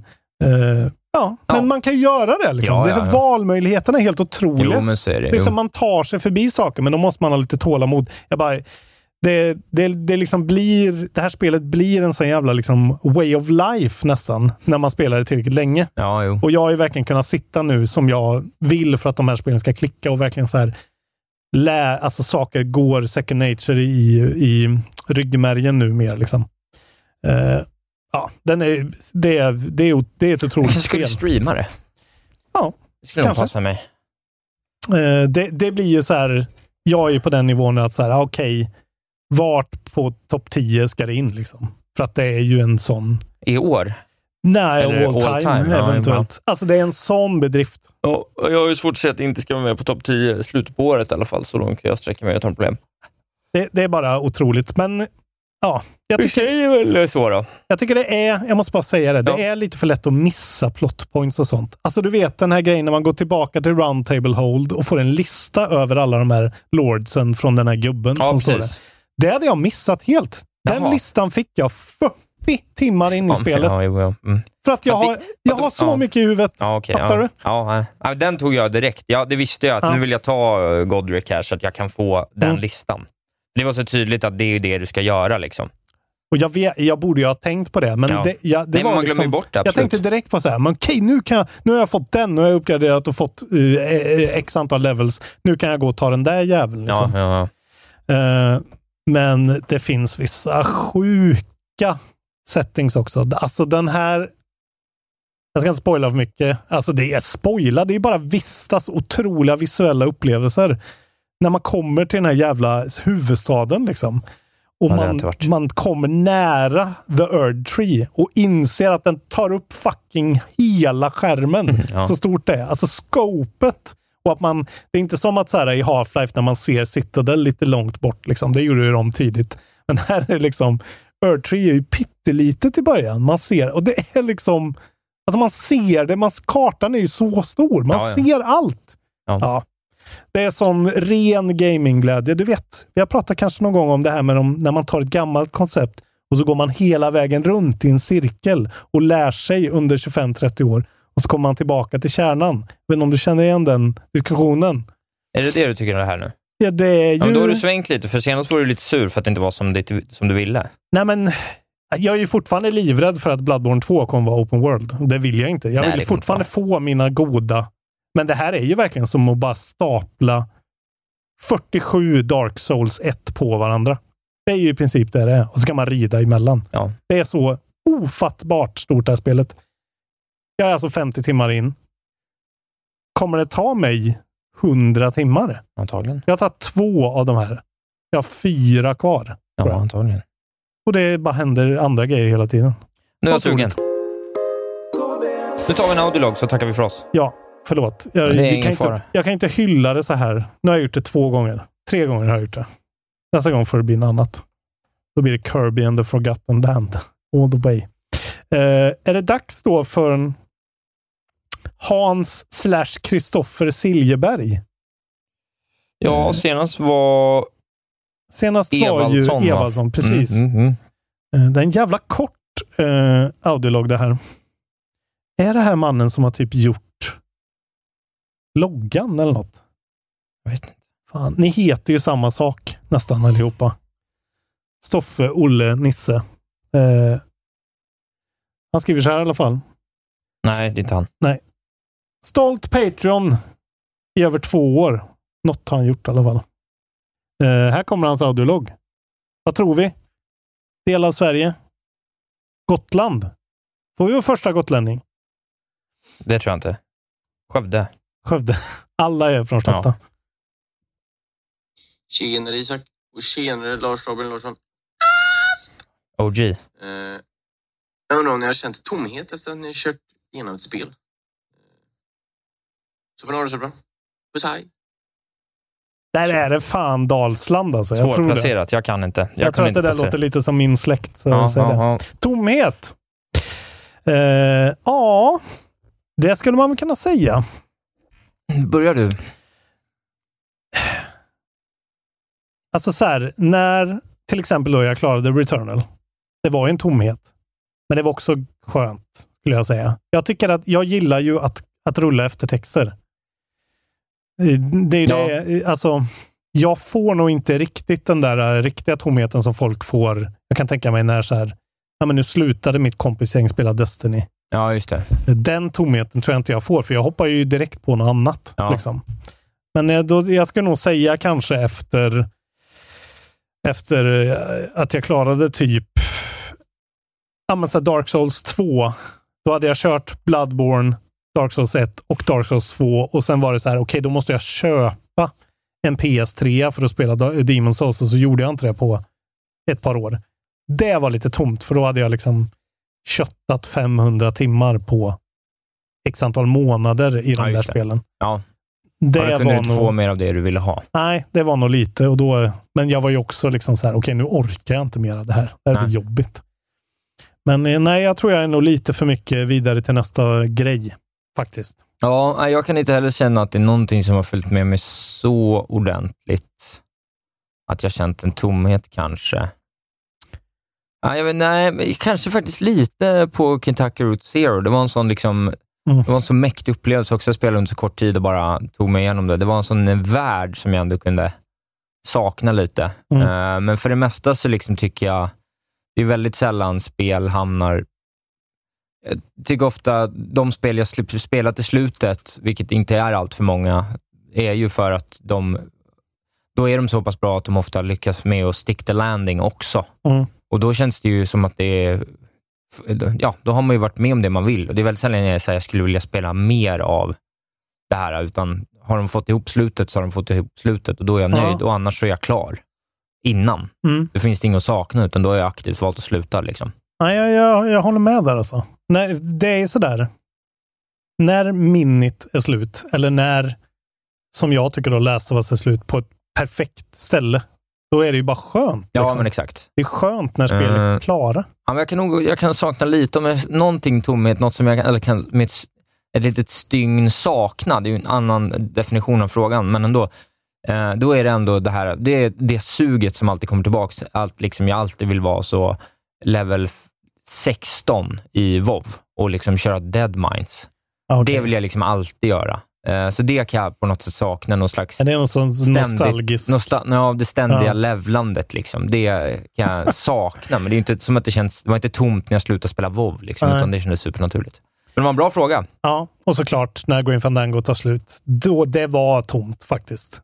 [SPEAKER 1] eh, ja, men man kan ju göra det. Liksom.
[SPEAKER 2] Ja,
[SPEAKER 1] det
[SPEAKER 2] ja, ja.
[SPEAKER 1] Valmöjligheterna är helt otroliga.
[SPEAKER 2] Jo, men så är det.
[SPEAKER 1] Det är
[SPEAKER 2] Jo.
[SPEAKER 1] som man tar sig förbi saker, men då måste man ha lite tålamod. Jag bara, det, det, det, liksom blir, det här spelet blir en sån jävla liksom way of life nästan, när man spelar det tillräckligt länge.
[SPEAKER 2] Ja.
[SPEAKER 1] Och jag har ju verkligen kunnat sitta nu som jag vill för att de här spelen ska klicka och verkligen så här lä, alltså saker går second nature i, i ryggmärgen nu mer. Liksom. Eh, ja, den är, det, är, det, är, det är ett
[SPEAKER 2] Jag
[SPEAKER 1] otroligt
[SPEAKER 2] kanske skulle
[SPEAKER 1] spel.
[SPEAKER 2] streama det.
[SPEAKER 1] Ja,
[SPEAKER 2] Det skulle nog
[SPEAKER 1] kanske.
[SPEAKER 2] passa mig.
[SPEAKER 1] Eh, det, det blir ju så här, jag är ju på den nivån att så här, okej, vart på topp 10 ska det in liksom? För att det är ju en sån...
[SPEAKER 2] I år?
[SPEAKER 1] Nej,
[SPEAKER 2] Eller
[SPEAKER 1] all time,
[SPEAKER 2] all time, ja,
[SPEAKER 1] eventuellt. alltså det är en sån bedrift.
[SPEAKER 2] Ja, jag har ju svårt att säga att det inte ska vara med på topp 10 i slutet på året i alla fall, så långt kan jag sträcka mig utan problem.
[SPEAKER 1] Det, det är bara otroligt. Men ja, jag tycker,
[SPEAKER 2] säger väl så då.
[SPEAKER 1] jag tycker det är, jag måste bara säga det, det är lite för lätt att missa plot points och sånt. Alltså du vet den här grejen när man går tillbaka till Round Table Hold och får en lista över alla de här lordsen från den här gubben
[SPEAKER 2] Ja,
[SPEAKER 1] som står där. Det hade jag missat helt. Den
[SPEAKER 2] Jaha.
[SPEAKER 1] listan fick jag 40 timmar in i
[SPEAKER 2] Ja,
[SPEAKER 1] spelet.
[SPEAKER 2] Ja, jo, ja. Mm.
[SPEAKER 1] För att jag
[SPEAKER 2] För
[SPEAKER 1] har,
[SPEAKER 2] att det-
[SPEAKER 1] jag
[SPEAKER 2] att
[SPEAKER 1] har så
[SPEAKER 2] ja.
[SPEAKER 1] mycket i huvudet.
[SPEAKER 2] Ja, okej.
[SPEAKER 1] Fattar
[SPEAKER 2] ja.
[SPEAKER 1] du?
[SPEAKER 2] Ja, ja. ja, den tog jag direkt. Ja, det visste jag, att
[SPEAKER 1] Ja.
[SPEAKER 2] nu vill jag ta uh, Godric här så att jag kan få den
[SPEAKER 1] Mm.
[SPEAKER 2] listan. Det var så tydligt att det är det du ska göra. liksom.
[SPEAKER 1] Och jag, vet, jag borde ju ha tänkt på det, men
[SPEAKER 2] Ja.
[SPEAKER 1] det, jag, det
[SPEAKER 2] Nej, men
[SPEAKER 1] var
[SPEAKER 2] man
[SPEAKER 1] liksom,
[SPEAKER 2] ju bort det,
[SPEAKER 1] Jag
[SPEAKER 2] absolut.
[SPEAKER 1] tänkte direkt på så här, men okej, nu, kan jag, nu har jag fått den, nu har jag uppgraderat och fått eh, eh, x antal levels. Nu kan jag gå och ta den där jäveln.
[SPEAKER 2] Ja,
[SPEAKER 1] Liksom.
[SPEAKER 2] ja, ja.
[SPEAKER 1] Eh, men det finns vissa sjuka settings också. Alltså den här... Jag ska inte spoila för mycket. Alltså det är spoila. Det är bara vistas otroliga visuella upplevelser. När man kommer till den här jävla huvudstaden liksom. Och
[SPEAKER 2] Ja,
[SPEAKER 1] man, kommer nära The Earth Tree och inser att den tar upp fucking hela skärmen.
[SPEAKER 2] Ja.
[SPEAKER 1] Så stort det är. Alltså scopet. Och att man, det är inte som att så här i Half-Life när man ser Citadel lite långt bort. Liksom. Det gjorde ju de tidigt. Men här är liksom, Earth Tree är ju pyttelitet i början. Man ser, och det är liksom, alltså man ser det, man, kartan är ju så stor. Man
[SPEAKER 2] Ja, ja.
[SPEAKER 1] ser allt.
[SPEAKER 2] Ja.
[SPEAKER 1] Det är sån ren gamingglädje. Du vet, vi har pratat kanske någon gång om det här med de, när man tar ett gammalt koncept och så går man hela vägen runt i en cirkel och lär sig under 25-30 år. Och så kommer man tillbaka till kärnan. Inte om du känner igen den diskussionen?
[SPEAKER 2] Är det det du tycker om det här nu?
[SPEAKER 1] Ja, det är ju...
[SPEAKER 2] Ja, men då har du svängt lite, för senast var du lite sur för att det inte var som, det, som du ville.
[SPEAKER 1] Nej, men jag är ju fortfarande livrädd för att Bloodborne 2 kommer vara open world. Det vill jag inte. Jag
[SPEAKER 2] Nej,
[SPEAKER 1] vill
[SPEAKER 2] kommer
[SPEAKER 1] fortfarande få mina goda Men det här är ju verkligen som att bara stapla 47 Dark Souls 1 på varandra. Det är ju i princip det det är. Och så kan man rida emellan.
[SPEAKER 2] Ja.
[SPEAKER 1] Det är så ofattbart stort det här spelet. Jag är alltså 50 timmar in. Kommer det ta mig 100 timmar?
[SPEAKER 2] Antagligen.
[SPEAKER 1] Jag har tagit två av de här. Jag har fyra kvar.
[SPEAKER 2] Ja,
[SPEAKER 1] jag.
[SPEAKER 2] antagligen.
[SPEAKER 1] Och det bara händer andra grejer hela tiden.
[SPEAKER 2] Nu är jag sugen. Nu tar vi en audiolog så tackar vi för oss.
[SPEAKER 1] Ja, förlåt. Jag,
[SPEAKER 2] Men det är ingen
[SPEAKER 1] kan
[SPEAKER 2] fara.
[SPEAKER 1] inte, jag kan inte hylla det så här. Nu har jag gjort det två gånger. Tre gånger har jag gjort det. Nästa gång får det bli något annat. Då blir det Kirby and the Forgotten Land. All the way. Eh, är det dags då för en Hans slash Kristoffer Siljeberg?
[SPEAKER 2] Ja, senast var
[SPEAKER 1] Senast var ju
[SPEAKER 2] Evaldsson, va?
[SPEAKER 1] Evaldsson, precis.
[SPEAKER 2] Mm, mm, mm.
[SPEAKER 1] Eh, Det är en jävla kort eh, audiolog det här. Är det här mannen som har typ gjort loggan eller något?
[SPEAKER 2] Jag vet inte.
[SPEAKER 1] Fan, ni heter ju samma sak nästan allihopa. Stoffe, Olle, Nisse. Eh, han skriver så här i alla fall.
[SPEAKER 2] Nej, det är inte han.
[SPEAKER 1] Nej. Stolt Patreon i över två år. Något har han gjort i alla fall. Eh, här kommer hans audiolog. Vad tror vi? Del av Sverige? Gotland? Får vi vår första gotlänning?
[SPEAKER 2] Det tror jag inte. Skövde.
[SPEAKER 1] Skövde. Alla är från detta.
[SPEAKER 5] Tjenare Isak och tjenare Lars Robin Larsson.
[SPEAKER 2] OG.
[SPEAKER 5] Eh, jag undrar om ni har känt tomhet efter att ni har kört igenom ett spel? Så får ni ha det så bra. Puss hej!
[SPEAKER 1] Där är det fan Dalsland alltså. Jag tror det.
[SPEAKER 2] Svårplacerat. Jag kan inte. Jag,
[SPEAKER 1] Jag, tror att det där
[SPEAKER 2] placera.
[SPEAKER 1] låter lite som min släkt. Så
[SPEAKER 2] Ja, ja,
[SPEAKER 1] det. Tomhet. Eh, ja, det skulle man väl kunna säga.
[SPEAKER 2] Börjar du?
[SPEAKER 1] Alltså så här, när till exempel då jag klarade Returnal. Det var ju en tomhet. Men det var också skönt, skulle jag säga. Jag tycker att jag gillar ju att, att rulla efter texter. Det är
[SPEAKER 2] Ja.
[SPEAKER 1] det, alltså, jag får nog inte riktigt den där eh, riktiga tomheten som folk får. Jag kan tänka mig när så här, ja men nu slutade mitt kompisgäng spela Destiny.
[SPEAKER 2] Ja, just det.
[SPEAKER 1] Den tomheten tror jag inte jag får, för jag hoppar ju direkt på något annat.
[SPEAKER 2] Ja.
[SPEAKER 1] Liksom. Men eh, då, jag skulle nog säga kanske efter, efter eh, att jag klarade typ ja, men Dark Souls 2. Då hade jag kört Bloodborne, Dark Souls 1 och Dark Souls 2 och sen var det så här, okej, då måste jag köpa en PS3 för att spela Demon Souls och så gjorde jag inte det på ett par år. Det var lite tomt, för då hade jag liksom köttat 500 timmar på x antal månader i de där
[SPEAKER 2] just det.
[SPEAKER 1] spelen.
[SPEAKER 2] Ja.
[SPEAKER 1] Det
[SPEAKER 2] ja, då kunde
[SPEAKER 1] var
[SPEAKER 2] du inte
[SPEAKER 1] nog...
[SPEAKER 2] få mer av det du ville ha.
[SPEAKER 1] Nej, det var nog lite. Och då, men jag var ju också liksom så här, okej nu orkar jag inte mer av det här. Det här är för
[SPEAKER 2] Nej.
[SPEAKER 1] jobbigt. Men eh, nej, jag tror jag är nog lite för mycket vidare till nästa grej, faktiskt.
[SPEAKER 2] Ja, jag kan inte heller känna att det är någonting som har följt med mig så ordentligt. Att jag känt en tomhet kanske. Jag vet, nej, kanske faktiskt lite på Kentucky Route Zero. Det var en sån liksom,
[SPEAKER 1] Mm.
[SPEAKER 2] det var en så mäktig upplevelse också att spela under så kort tid och bara tog mig igenom det. Det var en sån värld som jag ändå kunde sakna lite.
[SPEAKER 1] Mm.
[SPEAKER 2] Eh, men för det mesta så liksom tycker jag, det är väldigt sällan spel hamnar jag tycker ofta de spel jag slipper spela till slutet, vilket inte är allt för många, är ju för att de då är de så pass bra att de ofta lyckas med att stick the landing också.
[SPEAKER 1] Mm.
[SPEAKER 2] Och då känns det ju som att det är... Ja, då har man ju varit med om det man vill. Och det är väldigt sällan jag säger att jag skulle vilja spela mer av det här, utan har de fått ihop slutet så har de fått ihop slutet och då är jag
[SPEAKER 1] Ja.
[SPEAKER 2] nöjd och annars så är jag klar. Innan.
[SPEAKER 1] Mm.
[SPEAKER 2] Det finns det inget att sakna, utan då har jag aktivt valt att sluta. Liksom.
[SPEAKER 1] Nej, jag, jag, jag håller med där alltså. Nej, det är sådär. När minnet är slut, eller när, som jag tycker då, Us är slut på ett perfekt ställe, då är det ju bara skönt.
[SPEAKER 2] Ja,
[SPEAKER 1] liksom.
[SPEAKER 2] men exakt.
[SPEAKER 1] Det är skönt när spel är
[SPEAKER 2] Eh,
[SPEAKER 1] klara.
[SPEAKER 2] Ja, men jag, kan nog, jag kan sakna lite, om jag, någonting tomhet, något som jag eller kan med ett, litet stygn sakna, det är ju en annan definition av frågan, men ändå. Eh, då är det ändå det här, det är det suget som alltid kommer tillbaka. Allt liksom, jag alltid vill vara så level 16 i WoW och liksom köra Deadmines.
[SPEAKER 1] Ja, okej.
[SPEAKER 2] Det vill jag liksom alltid göra. Eh, så det kan jag på något sätt sakna, någon slags
[SPEAKER 1] Är det någon sån nostalgisk...
[SPEAKER 2] Nosta ja, det ständiga
[SPEAKER 1] Ja.
[SPEAKER 2] levlandet. Liksom. Det kan jag sakna, men det är inte som att det känns... Det var inte tomt när jag slutade spela WoW, liksom,
[SPEAKER 1] Nej.
[SPEAKER 2] utan det kändes supernaturligt. Men det var en bra fråga.
[SPEAKER 1] Ja, och såklart när Green Fandango tar slut, då det var tomt faktiskt.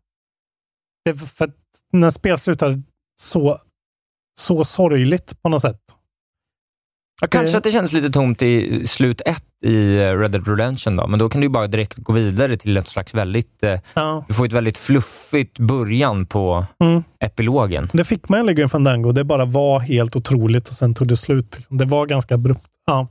[SPEAKER 1] Det, för när spel slutar så, så sorgligt på något sätt.
[SPEAKER 2] Ja, kanske att det kändes lite tomt i slut ett i eh, Red Dead Redemption, då, men då kan du ju bara direkt gå vidare till ett slags väldigt... Eh,
[SPEAKER 1] Ja.
[SPEAKER 2] Du får ett väldigt fluffigt början på
[SPEAKER 1] Mm.
[SPEAKER 2] epilogen.
[SPEAKER 1] Det fick man i Green Fandango. Det bara var helt otroligt och sen tog det slut. Det var ganska abrupt. Ja.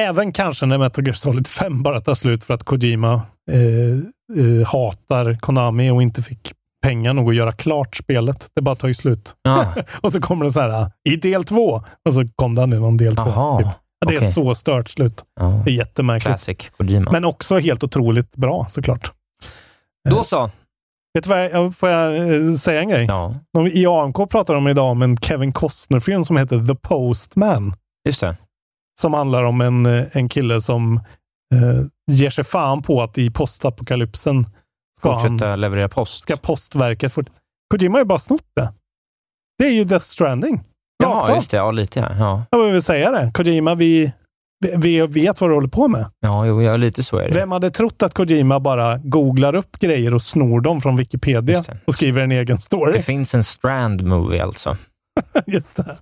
[SPEAKER 1] Även kanske när Metal Gear Solid 5 bara tar slut för att Kojima eh, eh, hatar Konami och inte fick pengar nog att göra klart spelet. Det bara tar ju slut.
[SPEAKER 2] Ja.
[SPEAKER 1] och så kommer det så här, i del två. Och så kom det aldrig någon del två.
[SPEAKER 2] Jaha,
[SPEAKER 1] Typ. Det är så stört slut.
[SPEAKER 2] Ja.
[SPEAKER 1] Det är jättemärkligt.
[SPEAKER 2] Classic Kojima.
[SPEAKER 1] Men också helt otroligt bra såklart.
[SPEAKER 2] Då så.
[SPEAKER 1] Vet du vad, jag, får jag eh, säga en grej?
[SPEAKER 2] Ja,
[SPEAKER 1] De, I AMK pratar de idag om en Kevin Costner-film som heter The Postman.
[SPEAKER 2] just det.
[SPEAKER 1] Som handlar om en, eh, en kille som eh, ger sig fan på att i postapokalypsen ska, han,
[SPEAKER 2] Fortsätta leverera post.
[SPEAKER 1] ska postverket fort... Kojima har ju bara snott det. Det är ju Death Stranding. Rakt av.
[SPEAKER 2] just det. Ja, lite ja. Ja,
[SPEAKER 1] Jag vill säga det. Kojima, vi, vi, vet vad du håller på med.
[SPEAKER 2] ja, jo, ja lite så är det.
[SPEAKER 1] Vem hade trott att Kojima bara googlar upp grejer och snor dem från Wikipedia och skriver en egen story?
[SPEAKER 2] Det finns en Strand-movie alltså.
[SPEAKER 1] Just det.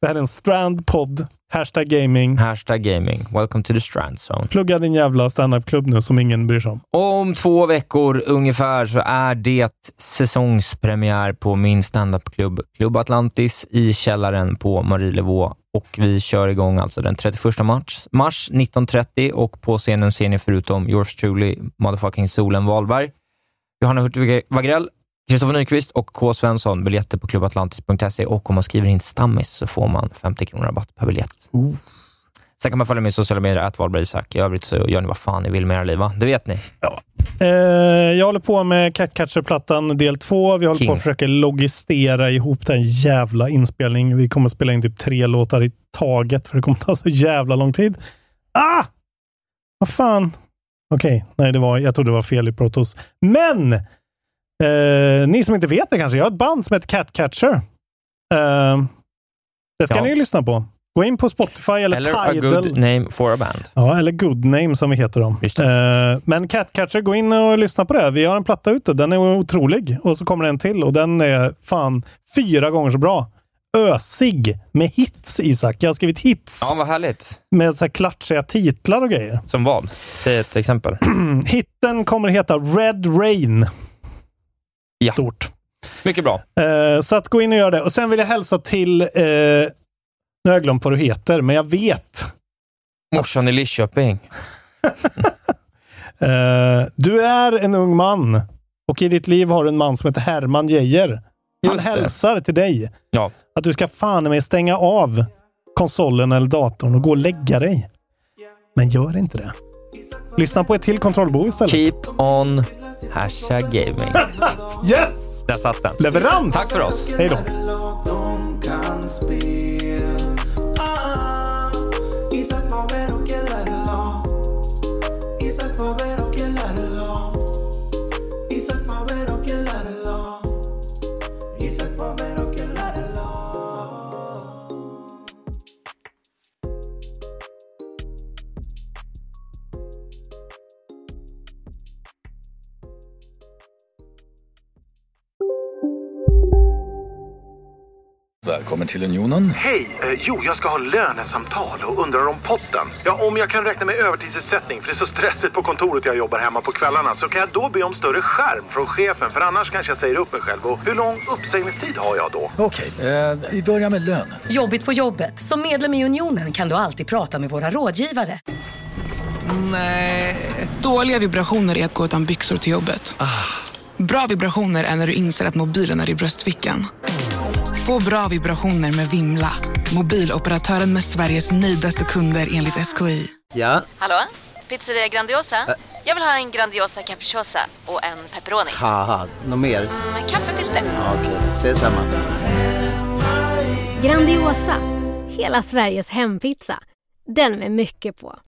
[SPEAKER 1] Det här är en Strand-podd. Hashtag gaming.
[SPEAKER 2] Hashtag gaming. Welcome to the Strand Zone.
[SPEAKER 1] Plugga din jävla standup-klubb nu som ingen bryr sig om.
[SPEAKER 2] Om två veckor ungefär så är det säsongspremiär på min standupklubb Klubb Atlantis i källaren på Marielevå och vi kör igång alltså den 31 mars, mars 19.30 och på scenen ser ni förutom yours truly, motherfucking Solen Wahlberg, Johanna Hurtig Wagrell, Kristoffer Nyqvist och K. Svensson. Biljetter på klubbatlantis.se och om man skriver in stammis så får man 50 kronor rabatt per biljett. Sen kan man följa mig i sociala medier, att Wahlberg Isak. I övrigt så gör ni vad fan ni vill med era liv, va? Det vet ni.
[SPEAKER 1] Eh, jag håller på med Catcatcher-plattan del två. Vi håller
[SPEAKER 2] King.
[SPEAKER 1] på att försöka logistera ihop den jävla inspelning. Vi kommer spela in typ tre låtar i taget för det kommer ta så jävla lång tid. Ah! Vad fan? Okej, nej, det var, jag trodde det var fel i Protos. Men! Eh, ni som inte vet det kanske, jag har ett band som heter Catcatcher. Eh, det ska
[SPEAKER 2] Ja.
[SPEAKER 1] ni lyssna på. Gå in på Spotify eller,
[SPEAKER 2] Eller a
[SPEAKER 1] Tidal.
[SPEAKER 2] good name for a band.
[SPEAKER 1] Ja, eller Good Name som vi heter dem. Eh, men Catcatcher, gå in och lyssna på det. Vi har en platta ute. Den är otrolig. Och så kommer det en till och den är fan fyra gånger så bra. Ösig med hits, Isak. Jag har skrivit hits
[SPEAKER 2] Ja, vad härligt.
[SPEAKER 1] med så här klatschiga titlar och grejer.
[SPEAKER 2] Som vad? Säg ett exempel.
[SPEAKER 1] Hitten kommer heta Red Rain.
[SPEAKER 2] Ja.
[SPEAKER 1] Stort.
[SPEAKER 2] Mycket bra.
[SPEAKER 1] Eh, så att gå in och gör det. Och sen vill jag hälsa till, eh, nu har jag glömt vad du heter, men jag vet.
[SPEAKER 2] Morsan i Lidköping.
[SPEAKER 1] Eh, du är en ung man och i ditt liv har du en man som heter Herman Geijer. Han
[SPEAKER 2] Just det.
[SPEAKER 1] hälsar till dig
[SPEAKER 2] Ja.
[SPEAKER 1] att du ska fan med stänga av konsolen eller datorn och gå och lägga dig. Men gör inte det. Lyssna på ett till kontrollbehov istället.
[SPEAKER 2] Keep on hashtag gaming.
[SPEAKER 1] Yes!
[SPEAKER 2] Där satt den.
[SPEAKER 1] Leverans!
[SPEAKER 2] Tack för oss.
[SPEAKER 1] Hej då.
[SPEAKER 6] Välkommen till Unionen.
[SPEAKER 7] Hej! Eh, jo, jag ska ha lönesamtal och undrar om potten. Ja, om jag kan räkna med övertidsersättning för det är så stressigt på kontoret jag jobbar hemma på kvällarna så kan jag då be om större skärm från chefen för annars kanske jag säger upp mig själv. Och hur lång uppsägningstid har jag då?
[SPEAKER 6] Okej, eh, vi börjar med lön.
[SPEAKER 8] Jobbigt på jobbet. Som medlem i Unionen kan du alltid prata med våra rådgivare.
[SPEAKER 9] Nej. Dåliga vibrationer är att gå utan byxor till jobbet. Bra vibrationer är när du inser att mobilen är i bröstfickan. Få bra vibrationer med Vimla. Mobiloperatören med Sveriges nöjdaste kunder enligt SKI.
[SPEAKER 10] Ja,
[SPEAKER 11] Hallå? Pizzeria Grandiosa? Jag vill ha en Grandiosa capriciosa och en pepperoni.
[SPEAKER 10] något mer?
[SPEAKER 11] Med kaffefilter.
[SPEAKER 10] Ja, Okej, ses samma.
[SPEAKER 12] Grandiosa, hela Sveriges hempizza. Den med mycket på.